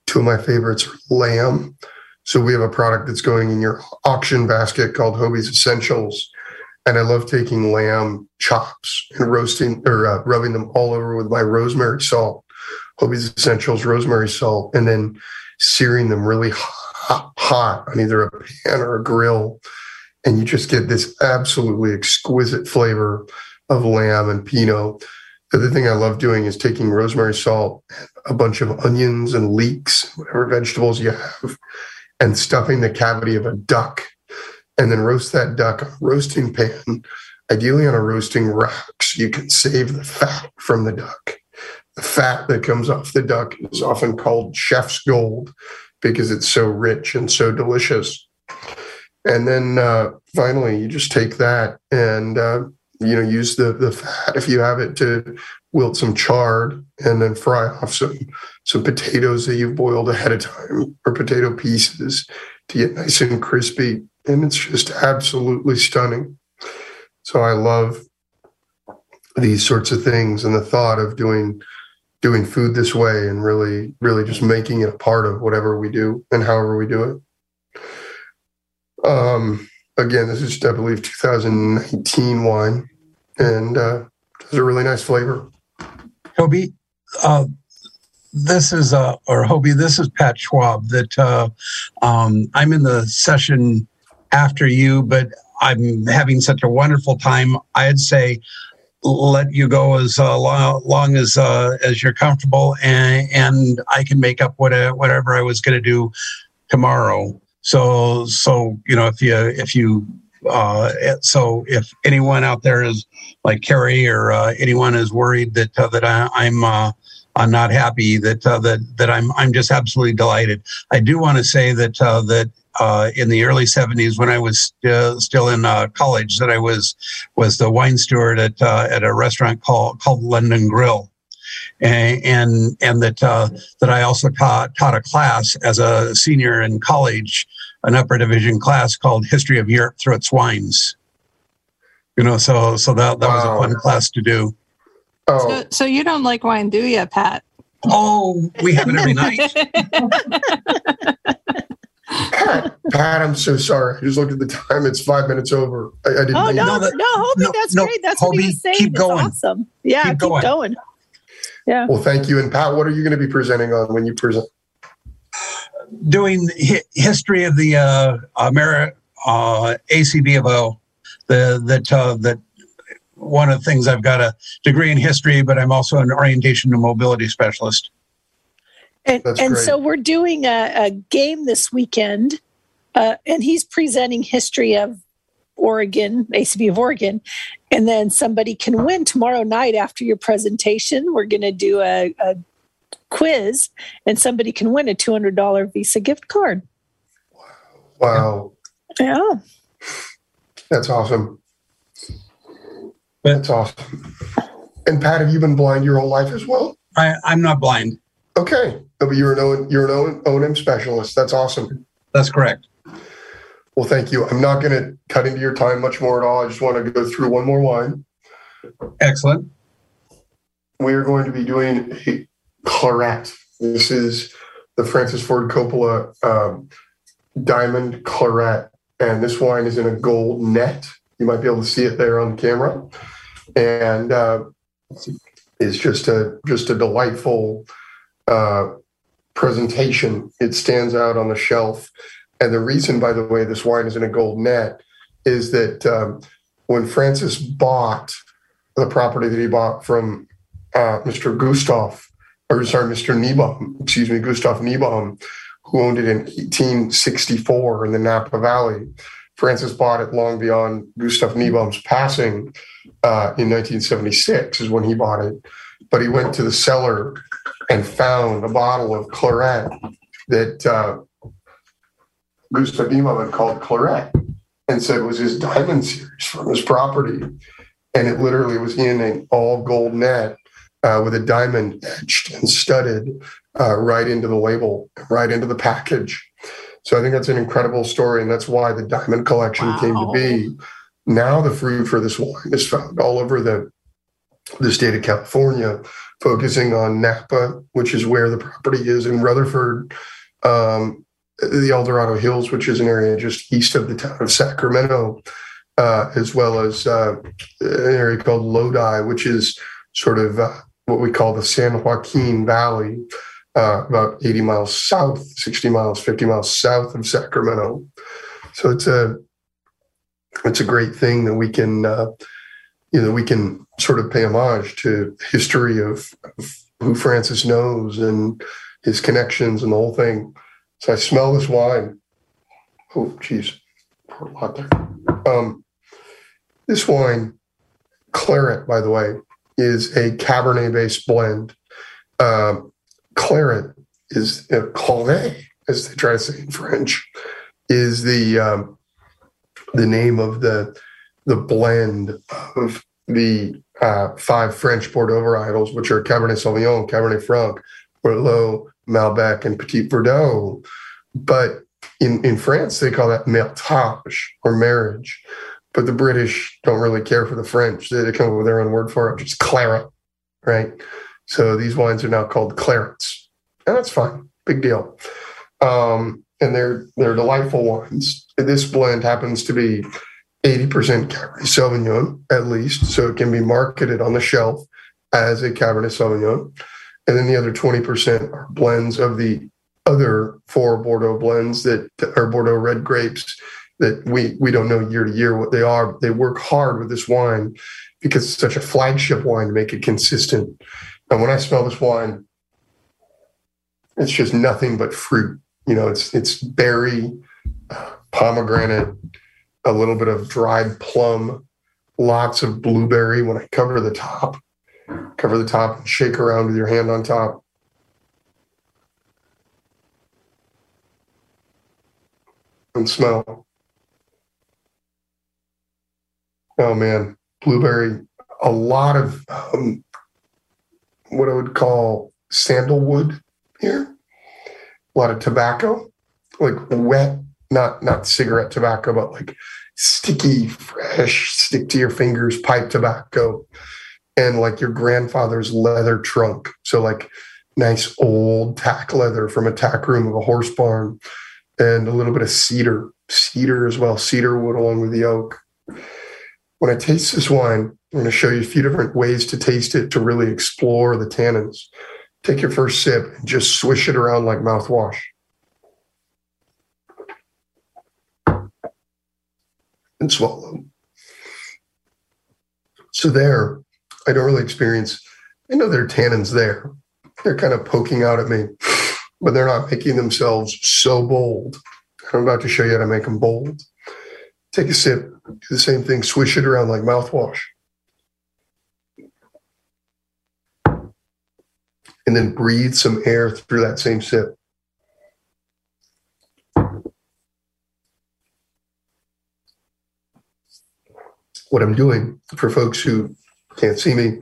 Two of my favorites are lamb. So we have a product that's going in your auction basket called Hobie's Essentials and I love taking lamb chops and roasting or uh, rubbing them all over with my rosemary salt, Hobie's Essentials rosemary salt, and then searing them really hot, hot on either a pan or a grill. And you just get this absolutely exquisite flavor of lamb and Pinot. The other thing I love doing is taking rosemary salt, a bunch of onions and leeks, whatever vegetables you have, and stuffing the cavity of a duck and then roast that duck on a roasting pan, ideally on a roasting rack, so you can save the fat from the duck. The fat that comes off the duck is often called chef's gold. because it's so rich and so delicious. And then uh, finally, you just take that and uh, you know use the the fat if you have it to wilt some chard and then fry off some some potatoes that you've boiled ahead of time or potato pieces to get nice and crispy. And it's just absolutely stunning. So I love these sorts of things and the thought of doing doing food this way and really really just making it a part of whatever we do and however we do it um again this is i believe 2019 wine and uh has a really nice flavor Hoby, uh, this is uh, or Hoby, this is Pat Schwab. That uh, um, I'm in the session after you, but I'm having such a wonderful time. I'd say let you go as uh, long, long as uh, as you're comfortable, and and I can make up what whatever I was going to do tomorrow. So so you know if you if you uh, so if anyone out there is like Carrie or uh, anyone is worried that uh, that I, am I'm, I'm not happy that that that I'm I'm just absolutely delighted. I do want to say that that uh, in the early 70s when I was uh, still in uh, college that I was was the wine steward at at a restaurant called called London Grill. And and, and that uh, that I also taught taught a class as a senior in college an upper division class called History of Europe through its wines. You know, so so that that wow. was a fun class to do. Oh. So, so you don't like wine, do you, Pat? Oh, we have it every night. *laughs* Pat, Pat, I'm so sorry. I just looked at the time. It's five minutes over. I, I didn't. Oh no, that, no, Hoby, no, that's no, great. That's Hoby, what he was saying. Keep going. It's awesome. Yeah, keep, keep going. going. Yeah. Well, thank you. And Pat, what are you going to be presenting on when you present? doing hi- history of the uh, Ameri- uh, ACB of O. The that uh, that one of the things I've got a degree in history, but I'm also an orientation and mobility specialist. And, and so we're doing a, a game this weekend, uh, and he's presenting history of Oregon, ACB of Oregon, and then somebody can win tomorrow night after your presentation. We're going to do a, a quiz and somebody can win a $200 Visa gift card. Wow. Yeah. That's awesome. That's awesome. And Pat, have you been blind your whole life as well? I, I'm not blind. Okay. But you're an O, you're an O&M specialist. That's awesome. That's correct. Well, thank you. I'm not going to cut into your time much more at all. I just want to go through one more wine. Excellent. We are going to be doing a Claret. This is the Francis Ford Coppola um, Diamond Claret. And this wine is in a gold net. You might be able to see it there on camera. And uh, it's just a just a delightful uh, presentation. It stands out on the shelf. And the reason, by the way, this wine is in a gold net is that um, when Francis bought the property that he bought from uh, Mr. Gustav or sorry, Mr. Niebaum, excuse me, Gustav Niebaum, who owned it in 1864 in the Napa Valley. Francis bought it long beyond Gustav Niebaum's passing uh, in 1976 is when he bought it. But he went to the cellar and found a bottle of claret that uh, Gustav had called claret and said it was his diamond series from his property. And it literally was in an all gold net uh, with a diamond etched and studded uh, right into the label, right into the package. So I think that's an incredible story, and that's why the diamond collection wow. came to be. Now the fruit for this wine is found all over the the state of California, focusing on Napa, which is where the property is in Rutherford, um, the El Dorado Hills, which is an area just east of the town of Sacramento, uh, as well as uh, an area called Lodi, which is sort of uh, what we call the San Joaquin Valley, uh, about 80 miles south, 60 miles, 50 miles south of Sacramento. So it's a it's a great thing that we can uh, you know we can sort of pay homage to history of, of who Francis knows and his connections and the whole thing. So I smell this wine. Oh, geez, pour a lot there. Um, this wine, claret, by the way, is a Cabernet based blend. Um, claret is uh, Claret as they try to say in French, is the um, the name of the the blend of the uh, five French Bordeaux varietals, which are Cabernet Sauvignon, Cabernet Franc, Merlot, Malbec, and Petit Verdot. But in, in France, they call that martage or marriage. But the British don't really care for the French. They, they come up with their own word for it, just claret, right? So these wines are now called clarets, and that's fine, big deal. Um, and they're they're delightful wines. This blend happens to be 80% Cabernet Sauvignon at least, so it can be marketed on the shelf as a Cabernet Sauvignon. And then the other 20% are blends of the other four Bordeaux blends that are Bordeaux red grapes that we we don't know year to year what they are. But they work hard with this wine because it's such a flagship wine to make it consistent. And when I smell this wine, it's just nothing but fruit. You know, it's it's berry, pomegranate, a little bit of dried plum, lots of blueberry. When I cover the top, cover the top and shake around with your hand on top. And smell. Oh man, blueberry, a lot of um, what I would call sandalwood here, a lot of tobacco, like wet, not not cigarette tobacco, but like sticky, fresh, stick to your fingers pipe tobacco, and like your grandfather's leather trunk. So like nice old tack leather from a tack room of a horse barn, and a little bit of cedar, cedar as well, cedar wood along with the oak. When I taste this wine, I'm going to show you a few different ways to taste it to really explore the tannins. Take your first sip and just swish it around like mouthwash. And swallow. So there, I don't really experience, I know there are tannins there. They're kind of poking out at me, but they're not making themselves so bold. I'm about to show you how to make them bold. Take a sip, do the same thing, swish it around like mouthwash. And then breathe some air through that same sip. What I'm doing for folks who can't see me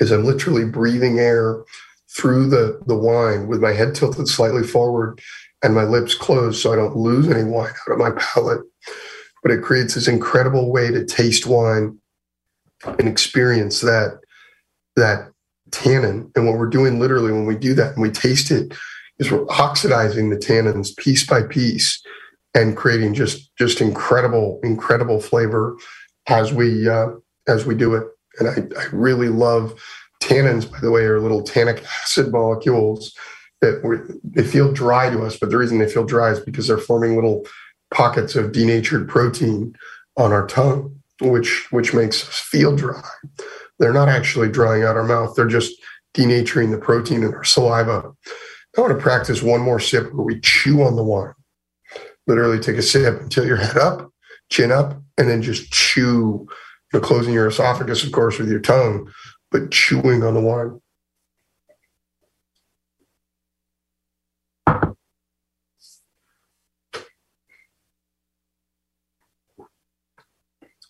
is I'm literally breathing air through the, the wine with my head tilted slightly forward and my lips closed so I don't lose any wine out of my palate. But it creates this incredible way to taste wine and experience that that tannin. And what we're doing literally when we do that and we taste it is we're oxidizing the tannins piece by piece and creating just just incredible incredible flavor as we uh, as we do it. And I, I really love tannins. By the way, are little tannic acid molecules that they feel dry to us, but the reason they feel dry is because they're forming little pockets of denatured protein on our tongue, which which makes us feel dry. They're not actually drying out our mouth; they're just denaturing the protein in our saliva. I want to practice one more sip where we chew on the wine. Literally take a sip until your head up, chin up, and then just chew. You're closing your esophagus, of course, with your tongue, but chewing on the wine.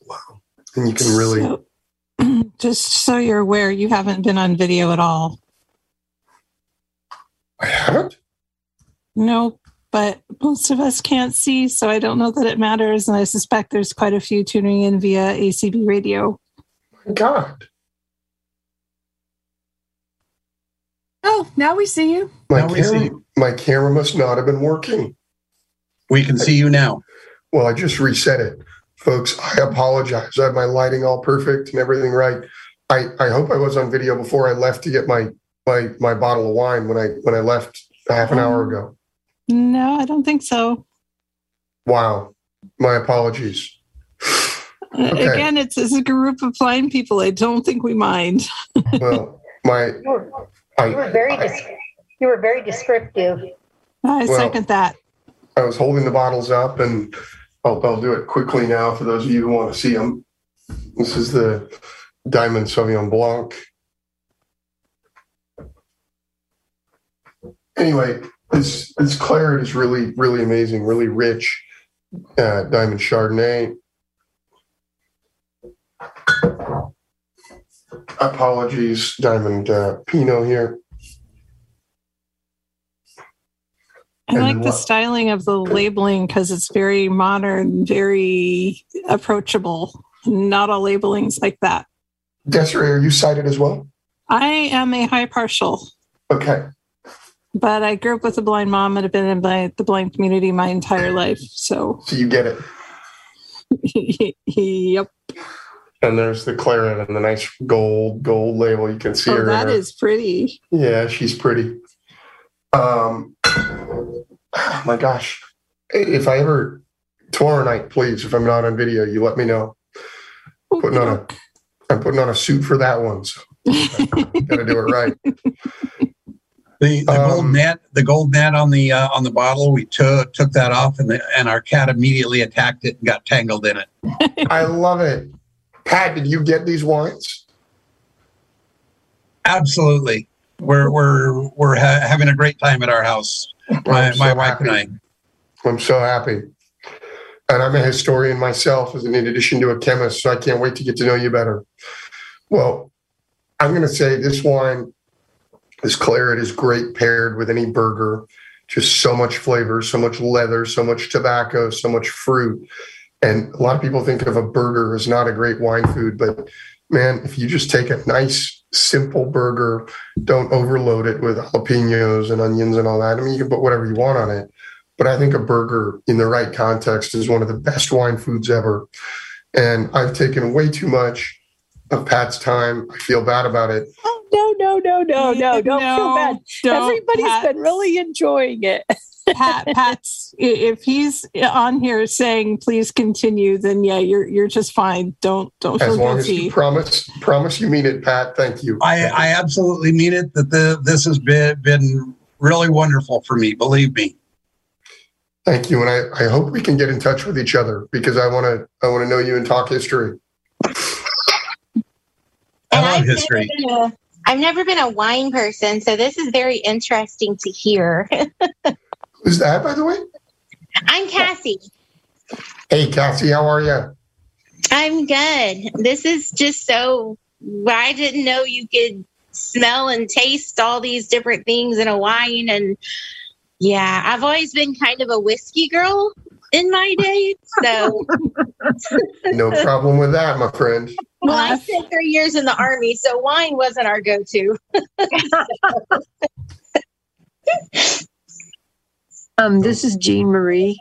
Wow. And you can really So, *clears throat* just so you're aware, you haven't been on video at all. I haven't. No, but most of us can't see, so I don't know that it matters. And I suspect there's quite a few tuning in via ACB radio. My God, Oh, now we see you. my Now we see camera, you. my camera must not have been working. We can see you now. Well, I just reset it, folks. I apologize. I have my lighting all perfect and everything right. I, I hope I was on video before I left to get my my my bottle of wine when I when I left half an hour oh. ago. No, I don't think so. Wow, my apologies. Uh, Okay. Again, it's, it's a group of blind people. I don't think we mind. *laughs* Well, my You were, I, you were very I, des- you were very descriptive. I Well- second that. I was holding the bottles up, and I'll, I'll do it quickly now for those of you who want to see them. This is the Diamond Sauvignon Blanc. Anyway, this this claret is really really amazing, really rich. Uh, diamond Chardonnay. Apologies, diamond uh, Pinot here. I And like the what- styling of the labeling because it's very modern, very approachable. Not all labelings like that. Desiree, are you sighted as well? I am a high partial, Okay. But I grew up with a blind mom and have been in my, the blind community my entire life. So, So you get it. *laughs* yep. And there's the claret and the nice gold gold label. You can see Oh, her. in that her- is pretty. Yeah, she's pretty. Um, oh *sighs* my gosh, if I ever tomorrow night, please, if I'm not on video, you let me know. Putting on a, I'm putting on a suit for that one, so *laughs* got to do it right. The, the gold Um, net, the gold net on the uh, on the bottle, we took took that off, and the, and our cat immediately attacked it and got tangled in it. *laughs* I love it. Pat, did you get these wines? Absolutely, we're we're we're ha- having a great time at our house. My I'm my so wife and I. happy. I'm so happy. And I'm a historian myself, as in addition to a chemist, so I can't wait to get to know you better. Well, I'm going to say this wine, this claret is great paired with any burger. Just so much flavor, so much leather, so much tobacco, so much fruit. And a lot of people think of a burger as not a great wine food, but man, if you just take a nice, simple burger, don't overload it with jalapenos and onions and all that. I mean, you can put whatever you want on it. But I think a burger in the right context is one of the best wine foods ever. And I've taken way too much of Pat's time. I feel bad about it. Oh, No, no, no, no, no. Don't feel bad. don't, Everybody's Pat. been really enjoying it. Pat, *laughs* Pat's if he's on here saying please continue, then yeah, you're you're just fine. Don't don't As feel long as guilty. you promise, promise you mean it, Pat. Thank you. I, I absolutely mean it. That the this has been been really wonderful for me. Believe me. Thank you. And I, I hope we can get in touch with each other because I want to I want to know you and talk history. I love history. Been a, uh, I've never been a wine person, so this is very interesting to hear. *laughs* Who's that, by the way? I'm Cassie. Hey, Cassie, how are you? I'm good. This is just so. I didn't know you could smell and taste all these different things in a wine, and yeah, I've always been kind of a whiskey girl in my day. So, *laughs* No problem with that, my friend. well, I spent three years in the army, so wine wasn't our go-to. *laughs* Um, this is Jean Marie.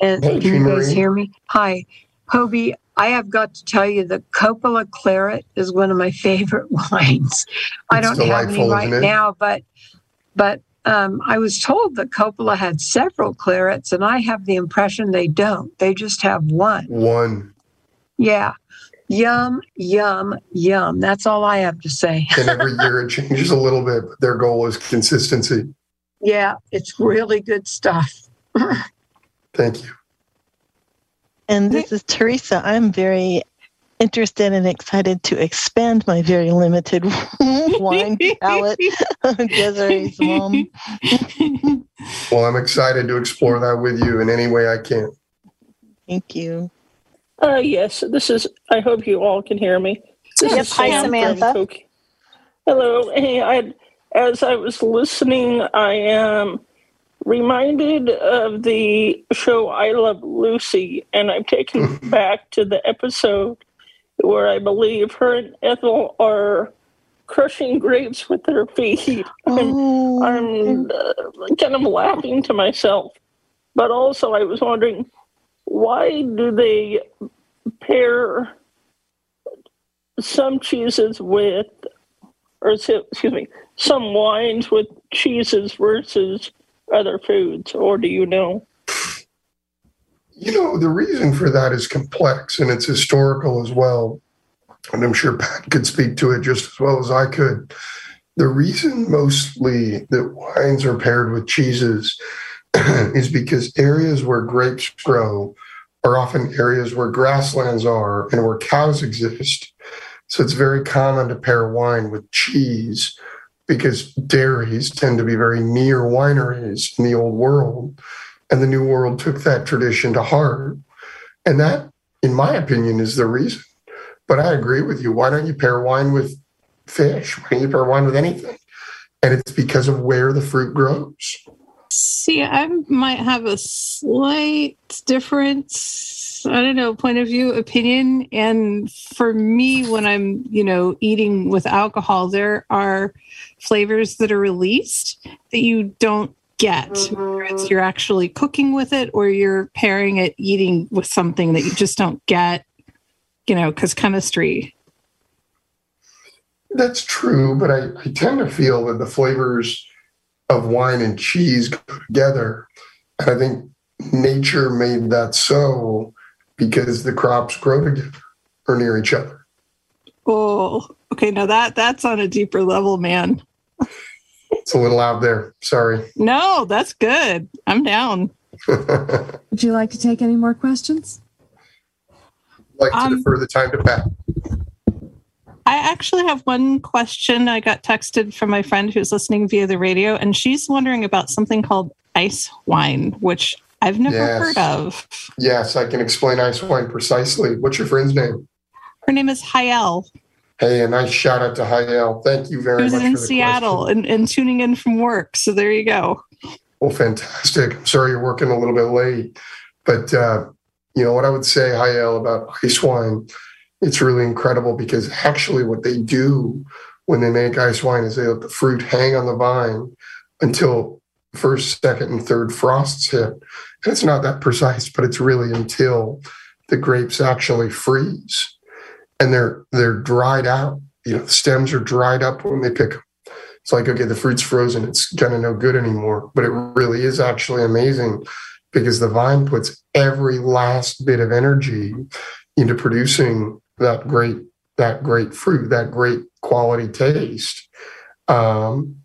And Hey, can you Jean guys hear me? Hi, Hoby. I have got to tell you that Coppola Claret is one of my *laughs* favorite wines. I don't have any right now, but but um, I was told that Coppola had several clarets, and I have the impression they don't. They just have one. One. Yeah. Yum, yum, yum. That's all I have to say. And every year it changes a little bit, but their goal is consistency. Yeah, it's really good stuff. *laughs* Thank you. And this is Teresa. I'm very interested and excited to expand my very limited *laughs* wine palate. *laughs* *laughs* Desiree's mom. Well, I'm excited to explore that with you in any way I can. Thank you. Uh, yes, this is. I hope you all can hear me. This Yep. is Hi, Sam Samantha. Hello. Hey, I, as I was listening, I am reminded of the show I Love Lucy, and I'm taken back to the episode where I believe her and Ethel are crushing grapes with their feet. I'm, I'm uh, kind of laughing to myself. But also, I was wondering why do they pair some cheeses with, or excuse me, some wines with cheeses versus other foods, or do you know? You know, the reason for that is complex and it's historical as well. And I'm sure Pat could speak to it just as well as I could. The reason mostly that wines are paired with cheeses *clears throat* is because areas where grapes grow are often areas where grasslands are and where cows exist. So it's very common to pair wine with cheese because dairies tend to be very near wineries in the old world. And the new world took that tradition to heart. And that, in my opinion, is the reason. But I agree with you. Why don't you pair wine with fish? Why don't you pair wine with anything? And it's because of where the fruit grows. See, I might have a slight difference. I don't know, point of view, opinion. And for me, when I'm, you know, eating with alcohol, there are flavors that are released that you don't get. Whether it's you're actually cooking with it or you're pairing it, eating with something that you just don't get, you know, because chemistry. That's true, but I, I tend to feel that the flavors of wine and cheese go together. And I think nature made that so because the crops grow together or near each other. Oh, okay. Now that that's on a deeper level, man. It's a little out there. Sorry. No, that's good. I'm down. *laughs* Would you like to take any more questions? I'd like to Um, defer the time to Pat. I actually have one question. I got texted from my friend who's listening via the radio, and she's wondering about something called ice wine, which I've never Yes. heard of. Yes, I can explain ice wine precisely. What's your friend's name? Her name is Hayel. Hey, a nice shout out to Hayel. Thank you very Who's much in for the Seattle and, and tuning in from work. So there you go. Well, fantastic. I'm sorry you're working a little bit late, but uh, you know what I would say, Hayel, about ice wine. It's really incredible because actually, what they do when they make ice wine is they let the fruit hang on the vine until first, second, and third frosts hit. And it's not that precise, but it's really until the grapes actually freeze and they're they're dried out. You know, the stems are dried up when they pick. It's like, okay, the fruit's frozen. It's kind of no good anymore. But it really is actually amazing because the vine puts every last bit of energy into producing that great that great fruit, that great quality taste. Um,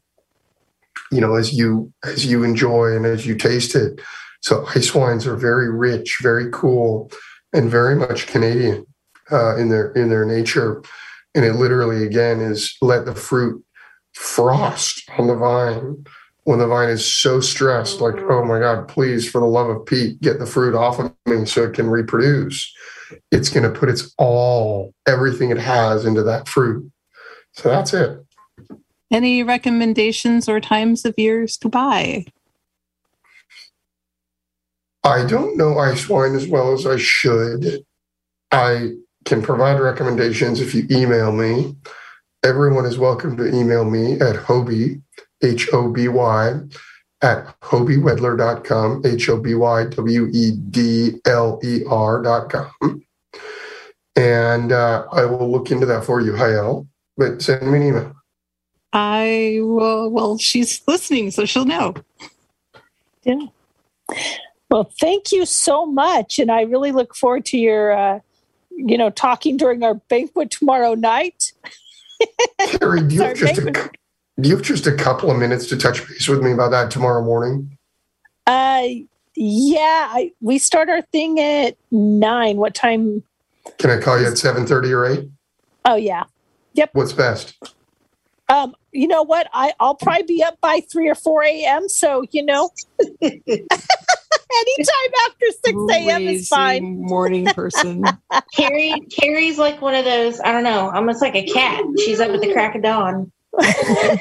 you know, as you as you enjoy and as you taste it. So ice wines are very rich, very cool, and very much Canadian uh, in their in their nature. And it literally again is let the fruit frost on the vine when the vine is so stressed, like, oh my God, please, for the love of Pete, get the fruit off of me so it can reproduce. It's going to put its all, everything it has into that fruit. So that's it. Any recommendations or times of years to buy? I don't know ice wine as well as I should. I can provide recommendations if you email me. Everyone is welcome to email me at Hoby, H O B Y, at hobywedler.com, H O B Y W E D L E R.com. And uh, I will look into that for you, Hayel. But send me an email. I will, well, she's listening, so she'll know. Yeah. Well, thank you so much, and I really look forward to your, uh, you know, talking during our banquet tomorrow night. Carrie, do you, have *laughs* just a, do you have just a couple of minutes to touch base with me about that tomorrow morning? Uh, yeah, I, we start our thing at nine. What time? Can I call you at 7.30 or 8? Oh, yeah. Yep. What's best? Um, you know what? I, I'll probably be up by three or four a.m. So you know, *laughs* *laughs* anytime after six a.m. is fine. Morning person. *laughs* Carrie, Carrie's like one of those, I don't know, almost like a cat. She's up at the crack of dawn. *laughs*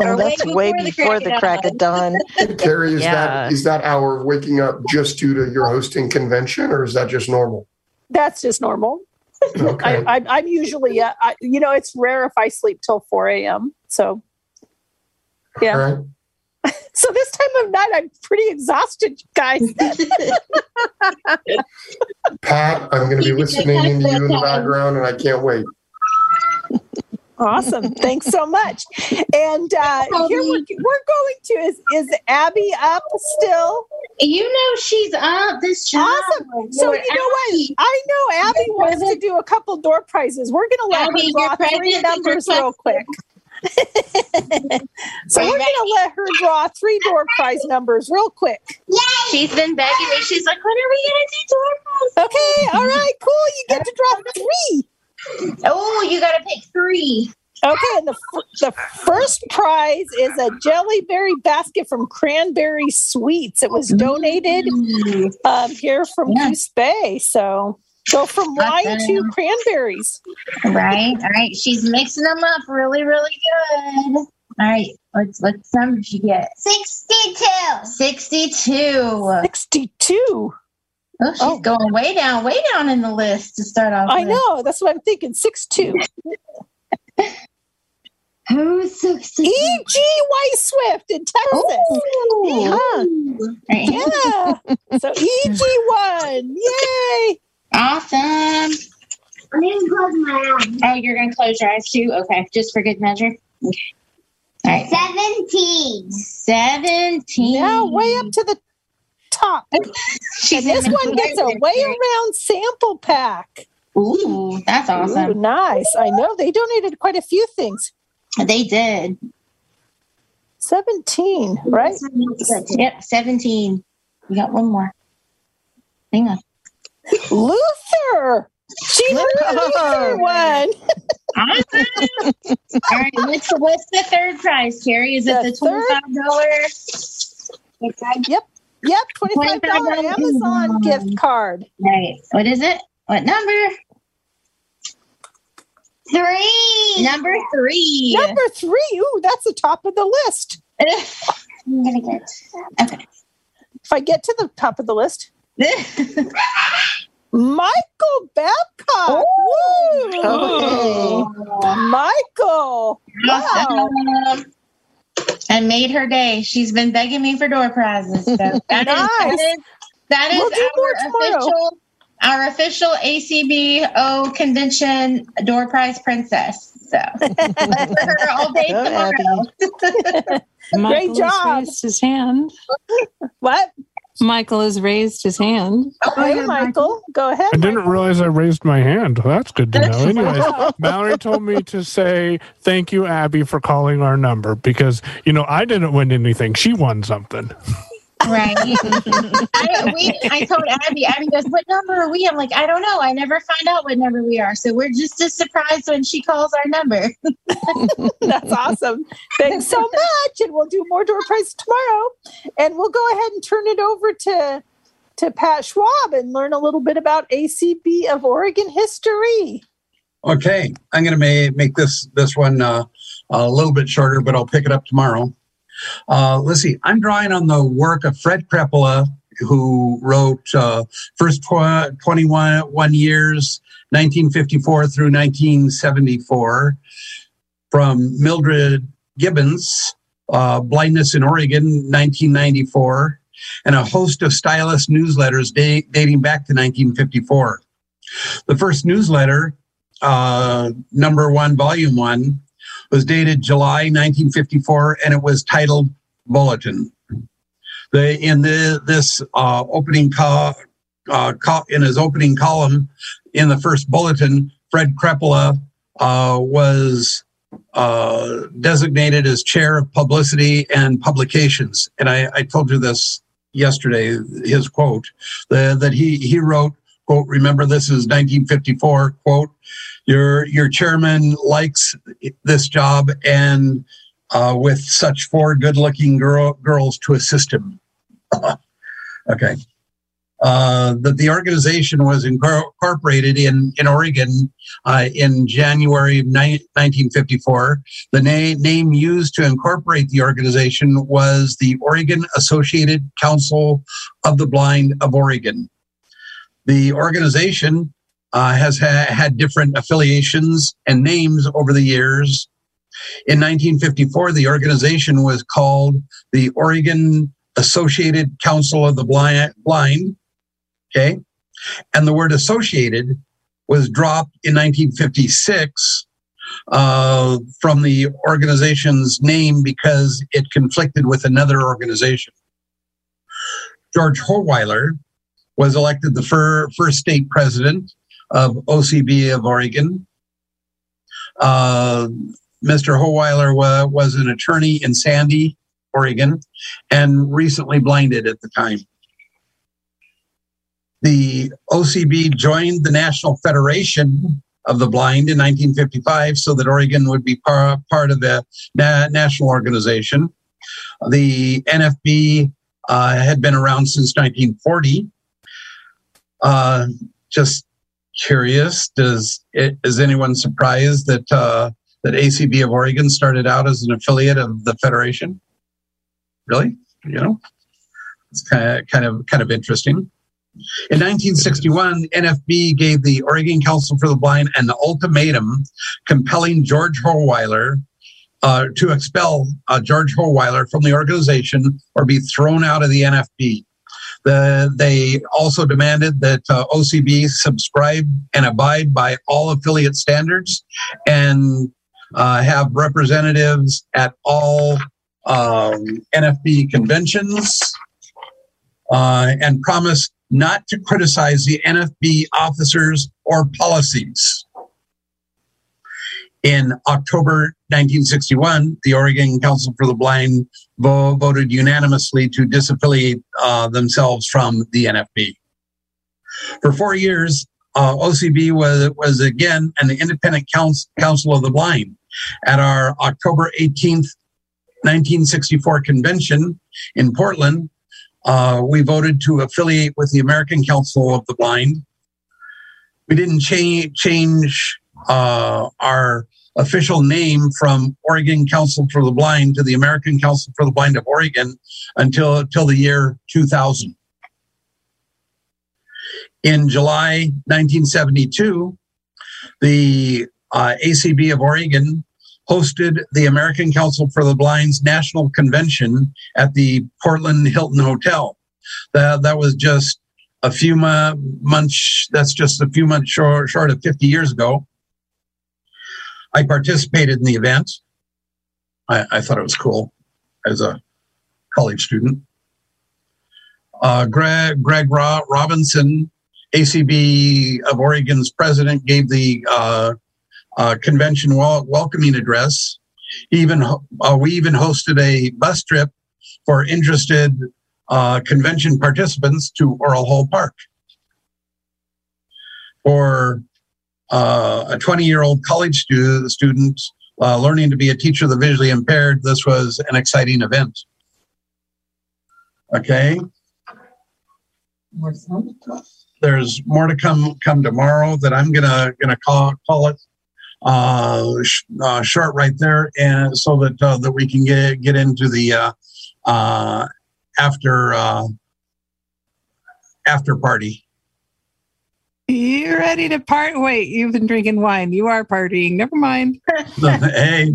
Oh, that's way before the before the crack of dawn. Carrie, is Yeah. that is that hour of waking up just due to your hosting convention, or is that just normal? That's just normal. Okay. I, I, I'm usually, uh, I, you know, it's rare if I sleep till four a.m. So, yeah. All right. So this time of night, I'm pretty exhausted, guys. *laughs* Pat, I'm going to be listening into you in the background, and I can't wait. awesome. Thanks so much. And uh, here we're, we're going to is is Abby up still? You know she's up this job. Awesome. So you know what? I know Abby wants to do a couple door prizes. We're going to let Abby, her draw three numbers real quick. So Are we're going to let her draw three door prize numbers real quick. She's been begging me. She's like, when are we gonna do door Okay. All right. Cool. You get to draw three. Oh, you gotta pick three. Okay, and the, f- the first prize is a jellyberry basket from Cranberry Sweets. It was donated um, here from Yeah. Coos Bay. So go from wine to cranberries. Right. All right. She's mixing them up really, really good. All right. Let's what number did she get? 62. 62. 62. Oh, she's oh. going way down, way down in the list to start off. I with. know. That's what I'm thinking. 6 2. *laughs* Who's 62? E.G. White Swift in Texas. Huh. Yeah. *laughs* So E.G. won. Yay. Awesome. I'm going to close my eyes. Oh, you're going to close your eyes too? Okay. Just for good measure. Okay. All right. 17. 17. Now way up to the top. *laughs* and this one gets a way around sample pack. Ooh, that's awesome. Ooh, nice. I know they donated quite a few things. They did. 17, right? Yep, 17. We got one more. Hang on. Luther. She Luther won. Awesome. All right, what's the, what's the third prize, Carrie? Is it The the twenty-five dollars? Yep. Yep. $25 $25 Amazon gift card. Right. What is it? What number? Three. Number three. Number three. Ooh, that's the top of the list. *laughs* I'm gonna get. Okay. If I get to the top of the list, Michael Babcock. Oh. Woo! Michael. Wow. Awesome. I made her day. She's been begging me for door prizes. So that is *laughs* that Nice. is that is We'll do our official our official ACBO convention door prize princess. So *laughs* that's for her all day Go, tomorrow. *laughs* Michael job. raised his hand. What? Michael has raised his hand. Oh, okay, Michael. Go ahead. I didn't realize I raised my hand. That's good to know. *laughs* Anyways, Mallory told me to say thank you, Abby, for calling our number because, you know, I didn't win anything. She won something. *laughs* Right. I, we, I told Abby, Abby goes, What number are we? I'm like, I don't know. I never find out what number we are. So we're just as surprised when she calls our number. *laughs* That's awesome. Thanks so much. And we'll do more door prizes tomorrow. And we'll go ahead and turn it over to to Pat Schwab and learn a little bit about ACB of Oregon history. Okay, I'm going to make this this one uh, a little bit shorter, but I'll pick it up tomorrow. Uh, let's see. I'm drawing on the work of Fred Krepala, who wrote uh, first tw- 21 one years, 1954 through 1974, from Mildred Gibbons, uh, Blindness in Oregon, 1994, and a host of stylist newsletters da- dating back to 1954. The first newsletter uh, number one, volume one, was dated July 1954, and it was titled Bulletin. The in the this uh, opening co- uh, co- in his opening column in the first bulletin, Fred Krepala uh, was uh, designated as chair of publicity and publications, and I, I told you this yesterday. His quote the, that he he wrote quote Remember this is 1954 quote your your chairman likes this job and uh, with such four good looking girl, girls to assist him *laughs* okay uh, that the organization was incorporated in in Oregon uh, in January of ni- 1954. The na- name used to incorporate the organization was the Oregon Associated Council of the Blind of Oregon. The organization uh, has ha- had different affiliations and names over the years. In 1954, the organization was called the Oregon Associated Council of the Blind. okay. And the word associated was dropped in 1956 uh, from the organization's name because it conflicted with another organization. George Hohweiler was elected the fir- first state president of OCB of Oregon. Uh, Mr. Hohweiler wa- was an attorney in Sandy, Oregon, and recently blinded at the time. The OCB joined the National Federation of the Blind in 1955 so that Oregon would be par- part of the na- national organization. The NFB uh, had been around since 1940. Uh, just curious, does it, is anyone surprised that uh, that ACB of Oregon started out as an affiliate of the Federation? Really, you know, it's kind of kind of kind of interesting. In 1961, NFB gave the Oregon Council for the Blind an ultimatum compelling George Hohweiler uh, to expel uh, George Hohweiler from the organization or be thrown out of the NFB. The, they also demanded that uh, OCB subscribe and abide by all affiliate standards and uh, have representatives at all um, NFB conventions uh, and promise not to criticize the NFB officers or policies. In October 1961, the Oregon Council for the Blind vo- voted unanimously to disaffiliate uh, themselves from the NFB. For four years, uh, OCB was, was again an independent council, council of the blind. At our October 18th, 1964 convention in Portland, uh, we voted to affiliate with the American Council of the Blind. We didn't cha- change uh, our official name from Oregon Council for the Blind to the American Council for the Blind of Oregon until, until the year 2000. In July 1972, the uh, ACB of Oregon hosted the American Council for the Blind's National Convention at the Portland Hilton Hotel. That, that was just a few months, that's just a few months short, short of 50 years ago. I participated in the event. I, I thought it was cool as a college student. Uh, Greg, Greg Ro- Robinson, ACB of Oregon's president, gave the uh, uh, convention wel- welcoming address. Even uh, we even hosted a bus trip for interested uh, convention participants to Oral Hull Park. For uh, a 20 year old college stu- student uh, learning to be a teacher of the visually impaired, this was an exciting event. Okay. There's more to come come tomorrow that I'm gonna gonna call call it uh, sh- uh, short right there, and so that uh, that we can get get into the uh, uh, after uh, after party. You ready to part? Wait, you've been drinking wine. You are partying. Never mind. *laughs* hey,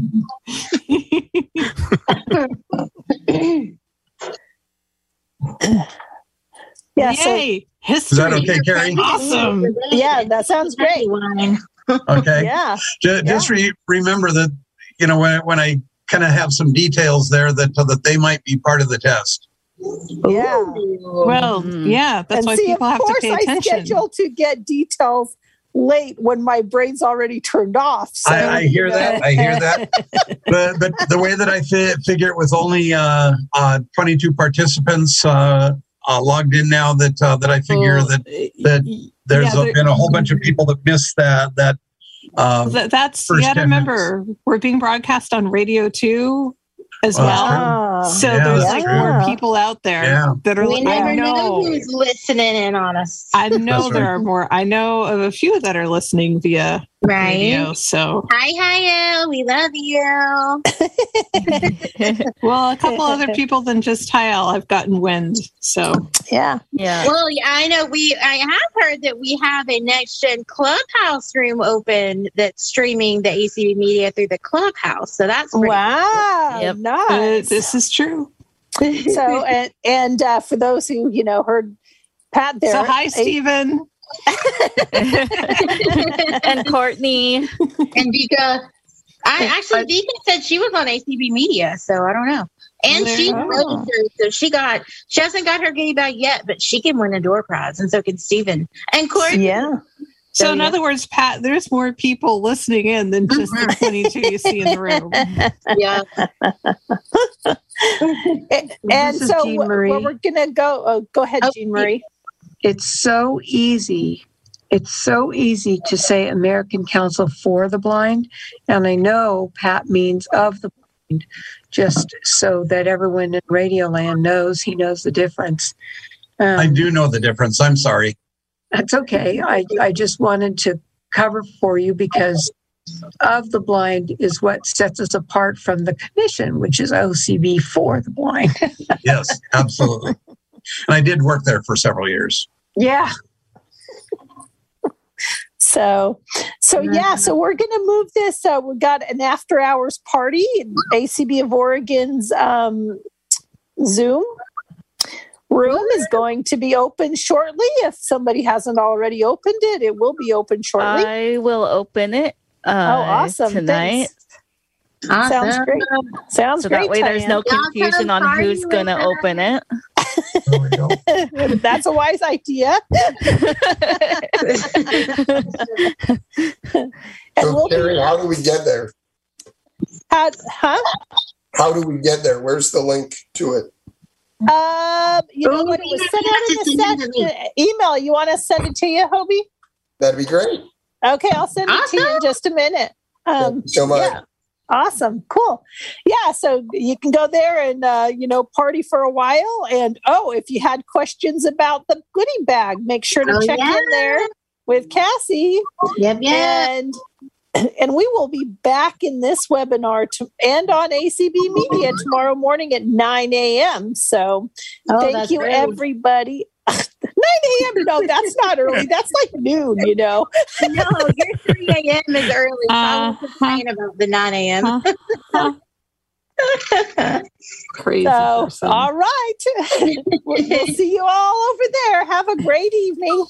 Yeah, so- Yay! History. Is that okay, Carrie? Awesome. Yeah, that sounds great. Wine. okay. Yeah. Ju- Just re- remember that you know when when I kind of have some details there that that they might be part of the test. Yeah. Well, yeah, that's and why see, people have to pay attention. Of course, pay I attention. schedule to get details late when my brain's already turned off. So, I, I hear that. I hear *laughs* that. but but the way that I fi- figure it with only uh, uh, 22 participants uh, uh, logged in now, that uh, that I figure Well, that that there's yeah, a, been a whole bunch of people that missed that that. Uh, Th- that's first you got to 10 remember we're being broadcast on radio too as Oh, well. So Yeah, there's like true. more people out there Yeah. that are We like, never I know know. who's listening in on us. I *laughs* know That's there right. are more. I know of a few that are listening via Right. radio. So, Hi, hi, we love you. *laughs* *laughs* well, a couple other people than just Tile I've gotten wind. So, yeah. Yeah. Well, yeah, I know we. I have heard that we have a next gen clubhouse room open that's streaming the ACB media through the clubhouse. So that's pretty Wow. Yep. uh, this is true. so, and, and uh, for those who, you know, heard Pat there. so, hi, a- Stephen. *laughs* and Courtney. and Vika. I actually Vika said she was on ACB Media, so I don't know. And she's Oh. registered, so she got she hasn't got her goodie bag yet, but she can win a door prize, and so can Steven. And Courtney. Yeah. So, So, in yeah. other words, Pat, there's more people listening in than just the mm-hmm. 22 you see in the room. *laughs* *laughs* Yeah. And, and so, Jean wh- Marie. where we're going to go, oh, go ahead, Oh, Jean Marie. It's so easy it's so easy to say American Council for the Blind. And I know Pat means of the blind, just so that everyone in Radioland knows he knows the difference. Um, I do know the difference. I'm sorry. That's okay. I, I just wanted to cover for you because of the blind is what sets us apart from the commission, which is OCB for the blind. *laughs* yes, absolutely. And I did work there for several years. Yeah. So, so yeah, so we're going to move this. Uh, we've got an after hours party, ACB of Oregon's um, Zoom room is going to be open shortly. If somebody hasn't already opened it, it will be open shortly. I will open it. Uh, oh, awesome! Tonight. Thanks. Sounds great. Sounds so great. that way there's no confusion on who's going to open it. *laughs* That's a wise idea. *laughs* so, we'll Carrie, be, how do we get there? How, huh? How do we get there? Where's the link to it? Um, you know what? It was sent out in a set, email. You want to send it to you, Hoby? That'd be great. Okay, I'll send it to you in just a minute. Um, so much. Yeah. Awesome. Cool. Yeah. So you can go there and, uh, you know, party for a while. And oh, if you had questions about the goodie bag, make sure to Oh, check yeah. in there with Cassie. Yep, yep. And *clears throat* and we will be back in this webinar to, and on ACB Media tomorrow morning at 9 a.m. So Oh, thank you, early. everybody. *laughs* 9 a.m. No, that's not early. That's like noon, you know. *laughs* No, your 3 a.m. is early. So I was uh-huh. complaining about the 9 a.m. *laughs* Crazy. So, person. all right. *laughs* we'll we'll see you all over there. Have a great evening.